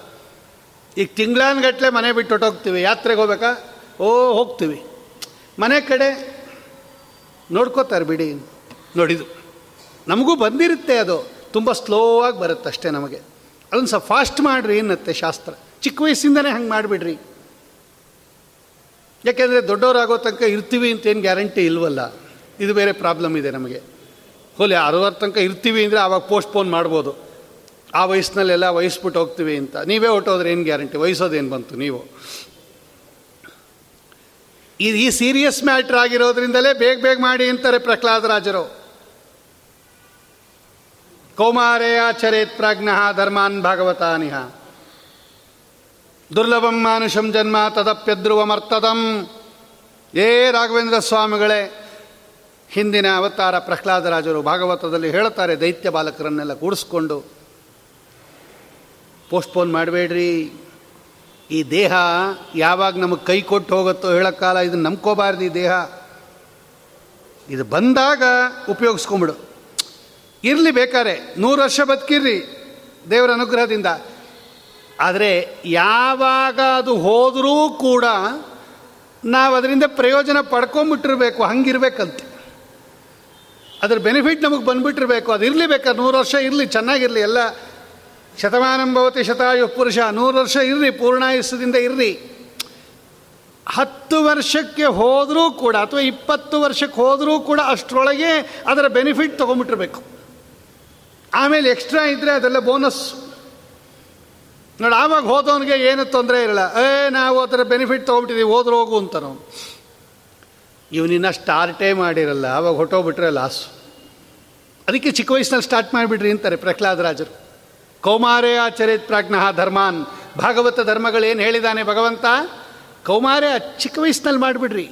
ಈಗ ತಿಂಗಳಾನ್ಗಟ್ಲೆ ಮನೆ ಬಿಟ್ಟು ಹೊಟ್ಟೋಗ್ತೀವಿ ಯಾತ್ರೆಗೆ ಹೋಗ್ಬೇಕಾ? ಓ, ಹೋಗ್ತೀವಿ. ಮನೆ ಕಡೆ ನೋಡ್ಕೋತಾರೆ ಬಿಡಿ. ನೋಡಿದು ನಮಗೂ ಬಂದಿರುತ್ತೆ ಅದು. ತುಂಬ ಸ್ಲೋ ಆಗಿ ಬರುತ್ತೆ ಅಷ್ಟೇ ನಮಗೆ. ಅದನ್ನು ಸ್ವಲ್ಪ ಫಾಸ್ಟ್ ಮಾಡಿರಿ ಏನತ್ತೆ ಶಾಸ್ತ್ರ. ಚಿಕ್ಕ ವಯಸ್ಸಿಂದನೇ ಹಂಗೆ ಮಾಡಿಬಿಡ್ರಿ. ಯಾಕೆಂದರೆ ದೊಡ್ಡವರಾಗೋ ತನಕ ಇರ್ತೀವಿ ಅಂತ ಏನು ಗ್ಯಾರಂಟಿ ಇಲ್ವಲ್ಲ. ಇದು ಬೇರೆ ಪ್ರಾಬ್ಲಮ್ ಇದೆ ನಮಗೆ. ಹೋಲಿ ಅರವತ್ತು ತನಕ ಇರ್ತೀವಿ ಅಂದರೆ ಆವಾಗ ಪೋಸ್ಟ್ಪೋನ್ ಮಾಡ್ಬೋದು. ಆ ವಯಸ್ಸಿನಲ್ಲೆಲ್ಲ ವಹಿಸ್ಬಿಟ್ಟು ಹೋಗ್ತೀವಿ ಅಂತ. ನೀವೇ ಹೊಟ್ಟೋದ್ರೆ ಏನು ಗ್ಯಾರಂಟಿ? ವಯಸ್ಸೋದೇನು ಬಂತು ನೀವು? ಇದು ಈ ಸೀರಿಯಸ್ ಮ್ಯಾಟ್ರ್ ಆಗಿರೋದ್ರಿಂದಲೇ ಬೇಗ ಬೇಗ ಮಾಡಿ ಅಂತಾರೆ ಪ್ರಹ್ಲಾದರಾಜರು ಕೌಮಾರೇ ಆಚರೇತ್ ಪ್ರಾಜ್ಞ ಧರ್ಮಾನ್ ಭಾಗವತಾನಿಹ. ದುರ್ಲಭಂ ಮಾನುಷಂ ಜನ್ಮ ತದಪ್ಯಧ್ರುವಮರ್ತದಂ ಏ ರಾಘವೇಂದ್ರ ಸ್ವಾಮಿಗಳೇ, ಹಿಂದಿನ ಅವತಾರ ಪ್ರಹ್ಲಾದರಾಜರು ಭಾಗವತದಲ್ಲಿ ಹೇಳುತ್ತಾರೆ ದೈತ್ಯ ಬಾಲಕರನ್ನೆಲ್ಲ ಕೂಡಿಸ್ಕೊಂಡು. ಪೋಸ್ಟ್ಪೋನ್ ಮಾಡಬೇಡ್ರಿ. ಈ ದೇಹ ಯಾವಾಗ ನಮಗೆ ಕೈ ಕೊಟ್ಟು ಹೋಗುತ್ತೋ ಹೇಳೋಕ್ಕಾಲ ಇದನ್ನು ನಂಬ್ಕೋಬಾರ್ದು ಈ ದೇಹ. ಇದು ಬಂದಾಗ ಉಪಯೋಗಿಸ್ಕೊಂಬಿಡು. ಇರಲಿ ಬೇಕಾರೆ, ನೂರು ವರ್ಷ ಬದುಕಿರ್ರಿ ದೇವರ ಅನುಗ್ರಹದಿಂದ. ಆದರೆ ಯಾವಾಗ ಅದು ಹೋದರೂ ಕೂಡ ನಾವು ಅದರಿಂದ ಪ್ರಯೋಜನ ಪಡ್ಕೊಂಬಿಟ್ಟಿರ್ಬೇಕು, ಹಂಗಿರ್ಬೇಕಂತೆ. ಅದ್ರ ಬೆನಿಫಿಟ್ ನಮಗೆ ಬಂದುಬಿಟ್ಟಿರ್ಬೇಕು ಅದು ಇರಲಿ ಬೇಕಾದ್ರೆ ನೂರು ವರ್ಷ ಇರಲಿ, ಚೆನ್ನಾಗಿರಲಿ, ಎಲ್ಲ ಶತಮಾನಂಭವತಿ ಶತಾಯು ಪುರುಷ, ನೂರು ವರ್ಷ ಇರ್ರಿ, ಪೂರ್ಣಾಯುಸ್ಸದಿಂದ ಇರ್ರಿ. ಹತ್ತು ವರ್ಷಕ್ಕೆ ಹೋದರೂ ಕೂಡ ಅಥವಾ ಇಪ್ಪತ್ತು ವರ್ಷಕ್ಕೆ ಹೋದರೂ ಕೂಡ ಅಷ್ಟರೊಳಗೆ ಅದರ ಬೆನಿಫಿಟ್ ತೊಗೊಂಬಿಟ್ಟಿರ್ಬೇಕು. ಆಮೇಲೆ ಎಕ್ಸ್ಟ್ರಾ ಇದ್ದರೆ ಅದೆಲ್ಲ ಬೋನಸ್. ನೋಡಿ, ಆವಾಗ ಹೋದವನಿಗೆ ಏನು ತೊಂದರೆ ಇರಲ್ಲ. ಏ, ನಾವು ಅದರ ಬೆನಿಫಿಟ್ ತೊಗೊಬಿಟ್ಟಿದ್ದೀವಿ ಹೋದ್ರೆ ಹೋಗು ಅಂತ ನಾವು ಇವನಿನ್ನ ಸ್ಟಾರ್ಟೇ ಮಾಡಿರಲ್ಲ, ಆವಾಗ ಹೊಟ್ಟೋಗ್ಬಿಟ್ರೆ ಲಾಸು. ಅದಕ್ಕೆ ಚಿಕ್ಕ ವಯಸ್ಸಿನಲ್ಲಿ ಸ್ಟಾರ್ಟ್ ಮಾಡಿಬಿಡ್ರಿ ಅಂತಾರೆ ಪ್ರಹ್ಲಾದರಾಜರು. ಕೌಮಾರೇ ಆಚರಿತ್ ಪ್ರಾಜ್ಞ ಧರ್ಮಾನ್. ಭಾಗವತ ಧರ್ಮಗಳೇನು ಹೇಳಿದಾನೆ ಭಗವಂತ? ಕೌಮಾರೇ ಚಿಕ್ಕ ವಯಸ್ಸಿನಲ್ಲಿ ಮಾಡಿಬಿಡ್ರಿ.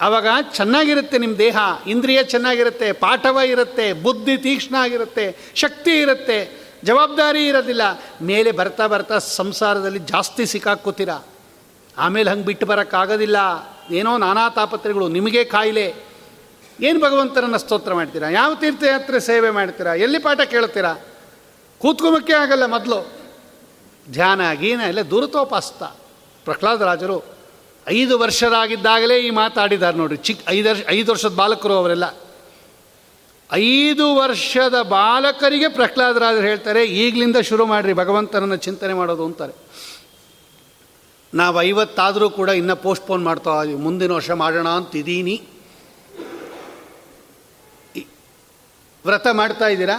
ಆವಾಗ ಚೆನ್ನಾಗಿರುತ್ತೆ ನಿಮ್ಮ ದೇಹ, ಇಂದ್ರಿಯ ಚೆನ್ನಾಗಿರುತ್ತೆ, ಪಾಠವ ಇರುತ್ತೆ, ಬುದ್ಧಿ ತೀಕ್ಷ್ಣ ಆಗಿರುತ್ತೆ, ಶಕ್ತಿ ಇರುತ್ತೆ, ಜವಾಬ್ದಾರಿ ಇರೋದಿಲ್ಲ. ಮೇಲೆ ಬರ್ತಾ ಬರ್ತಾ ಸಂಸಾರದಲ್ಲಿ ಜಾಸ್ತಿ ಸಿಕ್ಕಾಕೋತೀರ ಆಮೇಲೆ ಹಂಗೆ ಬಿಟ್ಟು ಬರೋಕ್ಕಾಗೋದಿಲ್ಲ. ಏನೋ ನಾನಾ ತಾಪತ್ರೆಗಳು ನಿಮಗೆ ಕಾಯಿಲೆ. ಏನು ಭಗವಂತನನ್ನು ಸ್ತೋತ್ರ ಮಾಡ್ತೀರಾ? ಯಾವ ತೀರ್ಥಯಾತ್ರೆ ಸೇವೆ ಮಾಡ್ತೀರಾ? ಎಲ್ಲಿ ಪಾಠ ಕೇಳ್ತೀರಾ? ಕೂತ್ಕೊಂಬಕ್ಕೆ ಆಗಲ್ಲ ಮೊದಲು. ಧ್ಯಾನ, ಗೀನ ಎಲ್ಲ ದೂರತೋಪಾಸ್ತ. ಪ್ರಹ್ಲಾದರಾಜರು ಐದು ವರ್ಷರಾಗಿದ್ದಾಗಲೇ ಈ ಮಾತಾಡಿದ್ದಾರೆ ನೋಡಿ ಚಿಕ್ಕ ಐದು ವರ್ಷ, ಐದು ವರ್ಷದ ಬಾಲಕರು ಅವರೆಲ್ಲ. ಐದು ವರ್ಷದ ಬಾಲಕರಿಗೆ ಪ್ರಹ್ಲಾದರಾಜರು ಹೇಳ್ತಾರೆ, ಈಗಲಿಂದ ಶುರು ಮಾಡಿರಿ, ಭಗವಂತನನ್ನು ಚಿಂತನೆ ಮಾಡೋದು ಅಂತಾರೆ. ನಾವು ಐವತ್ತಾದರೂ ಕೂಡ ಇನ್ನೂ ಪೋಸ್ಟ್ಪೋನ್ ಮಾಡ್ತಾ ಮುಂದಿನ ವರ್ಷ ಮಾಡೋಣ ಅಂತಿದ್ದೀನಿ ವ್ರತ ಮಾಡ್ತಾ ಇದ್ದೀರಾ?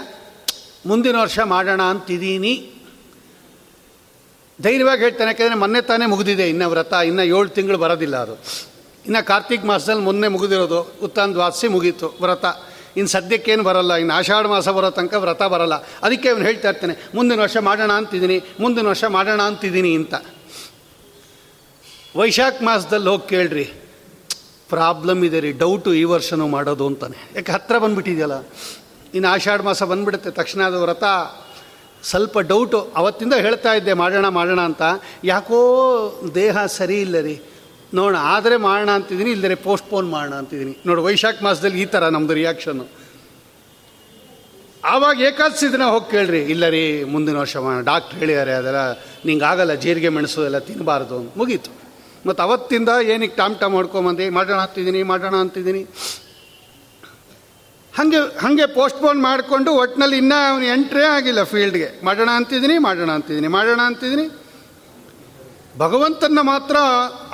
ಮುಂದಿನ ವರ್ಷ ಮಾಡೋಣ ಅಂತಿದ್ದೀನಿ. ಧೈರ್ಯವಾಗಿ ಹೇಳ್ತಾನೆ, ಯಾಕೆಂದರೆ ಮೊನ್ನೆ ತಾನೇ ಮುಗಿದಿದೆ. ಇನ್ನು ವ್ರತ, ಇನ್ನು ಏಳು ತಿಂಗಳು ಬರೋದಿಲ್ಲ ಅದು. ಇನ್ನು ಕಾರ್ತಿಕ್ ಮಾಸದಲ್ಲಿ ಮೊನ್ನೆ ಮುಗಿದಿರೋದು. ಉತ್ತಾನ ದ್ವಾದಸಿ ಮುಗೀತು ವ್ರತ. ಇನ್ನು ಸದ್ಯಕ್ಕೇನು ಬರಲ್ಲ. ಇನ್ನು ಆಷಾಢ ಮಾಸ ಬರೋ ತನಕ ವ್ರತ ಬರಲ್ಲ. ಅದಕ್ಕೆ ಅವನು ಹೇಳ್ತಾ ಇರ್ತಾನೆ, ಮುಂದಿನ ವರ್ಷ ಮಾಡೋಣ ಅಂತಿದ್ದೀನಿ, ಮುಂದಿನ ವರ್ಷ ಮಾಡೋಣ ಅಂತಿದ್ದೀನಿ ಅಂತ. ವೈಶಾಖ ಮಾಸದಲ್ಲಿ ಹೋಗಿ ಕೇಳ್ರಿ. ಪ್ರಾಬ್ಲಮ್ ಇದೆ ರೀ, ಡೌಟು ಈ ವರ್ಷನೂ ಮಾಡೋದು ಅಂತಾನೆ. ಯಾಕೆ ಹತ್ತಿರ ಬಂದುಬಿಟ್ಟಿದೆಯಲ್ಲ? ಇನ್ನು ಆಷಾಢ ಮಾಸ ಬಂದ್ಬಿಡುತ್ತೆ, ತಕ್ಷಣ ಅದು ವ್ರತ. ಸ್ವಲ್ಪ ಡೌಟು ಅವತ್ತಿಂದ ಹೇಳ್ತಾ ಇದ್ದೆ, ಮಾಡೋಣ ಮಾಡೋಣ ಅಂತ. ಯಾಕೋ ದೇಹ ಸರಿ ಇಲ್ಲ ರೀ. ನೋಡೋಣ, ಆದರೆ ಮಾಡೋಣ ಅಂತಿದ್ದೀನಿ ಇಲ್ಲದೇ ಪೋಸ್ಟ್ಪೋನ್ ಮಾಡೋಣ ಅಂತಿದ್ದೀನಿ. ನೋಡಿ, ವೈಶಾಖ ಮಾಸದಲ್ಲಿ ಈ ಥರ ನಮ್ಮದು ರಿಯಾಕ್ಷನ್ನು ಆವಾಗ ಏಕಾದಶಿ ದಿನ ಹೋಗಿ ಕೇಳ್ರಿ, ಇಲ್ಲ ರೀ, ಮುಂದಿನ ವರ್ಷ ಡಾಕ್ಟ್ರ್ ಹೇಳಿದ್ದಾರೆ, ಅದೆಲ್ಲ ನಿಂಗೆ ಆಗಲ್ಲ ಜೀರಿಗೆ ಮೆಣಸು ಎಲ್ಲ ತಿನ್ನಬಾರ್ದು ಮುಗೀತು. ಮತ್ತು ಅವತ್ತಿಂದ ಏನಕ್ಕೆ ಟಾಮ್ ಟಾಮ್ ಮಾಡ್ಕೊಂಬಂದು ಮಾಡೋಣ ಅಂತಿದ್ದೀನಿ ಮಾಡೋಣ ಅಂತಿದ್ದೀನಿ. ಹಾಗೆ ಹಾಗೆ ಪೋಸ್ಟ್ಪೋನ್ ಮಾಡಿಕೊಂಡು ಒಟ್ಟಿನಲ್ಲಿ ಇನ್ನೂ ಅವನು ಎಂಟ್ರೇ ಆಗಿಲ್ಲ ಫೀಲ್ಡ್ಗೆ ಮಾಡೋಣ ಅಂತಿದ್ದೀನಿ ಮಾಡೋಣ ಅಂತಿದ್ದೀನಿ ಮಾಡೋಣ ಅಂತಿದ್ದೀನಿ. ಭಗವಂತನ ಮಾತ್ರ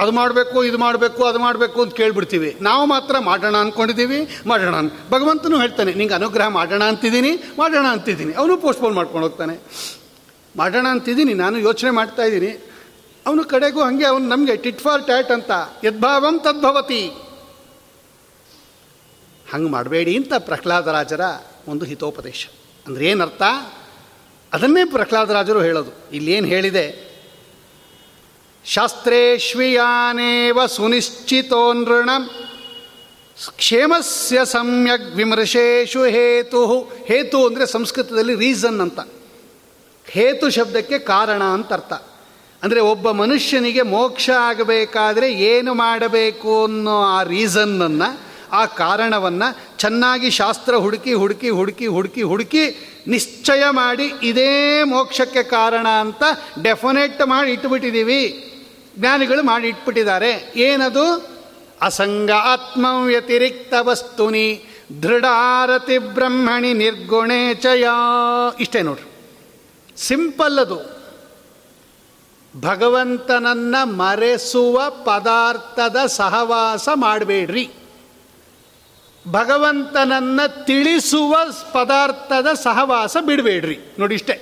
ಅದು ಮಾಡಬೇಕು, ಇದು ಮಾಡಬೇಕು, ಅದು ಮಾಡಬೇಕು ಅಂತ ಕೇಳಿಬಿಡ್ತೀವಿ. ನಾವು ಮಾತ್ರ ಮಾಡೋಣ ಅಂದ್ಕೊಂಡಿದ್ದೀವಿ ಮಾಡೋಣ ಭಗವಂತನು ಹೇಳ್ತಾನೆ, ನಿಂಗೆ ಅನುಗ್ರಹ ಮಾಡೋಣ ಅಂತಿದ್ದೀನಿ ಮಾಡೋಣ ಅಂತಿದ್ದೀನಿ. ಅವನು ಪೋಸ್ಟ್ಪೋನ್ ಮಾಡ್ಕೊಂಡು ಹೋಗ್ತಾನೆ. ಮಾಡೋಣ ಅಂತಿದ್ದೀನಿ, ನಾನು ಯೋಚನೆ ಮಾಡ್ತಾ ಇದ್ದೀನಿ. ಅವನು ಕಡೆಗೂ ಹಾಗೆ, ಅವನು ನಮಗೆ ಟಿಟ್ ಫಾರ್ ಟ್ಯಾಟ್ ಅಂತ, ಯದ್ಭಾವಂ ತದ್ಭವತಿ. ಹಂಗೆ ಮಾಡಬೇಡಿ ಅಂತ ಪ್ರಹ್ಲಾದರಾಜರ ಒಂದು ಹಿತೋಪದೇಶ. ಅಂದರೆ ಏನರ್ಥ? ಅದನ್ನೇ ಪ್ರಹ್ಲಾದರಾಜರು ಹೇಳೋದು. ಇಲ್ಲೇನು ಹೇಳಿದೆ? ಶಾಸ್ತ್ರೇಶ್ವಿಯಾನೇವ ಸುನಿಶ್ಚಿತೋ ನೃಣ. ಕ್ಷೇಮಸ್ಯ ಸಮ್ಯಕ್ ವಿಮರ್ಶೇಶು ಹೇತು. ಹೇತು ಅಂದರೆ ಸಂಸ್ಕೃತದಲ್ಲಿ ರೀಸನ್ ಅಂತ. ಹೇತು ಶಬ್ದಕ್ಕೆ ಕಾರಣ ಅಂತ ಅರ್ಥ. ಅಂದರೆ ಒಬ್ಬ ಮನುಷ್ಯನಿಗೆ ಮೋಕ್ಷ ಆಗಬೇಕಾದರೆ ಏನು ಮಾಡಬೇಕು ಅನ್ನೋ ಆ ರೀಸನ್ನನ್ನು ಆ ಕಾರಣವನ್ನು ಚೆನ್ನಾಗಿ ಶಾಸ್ತ್ರ ಹುಡುಕಿ ಹುಡುಕಿ ಹುಡುಕಿ ಹುಡುಕಿ ಹುಡುಕಿ ನಿಶ್ಚಯ ಮಾಡಿ ಇದೇ ಮೋಕ್ಷಕ್ಕೆ ಕಾರಣ ಅಂತ ಡೆಫಿನೆಟ್ ಮಾಡಿ ಇಟ್ಬಿಟ್ಟಿದ್ದೀವಿ ಜ್ಞಾನಿಗಳು ಮಾಡಿ ಇಟ್ಬಿಟ್ಟಿದ್ದಾರೆ. ಏನದು? ಅಸಂಗ ಆತ್ಮ ವ್ಯತಿರಿಕ್ತ ವಸ್ತುನಿ ದೃಢಾರತಿ ಬ್ರಹ್ಮಣಿ ನಿರ್ಗುಣೇ ಚಯ. ಇಷ್ಟೇ ನೋಡ್ರಿ. ಸಿಂಪಲ್ ಅದು. ಭಗವಂತನನ್ನ ಮರೆಸುವ ಪದಾರ್ಥದ ಸಹವಾಸ ಮಾಡಬೇಡ್ರಿ. ಭಗವಂತನನ್ನು ತಿಳಿಸುವ ಪದಾರ್ಥದ ಸಹವಾಸ ಬಿಡಬೇಡ್ರಿ. ನೋಡಿ ಇಷ್ಟೇ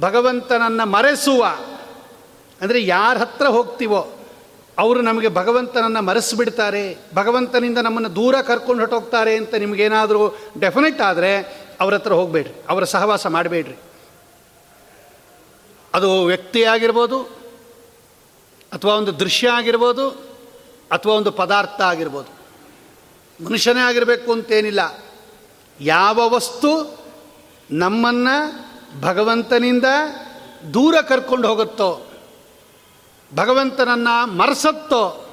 ಭಗವಂತನನ್ನು ಮರೆಸುವ, ಅಂದರೆ ಯಾರ ಹತ್ರ ಹೋಗ್ತೀವೋ, ಅವರು ನಮಗೆ ಭಗವಂತನನ್ನು ಮರೆಸಿಬಿಡ್ತಾರೆ, ಭಗವಂತನಿಂದ ನಮ್ಮನ್ನು ದೂರ ಕರ್ಕೊಂಡು ಹೊಟ್ಟೋಗ್ತಾರೆ ಅಂತ ನಿಮಗೇನಾದರೂ ಡೆಫಿನೆಟ್ ಆದರೆ ಅವ್ರ ಹತ್ರ ಹೋಗಬೇಡ್ರಿ, ಅವರ ಸಹವಾಸ ಮಾಡಬೇಡ್ರಿ. ಅದು ವ್ಯಕ್ತಿ ಆಗಿರ್ಬೋದು, ಅಥವಾ ಒಂದು ದೃಶ್ಯ ಆಗಿರ್ಬೋದು, ಅಥವಾ ಒಂದು ಪದಾರ್ಥ ಆಗಿರ್ಬೋದು. ಮನುಷ್ಯನೇ ಆಗಿರಬೇಕು ಅಂತೇನಿಲ್ಲ. ಯಾವ ವಸ್ತು ನಮ್ಮನ್ನು ಭಗವಂತನಿಂದ ದೂರ ಕರ್ಕೊಂಡು ಹೋಗುತ್ತೋ, ಭಗವಂತನನ್ನು ಮರೆಸತ್ತೋ,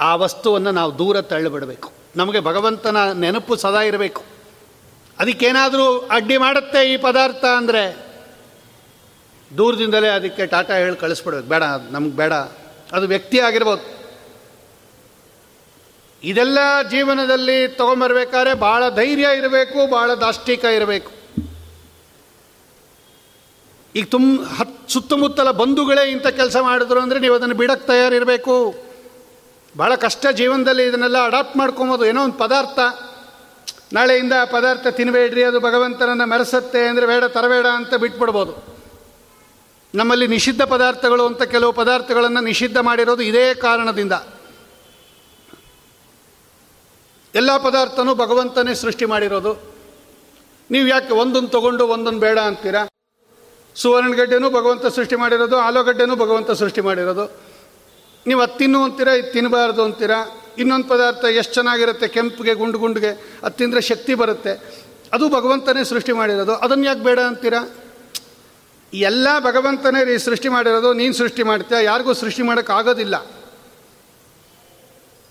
ಆ ವಸ್ತುವನ್ನು ನಾವು ದೂರ ತಳ್ಳಿಬಿಡಬೇಕು. ನಮಗೆ ಭಗವಂತನ ನೆನಪು ಸದಾ ಇರಬೇಕು. ಅದಕ್ಕೇನಾದರೂ ಅಡ್ಡಿ ಮಾಡುತ್ತೆ ಈ ಪದಾರ್ಥ ಅಂದರೆ, ದೂರದಿಂದಲೇ ಅದಕ್ಕೆ ಟಾಟಾ ಹೇಳಿ ಕಳಿಸ್ಬಿಡ್ಬೇಕು. ಬೇಡ, ನಮ್ಗೆ ಬೇಡ. ಅದು ವ್ಯಕ್ತಿ ಆಗಿರ್ಬೋದು. ಇದೆಲ್ಲ ಜೀವನದಲ್ಲಿ ತೊಗೊಂಬರ್ಬೇಕಾದ್ರೆ ಭಾಳ ಧೈರ್ಯ ಇರಬೇಕು, ಭಾಳ ದಾಷ್ಟಿಕ ಇರಬೇಕು. ಈಗ ತುಂಬ ಹತ್ ಸುತ್ತಮುತ್ತಲ ಬಂಧುಗಳೇ ಇಂಥ ಕೆಲಸ ಮಾಡಿದ್ರು ಅಂದರೆ ನೀವು ಅದನ್ನು ಬಿಡಕ್ಕೆ ತಯಾರಿರಬೇಕು. ಭಾಳ ಕಷ್ಟ ಜೀವನದಲ್ಲಿ ಇದನ್ನೆಲ್ಲ ಅಡಾಪ್ಟ್ ಮಾಡ್ಕೊಬೋದು. ಏನೋ ಒಂದು ಪದಾರ್ಥ. ನಾಳೆಯಿಂದ ಆ ಪದಾರ್ಥ ತಿನ್ನಬೇಡ್ರಿ ಅದು ಭಗವಂತನನ್ನು ಮೆರೆಸತ್ತೆ ಅಂದರೆ ಬೇಡ, ತರಬೇಡ ಅಂತ ಬಿಟ್ಬಿಡ್ಬೋದು. ನಮ್ಮಲ್ಲಿ ನಿಷಿದ್ಧ ಪದಾರ್ಥಗಳು ಅಂತ ಕೆಲವು ಪದಾರ್ಥಗಳನ್ನು ನಿಷಿದ್ಧ ಮಾಡಿರೋದು ಇದೇ ಕಾರಣದಿಂದ. ಎಲ್ಲ ಪದಾರ್ಥನೂ ಭಗವಂತನೇ ಸೃಷ್ಟಿ ಮಾಡಿರೋದು. ನೀವು ಯಾಕೆ ಒಂದೊಂದು ತಗೊಂಡು ಒಂದೊಂದು ಬೇಡ ಅಂತೀರಾ? ಸುವರ್ಣಗಡ್ಡೆನೂ ಭಗವಂತ ಸೃಷ್ಟಿ ಮಾಡಿರೋದು ಆಲೂಗಡ್ಡೆನೂ ಭಗವಂತ ಸೃಷ್ಟಿ ಮಾಡಿರೋದು. ನೀವು ಅದು ತಿನ್ನು ಅಂತೀರಾ, ಇದು ತಿನ್ನಬಾರ್ದು ಅಂತೀರಾ? ಇನ್ನೊಂದು ಪದಾರ್ಥ ಎಷ್ಟು ಚೆನ್ನಾಗಿರುತ್ತೆ, ಕೆಂಪಿಗೆ, ಗುಂಡು ಗುಂಡಿಗೆ, ಅದು ತಿಂದರೆ ಶಕ್ತಿ ಬರುತ್ತೆ. ಅದು ಭಗವಂತನೇ ಸೃಷ್ಟಿ ಮಾಡಿರೋದು. ಅದನ್ನು ಯಾಕೆ ಬೇಡ ಅಂತೀರಾ? ಎಲ್ಲ ಭಗವಂತನೇ ಸೃಷ್ಟಿ ಮಾಡಿರೋದು, ನೀನು ಸೃಷ್ಟಿ ಮಾಡ್ತೀಯ? ಯಾರಿಗೂ ಸೃಷ್ಟಿ ಮಾಡೋಕ್ಕಾಗೋದಿಲ್ಲ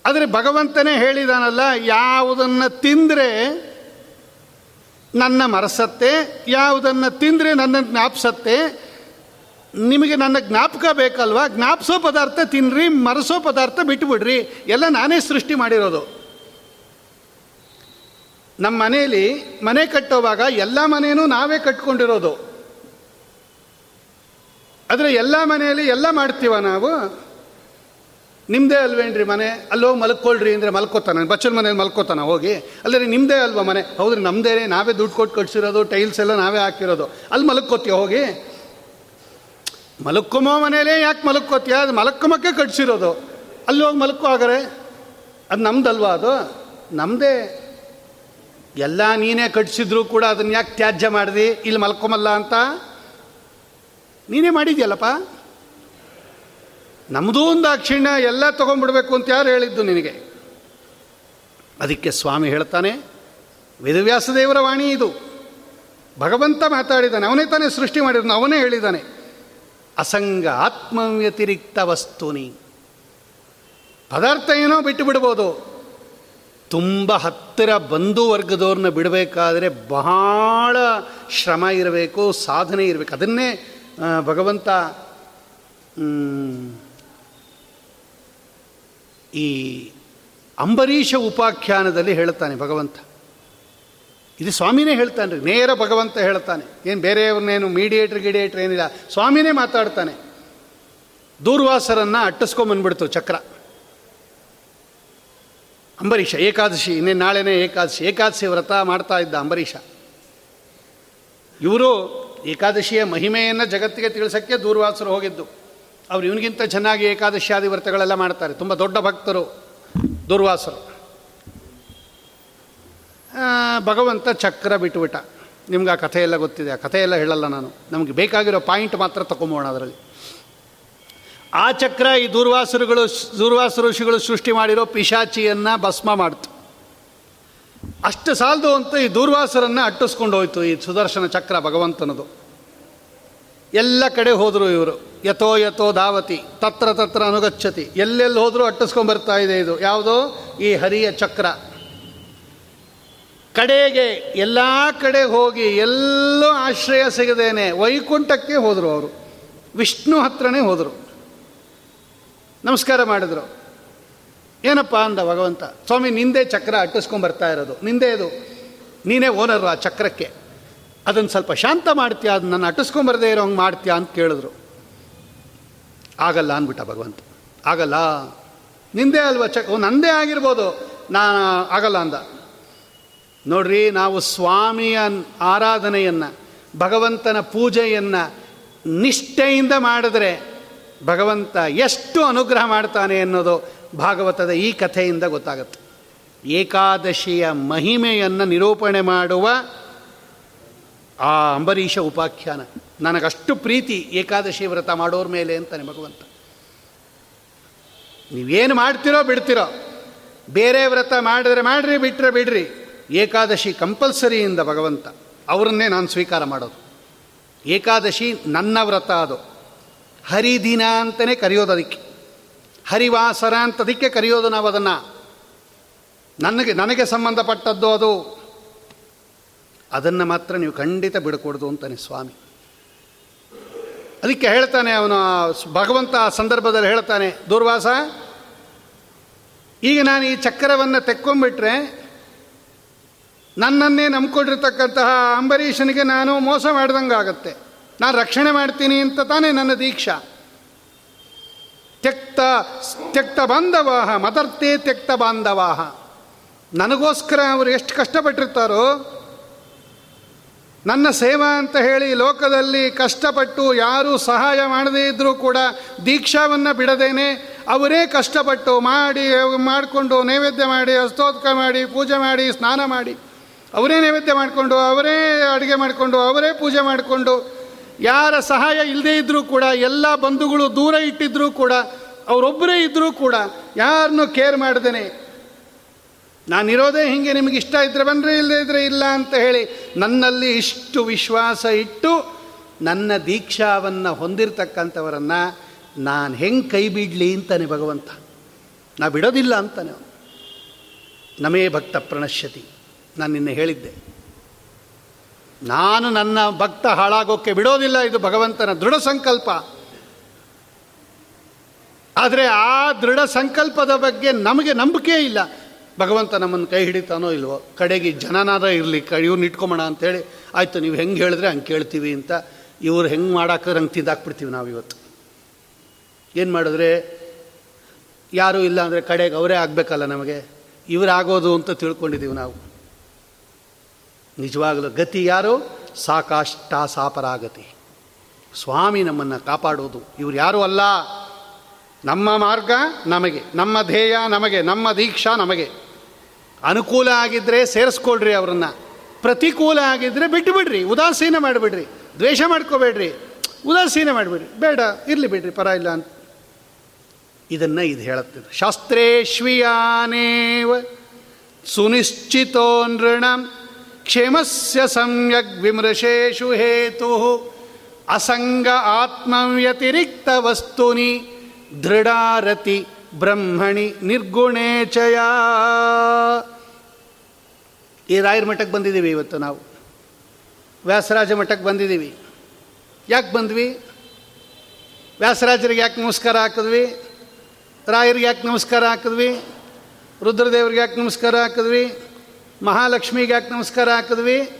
ಆದರೆ ಭಗವಂತನೇ ಹೇಳಿದಾನಲ್ಲ, ಯಾವುದನ್ನು ತಿಂದರೆ ನನ್ನ ಮರಸತ್ತೆ, ಯಾವುದನ್ನು ತಿಂದರೆ ನನ್ನ ಜ್ಞಾಪಿಸತ್ತೆ, ನಿಮಗೆ ನನ್ನ ಜ್ಞಾಪಕ ಬೇಕಲ್ವಾ? ಜ್ಞಾಪಿಸೋ ಪದಾರ್ಥ ತಿನ್ನಿರಿ ಮರೆಸೋ ಪದಾರ್ಥ ಬಿಟ್ಟುಬಿಡ್ರಿ ಎಲ್ಲ ನಾನೇ ಸೃಷ್ಟಿ ಮಾಡಿರೋದು. ನಮ್ಮ ಮನೆಯಲ್ಲಿ ಮನೆ ಕಟ್ಟೋವಾಗ ಎಲ್ಲ ಮನೆಯೂ ನಾವೇ ಕಟ್ಕೊಂಡಿರೋದು. ಆದರೆ ಎಲ್ಲ ಮನೆಯಲ್ಲಿ ಎಲ್ಲ ಮಾಡ್ತೀವ ನಾವು? ನಿಮ್ಮದೇ ಅಲ್ವೇನ್ರಿ ಮನೆ? ಅಲ್ಲೋ ಮಲ್ಕೊಳ್ರಿ ಅಂದರೆ ಮಲ್ಕೋತಾನೆ ಬಚ್ಚನ ಮನೇಲಿ ಮಲ್ಕೋತಾನೆ, ಹೋಗಿ. ಅಲ್ಲರಿ ನಿಮ್ಮದೇ ಅಲ್ವಾ ಮನೆ? ಹೌದ್ರಿ ನಮ್ಮದೇ ನಾವೇ ದುಡ್ಡು ಕೊಟ್ಟು ಕಟ್ಸಿರೋದು ಟೈಲ್ಸ್ ಎಲ್ಲ ನಾವೇ ಹಾಕಿರೋದು. ಅಲ್ಲಿ ಮಲ್ಕೋತೀಯ ಹೋಗಿ? ಮಲಕ್ಕೊಮ್ಮೋ ಮನೇಲೇ ಯಾಕೆ ಮಲಕ್ಕೋತೀಯ ಅದು ಮಲಕ್ಕೊಮ್ಮಕ್ಕೆ ಕಟ್ಸಿರೋದು. ಅಲ್ಲಿ ಹೋಗಿ ಮಲಕ್ಕೋ ಆಗರೆ ಅದು ನಮ್ದಲ್ವಾ ಅದು? ನಮ್ಮದೇ ಎಲ್ಲ ನೀನೇ ಕಟ್ಸಿದ್ರು ಕೂಡ ಅದನ್ನು ಯಾಕೆ ತ್ಯಾಜ್ಯ ಮಾಡಿದೆ? ಇಲ್ಲಿ ಮಲ್ಕೊಮಲ್ಲ ಅಂತ? ನೀನೇ ಮಾಡಿದ್ಯಲ್ಲಪ್ಪ? ನಮ್ಮದೂ ಒಂದು ದಾಕ್ಷಿಣ್ಯ ಎಲ್ಲ ತೊಗೊಂಡ್ಬಿಡ್ಬೇಕು ಅಂತ ಯಾರು ಹೇಳಿದ್ದು ನಿನಗೆ? ಅದಕ್ಕೆ ಸ್ವಾಮಿ ಹೇಳ್ತಾನೆ ವೇದವ್ಯಾಸದೇವರ ವಾಣಿ ಇದು. ಭಗವಂತ ಮಾತಾಡಿದ್ದಾನೆ ಅವನೇ ತಾನೇ ಸೃಷ್ಟಿ ಮಾಡಿದನು ಅವನೇ ಹೇಳಿದ್ದಾನೆ ಅಸಂಗ ಆತ್ಮವ್ಯತಿರಿಕ್ತ ವಸ್ತುನಿ ಪದಾರ್ಥ ಏನೋ ಬಿಟ್ಟು ಬಿಡ್ಬೋದು ತುಂಬ ಹತ್ತಿರ ಬಂಧು ವರ್ಗದವ್ರನ್ನ ಬಿಡಬೇಕಾದ್ರೆ ಬಹಳ ಶ್ರಮ ಇರಬೇಕು, ಸಾಧನೆ ಇರಬೇಕು. ಅದನ್ನೇ ಭಗವಂತ ಈ ಅಂಬರೀಷ ಉಪಾಖ್ಯಾನದಲ್ಲಿ ಹೇಳ್ತಾನೆ ಭಗವಂತ. ಇದು ಸ್ವಾಮಿನೇ ಹೇಳ್ತಾನೆ ರೀ ನೇರ ಭಗವಂತ ಹೇಳ್ತಾನೆ ಏನು ಬೇರೆಯವ್ರನ್ನೇನು ಮೀಡಿಯೇಟ್ರ್ ಗಿಡಿಯೇಟ್ರ್ ಏನಿಲ್ಲ. ಸ್ವಾಮಿನೇ ಮಾತಾಡ್ತಾನೆ. ದೂರ್ವಾಸರನ್ನು ಅಟ್ಟಿಸ್ಕೊಂಬಂದ್ಬಿಡ್ತು ಚಕ್ರ. ಅಂಬರೀಷ, ಏಕಾದಶಿ, ಇನ್ನೇನು ನಾಳೆನೇ ಏಕಾದಶಿ. ಏಕಾದಶಿ ವ್ರತ ಮಾಡ್ತಾ ಇದ್ದ ಅಂಬರೀಷ. ಇವರು ಏಕಾದಶಿಯ ಮಹಿಮೆಯನ್ನು ಜಗತ್ತಿಗೆ ತಿಳಿಸೋಕ್ಕೆ ದೂರ್ವಾಸರು ಹೋಗಿದ್ದು. ಅವ್ರು ಇವನಿಗಿಂತ ಚೆನ್ನಾಗಿ ಏಕಾದಶಿಯಾದಿ ವ್ರತಗಳೆಲ್ಲ ಮಾಡ್ತಾರೆ. ತುಂಬ ದೊಡ್ಡ ಭಕ್ತರು, ದುರ್ವಾಸರು. ಭಗವಂತ ಚಕ್ರ ಬಿಟ್ಟುಬಿಟ್ಟ. ನಿಮ್ಗೆ ಆ ಕಥೆ ಎಲ್ಲ ಗೊತ್ತಿದೆ. ಆ ಕಥೆ ಎಲ್ಲ ಹೇಳಲ್ಲ ನಾನು. ನಮಗೆ ಬೇಕಾಗಿರೋ ಪಾಯಿಂಟ್ ಮಾತ್ರ ತಗೊಂಬೋಣ ಅದರಲ್ಲಿ. ಆ ಚಕ್ರ ಈ ದುರ್ವಾಸರುಗಳು, ದುರ್ವಾಸ ಋಷಿಗಳು ಸೃಷ್ಟಿ ಮಾಡಿರೋ ಪಿಶಾಚಿಯನ್ನು ಭಸ್ಮ ಮಾಡ್ತು. ಅಷ್ಟು ಸಾಲದು ಅಂತ ಈ ದುರ್ವಾಸರನ್ನು ಅಟ್ಟಿಸ್ಕೊಂಡು ಹೋಯ್ತು ಈ ಸುದರ್ಶನ ಚಕ್ರ ಭಗವಂತನದು. ಎಲ್ಲ ಕಡೆ ಹೋದರು ಇವರು. ಯಥೋ ಯಥೋ ಧಾವತಿ, ತತ್ರ ತತ್ರ ಅನುಗಚ್ಚತಿ. ಎಲ್ಲೆಲ್ಲಿ ಹೋದರೂ ಅಟ್ಟಿಸ್ಕೊಂಡು ಬರ್ತಾ ಇದೆ ಇದು. ಯಾವುದೋ? ಈ ಹರಿಯ ಚಕ್ರ. ಕಡೆಗೆ, ಎಲ್ಲ ಕಡೆ ಹೋಗಿ ಎಲ್ಲೂ ಆಶ್ರಯ ಸಿಗದೇನೆ. ವೈಕುಂಠಕ್ಕೆ ಹೋದರು ಅವರು. ವಿಷ್ಣು ಹತ್ರನೇ ಹೋದರು. ನಮಸ್ಕಾರ ಮಾಡಿದ್ರು. ಏನಪ್ಪ ಅಂದ ಭಗವಂತ? ಸ್ವಾಮಿ, ನಿಂದೇ ಚಕ್ರ ಅಟ್ಟಿಸ್ಕೊಂಬರ್ತಾ ಇರೋದು. ನಿಂದೇ ಅದು ನೀನೇ ಓನರು ಆ ಚಕ್ರಕ್ಕೆ. ಅದನ್ನು ಸ್ವಲ್ಪ ಶಾಂತ ಮಾಡ್ತೀಯ? ಅದನ್ನ ನನ್ನ ಅಟ್ಟಿಸ್ಕೊಂಬರದೇ ಇರೋ ಹಂಗೆ ಮಾಡ್ತೀಯ ಅಂತ ಕೇಳಿದ್ರು. ಆಗಲ್ಲ ಅಂದ್ಬಿಟ್ಟ ಭಗವಂತ. ಆಗಲ್ಲ. ನಿಂದೇ ಅಲ್ವಾ? ಚಕ್ ನಂದೇ ಆಗಿರ್ಬೋದು. ನಾನು ಆಗಲ್ಲ ಅಂದ. ನೋಡ್ರಿ, ನಾವು ಸ್ವಾಮಿಯ ಆರಾಧನೆಯನ್ನು, ಭಗವಂತನ ಪೂಜೆಯನ್ನು ನಿಷ್ಠೆಯಿಂದ ಮಾಡಿದ್ರೆ ಭಗವಂತ ಎಷ್ಟು ಅನುಗ್ರಹ ಮಾಡ್ತಾನೆ ಅನ್ನೋದು ಭಾಗವತದ ಈ ಕಥೆಯಿಂದ ಗೊತ್ತಾಗುತ್ತೆ. ಏಕಾದಶಿಯ ಮಹಿಮೆಯನ್ನು ನಿರೂಪಣೆ ಮಾಡುವ ಆ ಅಂಬರೀಷ ಉಪಾಖ್ಯಾನ. ನನಗಷ್ಟು ಪ್ರೀತಿ ಏಕಾದಶಿ ವ್ರತ ಮಾಡೋರ ಮೇಲೆ ಅಂತಾನೆ ಭಗವಂತ ನೀವೇನು ಮಾಡ್ತಿರೋ ಬಿಡ್ತಿರೋ. ಬೇರೆ ವ್ರತ ಮಾಡಿದ್ರೆ ಮಾಡ್ರಿ ಬಿಟ್ಟರೆ ಬಿಡ್ರಿ. ಏಕಾದಶಿ ಕಂಪಲ್ಸರಿಯಿಂದ ಭಗವಂತ. ಅವರನ್ನೇ ನಾನು ಸ್ವೀಕಾರ ಮಾಡೋದು. ಏಕಾದಶಿ ನನ್ನ ವ್ರತ ಅದು. ಹರಿದಿನ ಅಂತಲೇ ಕರೆಯೋದು ಅದಕ್ಕೆ. ಹರಿವಾಸರ ಅಂತದಕ್ಕೆ ಕರೆಯೋದು ನಾವು ಅದನ್ನು ನನಗೆ ನನಗೆ ಸಂಬಂಧಪಟ್ಟದ್ದು ಅದು. ಅದನ್ನು ಮಾತ್ರ ನೀವು ಖಂಡಿತ ಬಿಡಕೂಡ್ದು ಅಂತಾನೆ ಸ್ವಾಮಿ. ಅದಕ್ಕೆ ಹೇಳ್ತಾನೆ ಅವನು ಭಗವಂತ ಆ ಸಂದರ್ಭದಲ್ಲಿ ಹೇಳ್ತಾನೆ, ದೂರ್ವಾಸ, ಈಗ ನಾನು ಈ ಚಕ್ರವನ್ನು ತೆಕ್ಕೊಂಬಿಟ್ರೆ ನನ್ನನ್ನೇ ನಂಬ್ಕೊಂಡಿರ್ತಕ್ಕಂತಹ ಅಂಬರೀಷನಿಗೆ ನಾನು ಮೋಸ ಮಾಡ್ದಂಗೆ ಆಗುತ್ತೆ. ನಾನು ರಕ್ಷಣೆ ಮಾಡ್ತೀನಿ ಅಂತ ತಾನೇ ನನ್ನ ದೀಕ್ಷಾ. ತೆಕ್ತ ತೆಕ್ತ ಬಾಂಧವಾಹ, ಮದರ್ತೆ ತೆಕ್ತ ಬಾಂಧವಾಹ. ನನಗೋಸ್ಕರ ಅವರು ಎಷ್ಟು ಕಷ್ಟಪಟ್ಟಿರ್ತಾರೋ ನನ್ನ ಸೇವಾ ಅಂತ ಹೇಳಿ ಲೋಕದಲ್ಲಿ ಕಷ್ಟಪಟ್ಟು ಯಾರೂ ಸಹಾಯ ಮಾಡದೇ ಇದ್ದರೂ ಕೂಡ ದೀಕ್ಷಾವನ್ನು ಬಿಡದೇನೆ. ಅವರೇ ಕಷ್ಟಪಟ್ಟು ಮಾಡಿ, ಮಾಡಿಕೊಂಡು ನೈವೇದ್ಯ ಮಾಡಿ ಅಸ್ತೋತ್ಕ ಮಾಡಿ, ಪೂಜೆ ಮಾಡಿ, ಸ್ನಾನ ಮಾಡಿ. ಅವರೇ ನೈವೇದ್ಯ ಮಾಡಿಕೊಂಡು, ಅವರೇ ಅಡುಗೆ ಮಾಡಿಕೊಂಡು, ಅವರೇ ಪೂಜೆ ಮಾಡಿಕೊಂಡು ಯಾರ ಸಹಾಯ ಇಲ್ಲದೇ ಇದ್ದರೂ ಕೂಡ, ಎಲ್ಲ ಬಂಧುಗಳು ದೂರ ಇಟ್ಟಿದ್ದರೂ ಕೂಡ, ಅವರೊಬ್ಬರೇ ಇದ್ದರೂ ಕೂಡ ಯಾರನ್ನೂ ಕೇರ್ ಮಾಡ್ದೇನೆ. ನಾನಿರೋದೇ ಹಿಂಗೆ ನಿಮಗೆ ಇಷ್ಟ ಇದ್ರೆ ಬನ್ನಿರಿ ಇಲ್ಲದೇ ಇದ್ದರೆ ಇಲ್ಲ ಅಂತ ಹೇಳಿ ನನ್ನಲ್ಲಿ ಇಷ್ಟು ವಿಶ್ವಾಸ ಇಟ್ಟು ನನ್ನ ದೀಕ್ಷಾವನ್ನು ಹೊಂದಿರತಕ್ಕಂಥವರನ್ನು ನಾನು ಹೆಂಗೆ ಕೈ ಬಿಡಲಿ ಅಂತಾನೆ ಭಗವಂತ. ನಾ ಬಿಡೋದಿಲ್ಲ ಅಂತಾನೆ ನಮೇ ಭಕ್ತ ಪ್ರಣಶ್ಯತಿ. ನಾನು ನಿನ್ನೆ ಹೇಳಿದ್ದೆ. ನಾನು ನನ್ನ ಭಕ್ತ ಹಾಳಾಗೋಕ್ಕೆ ಬಿಡೋದಿಲ್ಲ, ಇದು ಭಗವಂತನ ದೃಢ ಸಂಕಲ್ಪ. ಆದರೆ ಆ ದೃಢ ಸಂಕಲ್ಪದ ಬಗ್ಗೆ ನಮಗೆ ನಂಬಿಕೆ ಇಲ್ಲ. ಭಗವಂತ ನಮ್ಮನ್ನು ಕೈ ಹಿಡಿತಾನೋ ಇಲ್ವೋ? ಕಡೆಗೆ ಜನನಾದ ಇರಲಿ ಕ ಇವ್ರನ್ನ ಇಟ್ಕೊಂಬೋಣ ಅಂತೇಳಿ, ಆಯಿತು, ನೀವು ಹೆಂಗೆ ಹೇಳಿದ್ರೆ ಹಂಗೆ ಕೇಳ್ತೀವಿ ಅಂತ ಇವ್ರು ಹೆಂಗೆ ಮಾಡಾಕ್ರೆ ಹಂಗೆ ತಿಂದಾಕ್ಬಿಡ್ತೀವಿ ನಾವು ಇವತ್ತು. ಏನು ಮಾಡಿದ್ರೆ, ಯಾರೂ ಇಲ್ಲ ಅಂದರೆ ಕಡೆಗೆ ಅವರೇ ಆಗಬೇಕಲ್ಲ ನಮಗೆ? ಇವರಾಗೋದು ಅಂತ ತಿಳ್ಕೊಂಡಿದ್ದೀವಿ ನಾವು. ನಿಜವಾಗಲೂ ಗತಿ ಯಾರು? ಸಾಕಾಷ್ಟ ಸಾಪರಾಗತಿ ಸ್ವಾಮಿ ನಮ್ಮನ್ನು ಕಾಪಾಡೋದು. ಇವ್ರು ಯಾರೂ ಅಲ್ಲ. ನಮ್ಮ ಮಾರ್ಗ ನಮಗೆ, ನಮ್ಮ ಧ್ಯೇಯ ನಮಗೆ, ನಮ್ಮ ದೀಕ್ಷಾ ನಮಗೆ. ಅನುಕೂಲ ಆಗಿದ್ದರೆ ಸೇರಿಸ್ಕೊಳ್ರಿ ಅವರನ್ನು. ಪ್ರತಿಕೂಲ ಆಗಿದ್ದರೆ ಬಿಟ್ಟು ಬಿಡ್ರಿ. ಉದಾಸೀನ ಮಾಡಿಬಿಡ್ರಿ. ದ್ವೇಷ ಮಾಡ್ಕೋಬೇಡ್ರಿ. ಉದಾಸೀನ ಮಾಡಿಬಿಡ್ರಿ. ಬೇಡ, ಇರಲಿ ಬಿಡ್ರಿ, ಪರ ಇಲ್ಲ ಅಂತ. ಇದನ್ನು ಇದು ಹೇಳುತ್ತೆ. ಶಾಸ್ತ್ರೇಶ್ವಿಯಾನೇವ ಸುನಿಶ್ಚಿತೋ ನೃಣ ಕ್ಷೇಮಸ್ಯ ಸಮ್ಯಕ್ ವಿಮೃಶೇಷು ಹೇತು ಅಸಂಗ ಆತ್ಮವ್ಯತಿರಿಕ್ತ ವಸ್ತುನಿ ದೃಢಾರತಿ ಬ್ರಹ್ಮಣಿ ನಿರ್ಗುಣೇಚಯ ಈ ರಾಯರ ಮಠಕ್ಕೆ ಬಂದಿದ್ದೀವಿ ಇವತ್ತು ನಾವು. ವ್ಯಾಸರಾಜ ಮಠಕ್ಕೆ ಬಂದಿದ್ದೀವಿ. ಯಾಕೆ ಬಂದ್ವಿ? ವ್ಯಾಸರಾಜರಿಗೆ ಯಾಕೆ ನಮಸ್ಕಾರ ಹಾಕಿದ್ವಿ? ರಾಯರಿಗೆ ಯಾಕೆ ನಮಸ್ಕಾರ ಹಾಕಿದ್ವಿ? ರುದ್ರದೇವ್ರಿಗೆ ಯಾಕೆ ನಮಸ್ಕಾರ ಹಾಕಿದ್ವಿ? ಮಹಾಲಕ್ಷ್ಮಿಗೆ ಯಾಕೆ ನಮಸ್ಕಾರ ಹಾಕಿದ್ವಿ?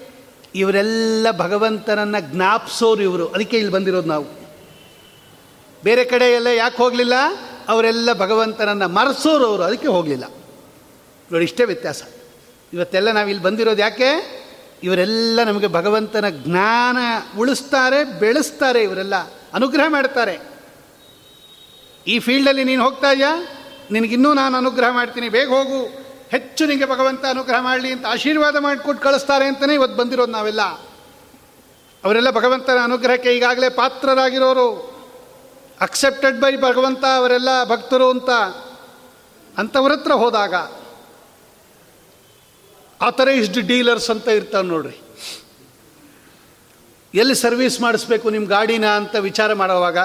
ಇವರೆಲ್ಲ ಭಗವಂತನನ್ನು ಜ್ಞಾಪಿಸೋರು ಇವರು. ಅದಕ್ಕೆ ಇಲ್ಲಿ ಬಂದಿರೋದು ನಾವು. ಬೇರೆ ಕಡೆ ಎಲ್ಲ ಯಾಕೆ ಹೋಗಲಿಲ್ಲ? ಅವರೆಲ್ಲ ಭಗವಂತನನ್ನು ಮರೆಸೋರವರು, ಅದಕ್ಕೆ ಹೋಗಲಿಲ್ಲ. ನೋಡಿ, ಇಷ್ಟೇ ವ್ಯತ್ಯಾಸ. ಇವತ್ತೆಲ್ಲ ನಾವು ಇಲ್ಲಿ ಬಂದಿರೋದು ಯಾಕೆ? ಇವರೆಲ್ಲ ನಮಗೆ ಭಗವಂತನ ಜ್ಞಾನ ಉಳಿಸ್ತಾರೆ, ಬೆಳೆಸ್ತಾರೆ, ಇವರೆಲ್ಲ ಅನುಗ್ರಹ ಮಾಡ್ತಾರೆ. ಈ ಫೀಲ್ಡಲ್ಲಿ ನೀನು ಹೋಗ್ತಾ ಇದೆಯಾ? ನಿನಗಿನ್ನೂ ನಾನು ಅನುಗ್ರಹ ಮಾಡ್ತೀನಿ, ಬೇಗ ಹೋಗು. ಹೆಚ್ಚು ನಿನಗೆ ಭಗವಂತ ಅನುಗ್ರಹ ಮಾಡಲಿ ಅಂತ ಆಶೀರ್ವಾದ ಮಾಡಿಕೊಟ್ಟು ಕಳಿಸ್ತಾರೆ ಅಂತಲೇ ಇವತ್ತು ಬಂದಿರೋದು ನಾವೆಲ್ಲ. ಅವರೆಲ್ಲ ಭಗವಂತನ ಅನುಗ್ರಹಕ್ಕೆ ಈಗಾಗಲೇ ಪಾತ್ರರಾಗಿರೋರು. ಅಕ್ಸೆಪ್ಟೆಡ್ ಬೈ ಭಗವಂತ ಅವರೆಲ್ಲ ಭಕ್ತರು ಅಂತ ಅಂಥವ್ರ ಹತ್ರ ಹೋದಾಗ ಆಥರೈಸ್ಡ್ ಡೀಲರ್ಸ್ ಅಂತ ಇರ್ತಾವೆ ನೋಡ್ರಿ. ಎಲ್ಲಿ ಸರ್ವಿಸ್ ಮಾಡಿಸ್ಬೇಕು ನಿಮ್ಮ ಗಾಡಿನ ಅಂತ ವಿಚಾರ ಮಾಡೋವಾಗ,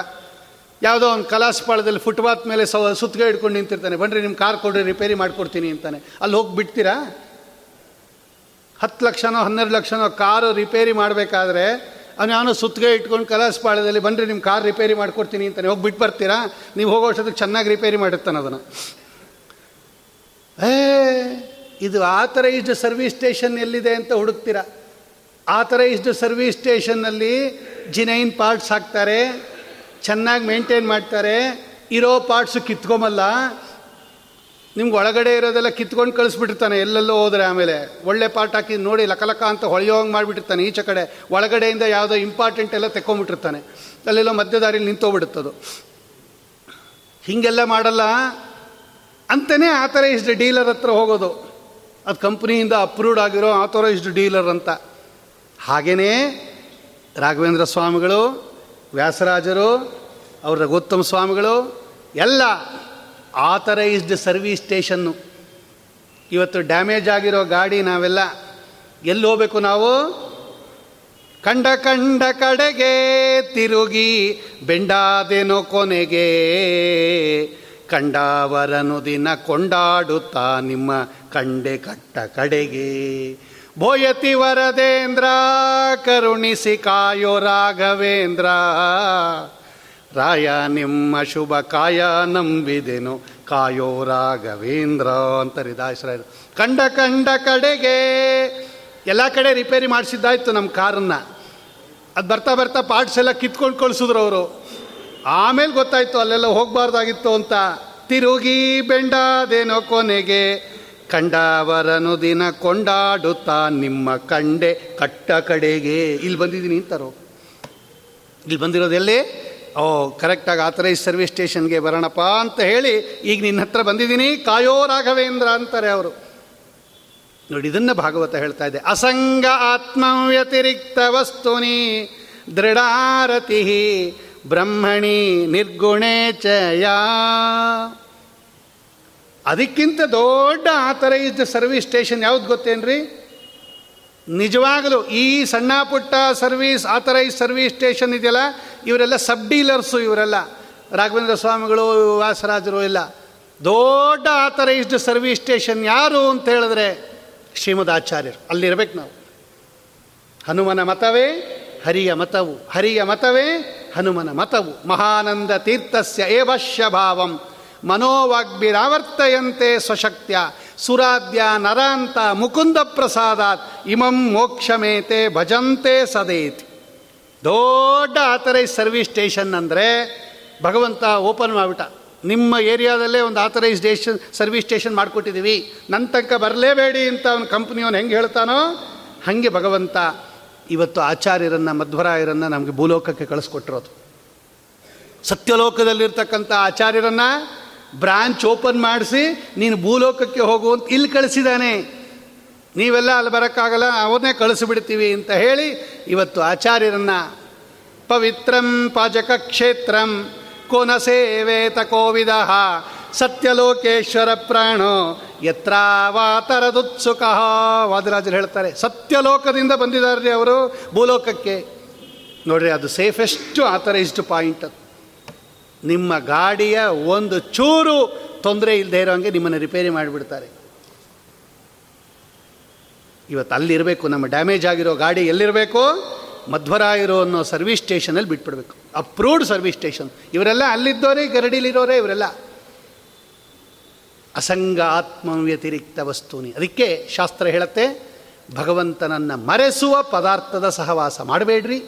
ಯಾವುದೋ ಒಂದು ಕಲಾಸ್ಪಾಳದಲ್ಲಿ ಫುಟ್ಪಾತ್ ಮೇಲೆ ಸವ ಸುತ್ತಿಗೆ ಹಿಡ್ಕೊಂಡು ನಿಂತಿರ್ತಾನೆ, ಬನ್ರಿ ನಿಮ್ಮ ಕಾರ್ ಕೊಡ್ರಿ ರಿಪೇರಿ ಮಾಡಿಕೊಡ್ತೀನಿ ಅಂತಾನೆ. ಅಲ್ಲಿ ಹೋಗಿ ಬಿಡ್ತೀರಾ? ಹತ್ತು ಲಕ್ಷನೋ, ಹನ್ನೆರಡು ಲಕ್ಷನೋ ಕಾರು ರಿಪೇರಿ ಮಾಡಬೇಕಾದ್ರೆ ಯಾವನೋ ಸುತ್ತಿಗೆ ಇಟ್ಕೊಂಡು ಕಲಾಸ್ಪಾಳದಲ್ಲಿ ಬಂದರೆ ನಿಮ್ಮ ಕಾರ್ ರಿಪೇರಿ ಮಾಡಿಕೊಡ್ತೀನಿ ಅಂತಾನೆ. ಹೋಗಿ ಬಿಟ್ಟು ಬರ್ತೀರಾ? ನೀವು ಹೋಗೋ ಅಷ್ಟೊತ್ತಿಗೆ ಚೆನ್ನಾಗಿ ರಿಪೇರಿ ಮಾಡಿರ್ತಾನೆ ಅದನ್ನು. ಏ, ಇದು ಆಥರೈಸ್ಡ್ ಸರ್ವಿಸ್ ಸ್ಟೇಷನ್ ಎಲ್ಲಿದೆ ಅಂತ ಹುಡುಕ್ತೀರಾ? ಆಥರೈಸ್ಡ್ ಸರ್ವಿಸ್ ಸ್ಟೇಷನ್ನಲ್ಲಿ ಜಿನೈನ್ ಪಾರ್ಟ್ಸ್ ಹಾಕ್ತಾರೆ, ಚೆನ್ನಾಗಿ ಮೇಂಟೈನ್ ಮಾಡ್ತಾರೆ, ಇರೋ ಪಾರ್ಟ್ಸು ಕಿತ್ಕೊಂಬಲ್ಲ ನಿಮ್ಗೆ ಒಳಗಡೆ ಇರೋದೆಲ್ಲ ಕಿತ್ಕೊಂಡು ಕಳಿಸ್ಬಿಟ್ಟಿರ್ತಾನೆ, ಎಲ್ಲೆಲ್ಲೋ ಹೋದರೆ ಆಮೇಲೆ. ಒಳ್ಳೆ ಪಾರ್ಟ್ ಹಾಕಿ ನೋಡಿ ಲಕಲಕ ಅಂತ ಹೊಳೆಯೋಂಗೆ ಮಾಡಿಬಿಟ್ಟಿರ್ತಾನೆ, ಈಚೆ ಕಡೆ ಒಳಗಡೆಯಿಂದ ಯಾವುದೋ ಇಂಪಾರ್ಟೆಂಟ್ ಎಲ್ಲ ತೆಕ್ಕೊಂಬಿಟ್ಟಿರ್ತಾನೆ ಅಲ್ಲೆಲ್ಲೋ ಮಧ್ಯದಾರಿಲಿ ನಿಂತೋಗ್ಬಿಡುತ್ತದು. ಹೀಗೆಲ್ಲ ಮಾಡಲ್ಲ. ಅಂತಲೇ ಆಥರೈಸ್ಡ್ ಡೀಲರ್ ಹತ್ರ ಹೋಗೋದು. ಅದು ಕಂಪ್ನಿಯಿಂದ ಅಪ್ರೂವ್ಡ್ ಆಗಿರೋ ಆಥರೈಸ್ಡ್ ಡೀಲರ್ ಅಂತ. ಹಾಗೆಯೇ ರಾಘವೇಂದ್ರ ಸ್ವಾಮಿಗಳು, ವ್ಯಾಸರಾಜರು, ಅವರ ರಘುತ್ತಮ ಸ್ವಾಮಿಗಳು, ಎಲ್ಲ ಆಥರೈಸ್ಡ್ ಸರ್ವೀಸ್ ಸ್ಟೇಷನ್ನು ಇವತ್ತು ಡ್ಯಾಮೇಜ್ ಆಗಿರೋ ಗಾಡಿ ನಾವೆಲ್ಲ ಎಲ್ಲಿ ಹೋಗಬೇಕು ನಾವು? ಕಂಡ ಕಂಡ ಕಡೆಗೆ ತಿರುಗಿ ಬೆಂಡಾದೇನೋ ಕೊನೆಗೆ ಕಂಡಾವರನು ದಿನ ಕೊಂಡಾಡುತ್ತಾ ನಿಮ್ಮ ಕಂಡೆ ಕಟ್ಟ ಕಡೆಗೆ. ಭೋಯತಿ ವರದೇಂದ್ರ, ಕರುಣಿಸಿ ಕಾಯೋ ರಾಘವೇಂದ್ರ. ರಾಯ ನಿಮ್ಮ ಶುಭ ಕಾಯ ನಂಬಿದೆನು. ಕಾಯೋ ರಾಘವೇಂದ್ರ ಅಂತಾರೆ ದಾಸರಾಯರು ಕಂಡ ಕಂಡ ಕಡೆಗೆ ಎಲ್ಲ ಕಡೆ ರಿಪೇರಿ ಮಾಡಿಸಿದ್ದಾಯ್ತು ನಮ್ಮ ಕಾರನ್ನು. ಅದು ಬರ್ತಾ ಬರ್ತಾ ಪಾರ್ಟ್ಸ್ ಎಲ್ಲ ಕಿತ್ಕೊಂಡು ಕಳಿಸಿದ್ರು ಅವರು. ಆಮೇಲೆ ಗೊತ್ತಾಯ್ತು ಅಲ್ಲೆಲ್ಲ ಹೋಗಬಾರ್ದಾಗಿತ್ತು ಅಂತ. ತಿರುಗಿ ಬೆಂಡಾದೇನೋ ಕೊನೆಗೆ ಕಂಡವರನು ದಿನ ಕೊಂಡಾಡುತ್ತಾ ನಿಮ್ಮ ಕಂಡೆ ಕಟ್ಟ ಕಡೆಗೆ. ಇಲ್ಲಿ ಬಂದಿದ್ದೀನಿ ಅಂತಾರೋ. ಇಲ್ಲಿ ಬಂದಿರೋದು ಎಲ್ಲಿ? ಓ ಕರೆಕ್ಟಾಗಿ ಆಥರೈಸ್ ಸರ್ವಿಸ್ ಸ್ಟೇಷನ್ಗೆ ಬರೋಣಪ್ಪ ಅಂತ ಹೇಳಿ ಈಗ ನಿನ್ನ ಹತ್ರ ಬಂದಿದ್ದೀನಿ. ಕಾಯೋ ರಾಘವೇಂದ್ರ ಅಂತಾರೆ ಅವರು. ನೋಡಿ, ಇದನ್ನ ಭಾಗವತ ಹೇಳ್ತಾ ಇದೆ. ಅಸಂಗ ಆತ್ಮ ವ್ಯತಿರಿಕ್ತ ವಸ್ತುನಿ ದೃಢಾರತಿ ಬ್ರಹ್ಮಣಿ ನಿರ್ಗುಣೇ ಚಯಾ ಅದಕ್ಕಿಂತ ದೊಡ್ಡ ಆಥರೈಸ್ಡ್ ಸರ್ವಿಸ್ ಸ್ಟೇಷನ್ ಯಾವ್ದು ಗೊತ್ತೇನ್ರಿ? ನಿಜವಾಗಲೂ ಈ ಸಣ್ಣ ಪುಟ್ಟ ಸರ್ವೀಸ್ ಆಥರೈಸ್ ಸರ್ವೀಸ್ ಸ್ಟೇಷನ್ ಇದೆಯಲ್ಲ, ಇವರೆಲ್ಲ ಸಬ್ ಡೀಲರ್ಸು ಇವರೆಲ್ಲ. ರಾಘವೇಂದ್ರ ಸ್ವಾಮಿಗಳು ವ್ಯಾಸರಾಜರು ಎಲ್ಲ. ದೊಡ್ಡ ಆಥರೈಸ್ಡ್ ಸರ್ವೀಸ್ ಸ್ಟೇಷನ್ ಯಾರು ಅಂತ ಹೇಳಿದ್ರೆ ಶ್ರೀಮದ್ ಆಚಾರ್ಯರು. ಅಲ್ಲಿರ್ಬೇಕು ನಾವು. ಹನುಮನ ಮತವೇ, ಹರಿಯ ಮತವು. ಹರಿಯ ಮತವೇ, ಹನುಮನ ಮತವು. ಮಹಾನಂದ ತೀರ್ಥಸ್ಯ ಏವಶ್ಯ ಭಾವಂ. ಮನೋವಾಗ್ಭಿರಾವರ್ತಯಂತೆ ಸ್ವಶಕ್ತ್ಯ. ಸುರಾಧ್ಯ ನರಾಂತ ಮುಕುಂದ ಪ್ರಸಾದಾತ್ ಇಮಂ ಮೋಕ್ಷಮೇತೆ ಭಜಂತೆ ಸದೇತಿ. ದೊಡ್ಡ ಆಥರೈಸ್ ಸರ್ವಿಸ್ ಸ್ಟೇಷನ್ ಅಂದರೆ ಭಗವಂತ ಓಪನ್ ಮಾಡಿಬಿಟ್ಟ. ನಿಮ್ಮ ಏರಿಯಾದಲ್ಲೇ ಒಂದು ಆಥರೈಸ್ ಸ್ಟೇಷನ್ ಸರ್ವಿಸ್ ಸ್ಟೇಷನ್ ಮಾಡಿಕೊಟ್ಟಿದ್ದೀವಿ. ನನ್ನ ತನಕ ಬರಲೇಬೇಡಿ ಅಂತ ಅವನ ಕಂಪ್ನಿಯವನು ಹೆಂಗೆ ಹೇಳ್ತಾನೋ ಹಾಗೆ ಭಗವಂತ ಇವತ್ತು ಆಚಾರ್ಯರನ್ನು, ಮಧ್ವರಾಯರನ್ನು ನಮಗೆ ಭೂಲೋಕಕ್ಕೆ ಕಳಿಸ್ಕೊಟ್ಟಿರೋದು. ಸತ್ಯಲೋಕದಲ್ಲಿರ್ತಕ್ಕಂಥ ಆಚಾರ್ಯರನ್ನು ಬ್ರಾಂಚ್ ಓಪನ್ ಮಾಡಿಸಿ, ನೀನು ಭೂಲೋಕಕ್ಕೆ ಹೋಗುವಂತ ಇಲ್ಲಿ ಕಳಿಸಿದ್ದಾನೆ. ನೀವೆಲ್ಲ ಅಲ್ಲಿ ಬರೋಕ್ಕಾಗಲ್ಲ, ಅವನ್ನೇ ಕಳಿಸಿಬಿಡ್ತೀವಿ ಅಂತ ಹೇಳಿ ಇವತ್ತು ಆಚಾರ್ಯರನ್ನು ಪವಿತ್ರಂ ಪಾಜಕ ಕ್ಷೇತ್ರಂ ಕೋನ ಸೇವೇತ ಕೋವಿದ ಸತ್ಯಲೋಕೇಶ್ವರ ಪ್ರಾಣೋ ಯತ್ರಾವಾತರದುತ್ಸುಕ. ವಾದರಾಜರು ಹೇಳ್ತಾರೆ, ಸತ್ಯಲೋಕದಿಂದ ಬಂದಿದ್ದಾರೆ ಅವರು, ಭೂಲೋಕಕ್ಕೆ. ನೋಡ್ರಿ, ಅದು ಸೇಫೆಸ್ಟ್ ಆಥರೈಸ್ಡ್ ಪಾಯಿಂಟ್ ಅದು. ನಿಮ್ಮ ಗಾಡಿಯ ಒಂದು ಚೂರು ತೊಂದರೆ ಇಲ್ಲದೆ ಇರೋಂಗೆ ನಿಮ್ಮನ್ನು ರಿಪೇರಿ ಮಾಡಿಬಿಡ್ತಾರೆ. ಇವತ್ತು ಅಲ್ಲಿರಬೇಕು, ನಮ್ಮ ಡ್ಯಾಮೇಜ್ ಆಗಿರೋ ಗಾಡಿ ಎಲ್ಲಿರಬೇಕು ಮಧ್ವರಾಯರು ಅನ್ನೋ ಸರ್ವಿಸ್ ಸ್ಟೇಷನಲ್ಲಿ ಬಿಟ್ಬಿಡ್ಬೇಕು. Approved service station. ಇವರೆಲ್ಲ ಅಲ್ಲಿದ್ದವರೇ ಗರಡಿಲಿರೋರೇ, ಇವರೆಲ್ಲ. ಅಸಂಗ ಆತ್ಮ ವ್ಯತಿರಿಕ್ತ ವಸ್ತುನಿ. ಅದಕ್ಕೆ ಶಾಸ್ತ್ರ ಹೇಳುತ್ತೆ, ಭಗವಂತನನ್ನು ಮರೆಸುವ ಪದಾರ್ಥದ ಸಹವಾಸ ಮಾಡಬೇಡ್ರಿ.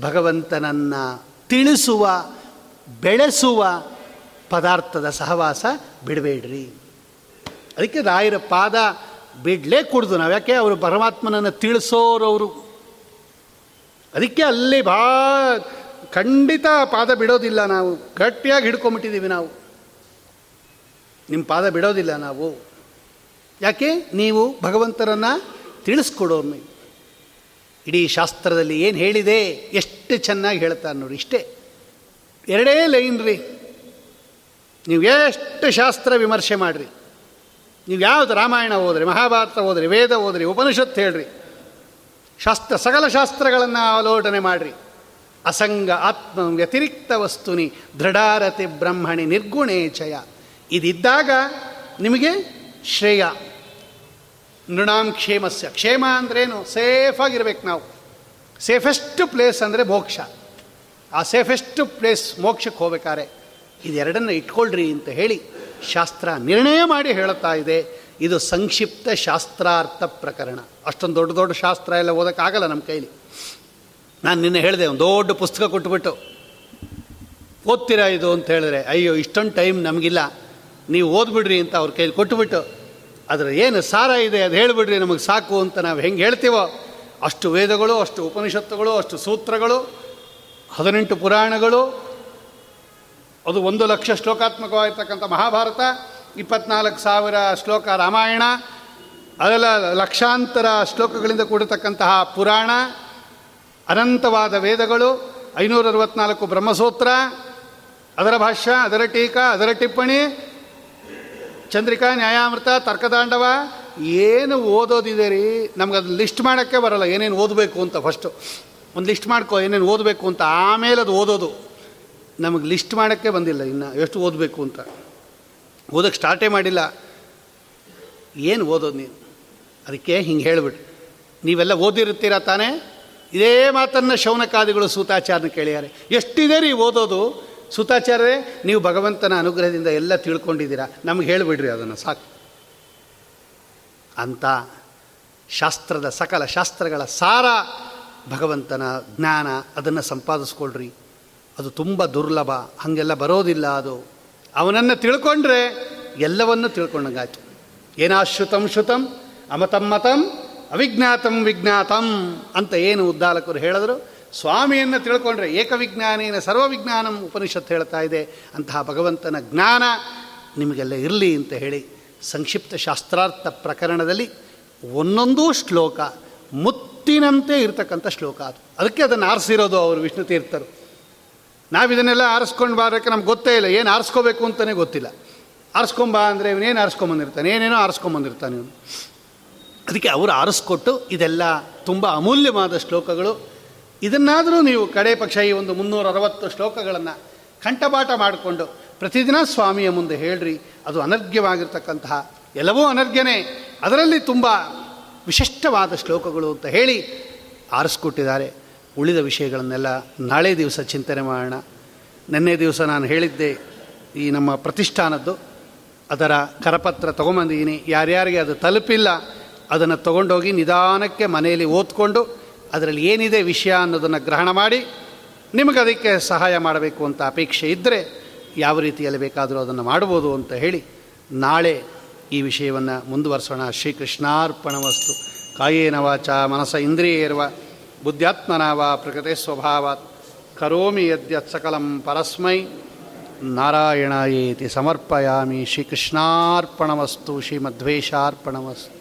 ಭಗವಂತನನ್ನು ತಿಳಿಸುವ ಬೆಳೆಸುವ ಪದಾರ್ಥದ ಸಹವಾಸ ಬಿಡಬೇಡ್ರಿ. ಅದಕ್ಕೆ ರಾಯರ ಪಾದ ಬಿಡಲೇ ಕುಡ್ದು ನಾವು ಯಾಕೆ ಅವರು ಪರಮಾತ್ಮನನ್ನು ತಿಳಿಸೋರವರು. ಅದಕ್ಕೆ ಅಲ್ಲಿ ಬಾ ಖಂಡಿತ ಪಾದ ಬಿಡೋದಿಲ್ಲ ನಾವು. ಗಟ್ಟಿಯಾಗಿ ಹಿಡ್ಕೊಂಬಿಟ್ಟಿದ್ದೀವಿ ನಾವು. ನಿಮ್ಮ ಪಾದ ಬಿಡೋದಿಲ್ಲ ನಾವು. ಯಾಕೆ? ನೀವು ಭಗವಂತರನ್ನು ತಿಳಿಸ್ಕೊಡೋಮಿ ಇಡೀ ಶಾಸ್ತ್ರದಲ್ಲಿ ಏನು ಹೇಳಿದೆ? ಎಷ್ಟು ಚೆನ್ನಾಗಿ ಹೇಳ್ತಾರೆ ನೋಡಿ, ಇಷ್ಟೇ. ಎರಡೇ ಲೈನ್ ರೀ. ನೀವು ಎಷ್ಟು ಶಾಸ್ತ್ರ ವಿಮರ್ಶೆ ಮಾಡಿರಿ. ನೀವು ಯಾವುದು ರಾಮಾಯಣ ಓದ್ರಿ, ಮಹಾಭಾರತ ಓದ್ರಿ, ವೇದ ಓದ್ರಿ ಉಪನಿಷತ್ತು ಹೇಳ್ರಿ. ಶಾಸ್ತ್ರ, ಸಕಲ ಶಾಸ್ತ್ರಗಳನ್ನು ಅವಲೋಟನೆ ಮಾಡಿರಿ. ಅಸಂಗ, ಆತ್ಮ, ವ್ಯತಿರಿಕ್ತ ವಸ್ತುನಿ, ದೃಢಾರತಿ, ಬ್ರಹ್ಮಣಿ ನಿರ್ಗುಣೇಚಯ ಇದಿದ್ದಾಗ ನಿಮಗೆ ಶ್ರೇಯ. ನೃಣಾಂ ಕ್ಷೇಮಸ್ಯ. ಕ್ಷೇಮ ಅಂದ್ರೇನು? ಸೇಫಾಗಿರ್ಬೇಕು ನಾವು. ಸೇಫೆಸ್ಟ್ ಪ್ಲೇಸ್ ಅಂದರೆ ಮೋಕ್ಷ. ಆ ಸೇಫೆಸ್ಟ್ ಪ್ಲೇಸ್ ಮೋಕ್ಷಕ್ಕೆ ಹೋಗ್ಬೇಕಾರೆ ಇದೆರಡನ್ನು ಇಟ್ಕೊಳ್ರಿ ಅಂತ ಹೇಳಿ ಶಾಸ್ತ್ರ ನಿರ್ಣಯ ಮಾಡಿ ಹೇಳುತ್ತಾ ಇದೆ. ಇದು ಸಂಕ್ಷಿಪ್ತ ಶಾಸ್ತ್ರಾರ್ಥ ಪ್ರಕರಣ. ಅಷ್ಟೊಂದು ದೊಡ್ಡ ದೊಡ್ಡ ಶಾಸ್ತ್ರ ಎಲ್ಲ ಓದೋಕ್ಕಾಗಲ್ಲ ನಮ್ಮ ಕೈಲಿ. ನಾನು ನಿನ್ನೆ ಹೇಳಿದೆ, ಒಂದು ದೊಡ್ಡ ಪುಸ್ತಕ ಕೊಟ್ಬಿಟ್ಟು, ಓದ್ತೀರಾ ಇದು ಅಂತ ಹೇಳಿದ್ರೆ, ಅಯ್ಯೋ, ಇಷ್ಟೊಂದು ಟೈಮ್ ನಮಗಿಲ್ಲ, ನೀವು ಓದ್ಬಿಡ್ರಿ ಅಂತ ಅವ್ರ ಕೈಲಿ ಕೊಟ್ಟುಬಿಟ್ಟು ಅದರ ಏನು ಸಾರ ಇದೆ ಅದು ಹೇಳಿಬಿಡ್ರಿ ನಮಗೆ ಸಾಕು ಅಂತ ನಾವು ಹೆಂಗೆ ಹೇಳ್ತೀವೋ, ಅಷ್ಟು ವೇದಗಳು, ಅಷ್ಟು ಉಪನಿಷತ್ತುಗಳು, ಅಷ್ಟು ಸೂತ್ರಗಳು ಹದಿನೆಂಟು ಪುರಾಣಗಳು, ಅದು ಒಂದು ಲಕ್ಷ ಶ್ಲೋಕಾತ್ಮಕವಾಗಿರ್ತಕ್ಕಂಥ ಮಹಾಭಾರತ, ಇಪ್ಪತ್ನಾಲ್ಕು ಸಾವಿರ ಶ್ಲೋಕ ರಾಮಾಯಣ ಅದೆಲ್ಲ ಲಕ್ಷಾಂತರ ಶ್ಲೋಕಗಳಿಂದ ಕೂಡಿರ್ತಕ್ಕಂತಹ ಪುರಾಣ, ಅನಂತವಾದ ವೇದಗಳು, ಐನೂರ ಅರವತ್ನಾಲ್ಕು ಬ್ರಹ್ಮಸೂತ್ರ, ಅದರ ಭಾಷ್ಯ, ಅದರ ಟೀಕಾ, ಅದರ ಟಿಪ್ಪಣಿ, ಚಂದ್ರಿಕಾ, ನ್ಯಾಯಾಮೃತ, ತರ್ಕದಾಂಡವ, ಏನು ಓದೋದಿದೆ ರೀ? ನಮ್ಗೆ ಅದು ಲಿಸ್ಟ್ ಮಾಡೋಕ್ಕೆ ಬರಲ್ಲ, ಏನೇನು ಓದಬೇಕು ಅಂತ ಫಸ್ಟು ಒಂದು ಲಿಸ್ಟ್ ಮಾಡ್ಕೋ, ಏನೇನು ಓದಬೇಕು ಅಂತ. ಆಮೇಲೆ ಅದು ಓದೋದು. ನಮಗೆ ಲಿಸ್ಟ್ ಮಾಡೋಕ್ಕೆ ಬಂದಿಲ್ಲ ಇನ್ನು, ಎಷ್ಟು ಓದಬೇಕು ಅಂತ. ಓದೋಕ್ಕೆ ಸ್ಟಾರ್ಟೇ ಮಾಡಿಲ್ಲ. ಏನು ಓದೋದು ನೀನು? ಅದಕ್ಕೆ ಹಿಂಗೆ ಹೇಳಿಬಿಟ್ಟು ನೀವೆಲ್ಲ ಓದಿರುತ್ತೀರಾ ತಾನೇ? ಇದೇ ಮಾತನ್ನು ಶೌನಕಾದಿಗಳು ಸೂತಾಚಾರ್ಯನ ಕೇಳಿದ್ದಾರೆ. ಎಷ್ಟಿದೆ ರೀ ಓದೋದು? ಸೂತಾಚಾರ್ಯರೇ, ನೀವು ಭಗವಂತನ ಅನುಗ್ರಹದಿಂದ ಎಲ್ಲ ತಿಳ್ಕೊಂಡಿದ್ದೀರಾ? ನಮ್ಗೆ ಹೇಳಿಬಿಡ್ರಿ ಅದನ್ನು, ಸಾಕು. ಅಂತ ಶಾಸ್ತ್ರದ ಸಕಲ ಶಾಸ್ತ್ರಗಳ ಸಾರ ಭಗವಂತನ ಜ್ಞಾನ ಅದನ್ನು ಸಂಪಾದಿಸ್ಕೊಳ್ರಿ. ಅದು ತುಂಬ ದುರ್ಲಭ, ಹಾಗೆಲ್ಲ ಬರೋದಿಲ್ಲ ಅದು. ಅವನನ್ನು ತಿಳ್ಕೊಂಡ್ರೆ ಎಲ್ಲವನ್ನು ತಿಳ್ಕೊಂಡಂಗಾಯ್ತು. ಏನಾಶ್ರುತಂ ಶ್ರುತಂ ಅಮತಂ ಮತಂ, ಅವಿಜ್ಞಾತಂ ವಿಜ್ಞಾತಂ ಅಂತ ಏನು ಉದ್ದಾಲಕರು ಹೇಳಿದ್ರು. ಸ್ವಾಮಿಯನ್ನು ತಿಳ್ಕೊಂಡ್ರೆ ಏಕವಿಜ್ಞಾನೇನ ಸರ್ವವಿಜ್ಞಾನಂ ಉಪನಿಷತ್ತು ಹೇಳ್ತಾ ಇದೆ. ಅಂತಹ ಭಗವಂತನ ಜ್ಞಾನ ನಿಮಗೆಲ್ಲ ಇರಲಿ ಅಂತ ಹೇಳಿ ಸಂಕ್ಷಿಪ್ತ ಶಾಸ್ತ್ರಾರ್ಥ ಪ್ರಕರಣದಲ್ಲಿ ಒಂದೊಂದೂ ಶ್ಲೋಕ ಮುತ್ತಿನಂತೆ ಇರತಕ್ಕಂಥ ಶ್ಲೋಕ ಅದು. ಅದಕ್ಕೆ ಅದನ್ನು ಆರಿಸಿರೋದು ಅವರು ವಿಷ್ಣು ತೀರ್ಥರು. ನಾವು ಇದನ್ನೆಲ್ಲ ಆರಿಸ್ಕೊಂಡು ಬರೋಕ್ಕೆ ನಮ್ಗೆ ಗೊತ್ತೇ ಇಲ್ಲ, ಏನು ಆರಿಸ್ಕೋಬೇಕು ಅಂತಲೇ ಗೊತ್ತಿಲ್ಲ. ಆರಿಸ್ಕೊಂಬ ಅಂದರೆ ಇವನೇನು ಆರಿಸ್ಕೊಂಬಂದಿರ್ತಾನೆ ಏನೇನೋ ಆರಿಸ್ಕೊಂಬಂದಿರ್ತಾನೆ ಇವನು. ಅದಕ್ಕೆ ಅವರು ಆರಿಸ್ಕೊಟ್ಟು ಇದೆಲ್ಲ ತುಂಬ ಅಮೂಲ್ಯವಾದ ಶ್ಲೋಕಗಳು. ಇದನ್ನಾದರೂ ನೀವು ಕಡೆ ಪಕ್ಷ ಈ ಒಂದು ಮುನ್ನೂರ ಅರವತ್ತು ಶ್ಲೋಕಗಳನ್ನು ಕಂಠಪಾಠ ಮಾಡಿಕೊಂಡು ಪ್ರತಿದಿನ ಸ್ವಾಮಿಯ ಮುಂದೆ ಹೇಳ್ರಿ, ಅದು ಅನರ್ಘ್ಯವಾಗಿರ್ತಕ್ಕಂತಹ ಎಲ್ಲವೂ ಅನರ್ಘ್ಯನೇ. ಅದರಲ್ಲಿ ತುಂಬ ವಿಶಿಷ್ಟವಾದ ಶ್ಲೋಕಗಳು ಅಂತ ಹೇಳಿ ಆರಿಸ್ಕೊಟ್ಟಿದ್ದಾರೆ. ಉಳಿದ ವಿಷಯಗಳನ್ನೆಲ್ಲ ನಾಳೆ ದಿವಸ ಚಿಂತನೆ ಮಾಡೋಣ. ನಿನ್ನೆ ದಿವಸ ನಾನು ಹೇಳಿದ್ದೆ ಈ ನಮ್ಮ ಪ್ರತಿಷ್ಠಾನದ್ದು. ಅದರ ಕರಪತ್ರ ತೊಗೊಂಬಂದಿದ್ದೀನಿ. ಯಾರ್ಯಾರಿಗೆ ಅದು ತಲುಪಿಲ್ಲ, ಅದನ್ನು ತೊಗೊಂಡೋಗಿ ನಿಧಾನಕ್ಕೆ ಮನೆಯಲ್ಲಿ ಓದ್ಕೊಂಡು ಅದರಲ್ಲಿ ಏನಿದೆ ವಿಷಯ ಅನ್ನೋದನ್ನು ಗ್ರಹಣ ಮಾಡಿ ನಿಮಗೆ ಅದಕ್ಕೆ ಸಹಾಯ ಮಾಡಬೇಕು ಅಂತ ಅಪೇಕ್ಷೆ ಇದ್ದರೆ ಯಾವ ರೀತಿಯಲ್ಲಿ ಬೇಕಾದರೂ ಅದನ್ನು ಮಾಡ್ಬೋದು ಅಂತ ಹೇಳಿ ನಾಳೆ ಈ ವಿಷಯವನ್ನು ಮುಂದುವರಿಸೋಣ. ಶ್ರೀಕೃಷ್ಣಾರ್ಪಣ ವಸ್ತು ಕಾಯೇನ ವಾಚ ಮನಸ ಇಂದ್ರಿಯ ಇರುವ ಬುದ್ಧ್ಯಾತ್ಮನಾವ ಪ್ರಕೃತಿ ಸ್ವಭಾವಾತ್. ಕರೋಮಿ ಯದ್ಯತ್ ಸಕಲಂ ಪರಸ್ಮೈ. ನಾರಾಯಣಾಯೇತಿ ಸಮರ್ಪಯಾಮಿ. ಶ್ರೀಕೃಷ್ಣಾರ್ಪಣಮಸ್ತು. ಶ್ರೀಮಧ್ವೇಶಾರ್ಪಣಮಸ್ತು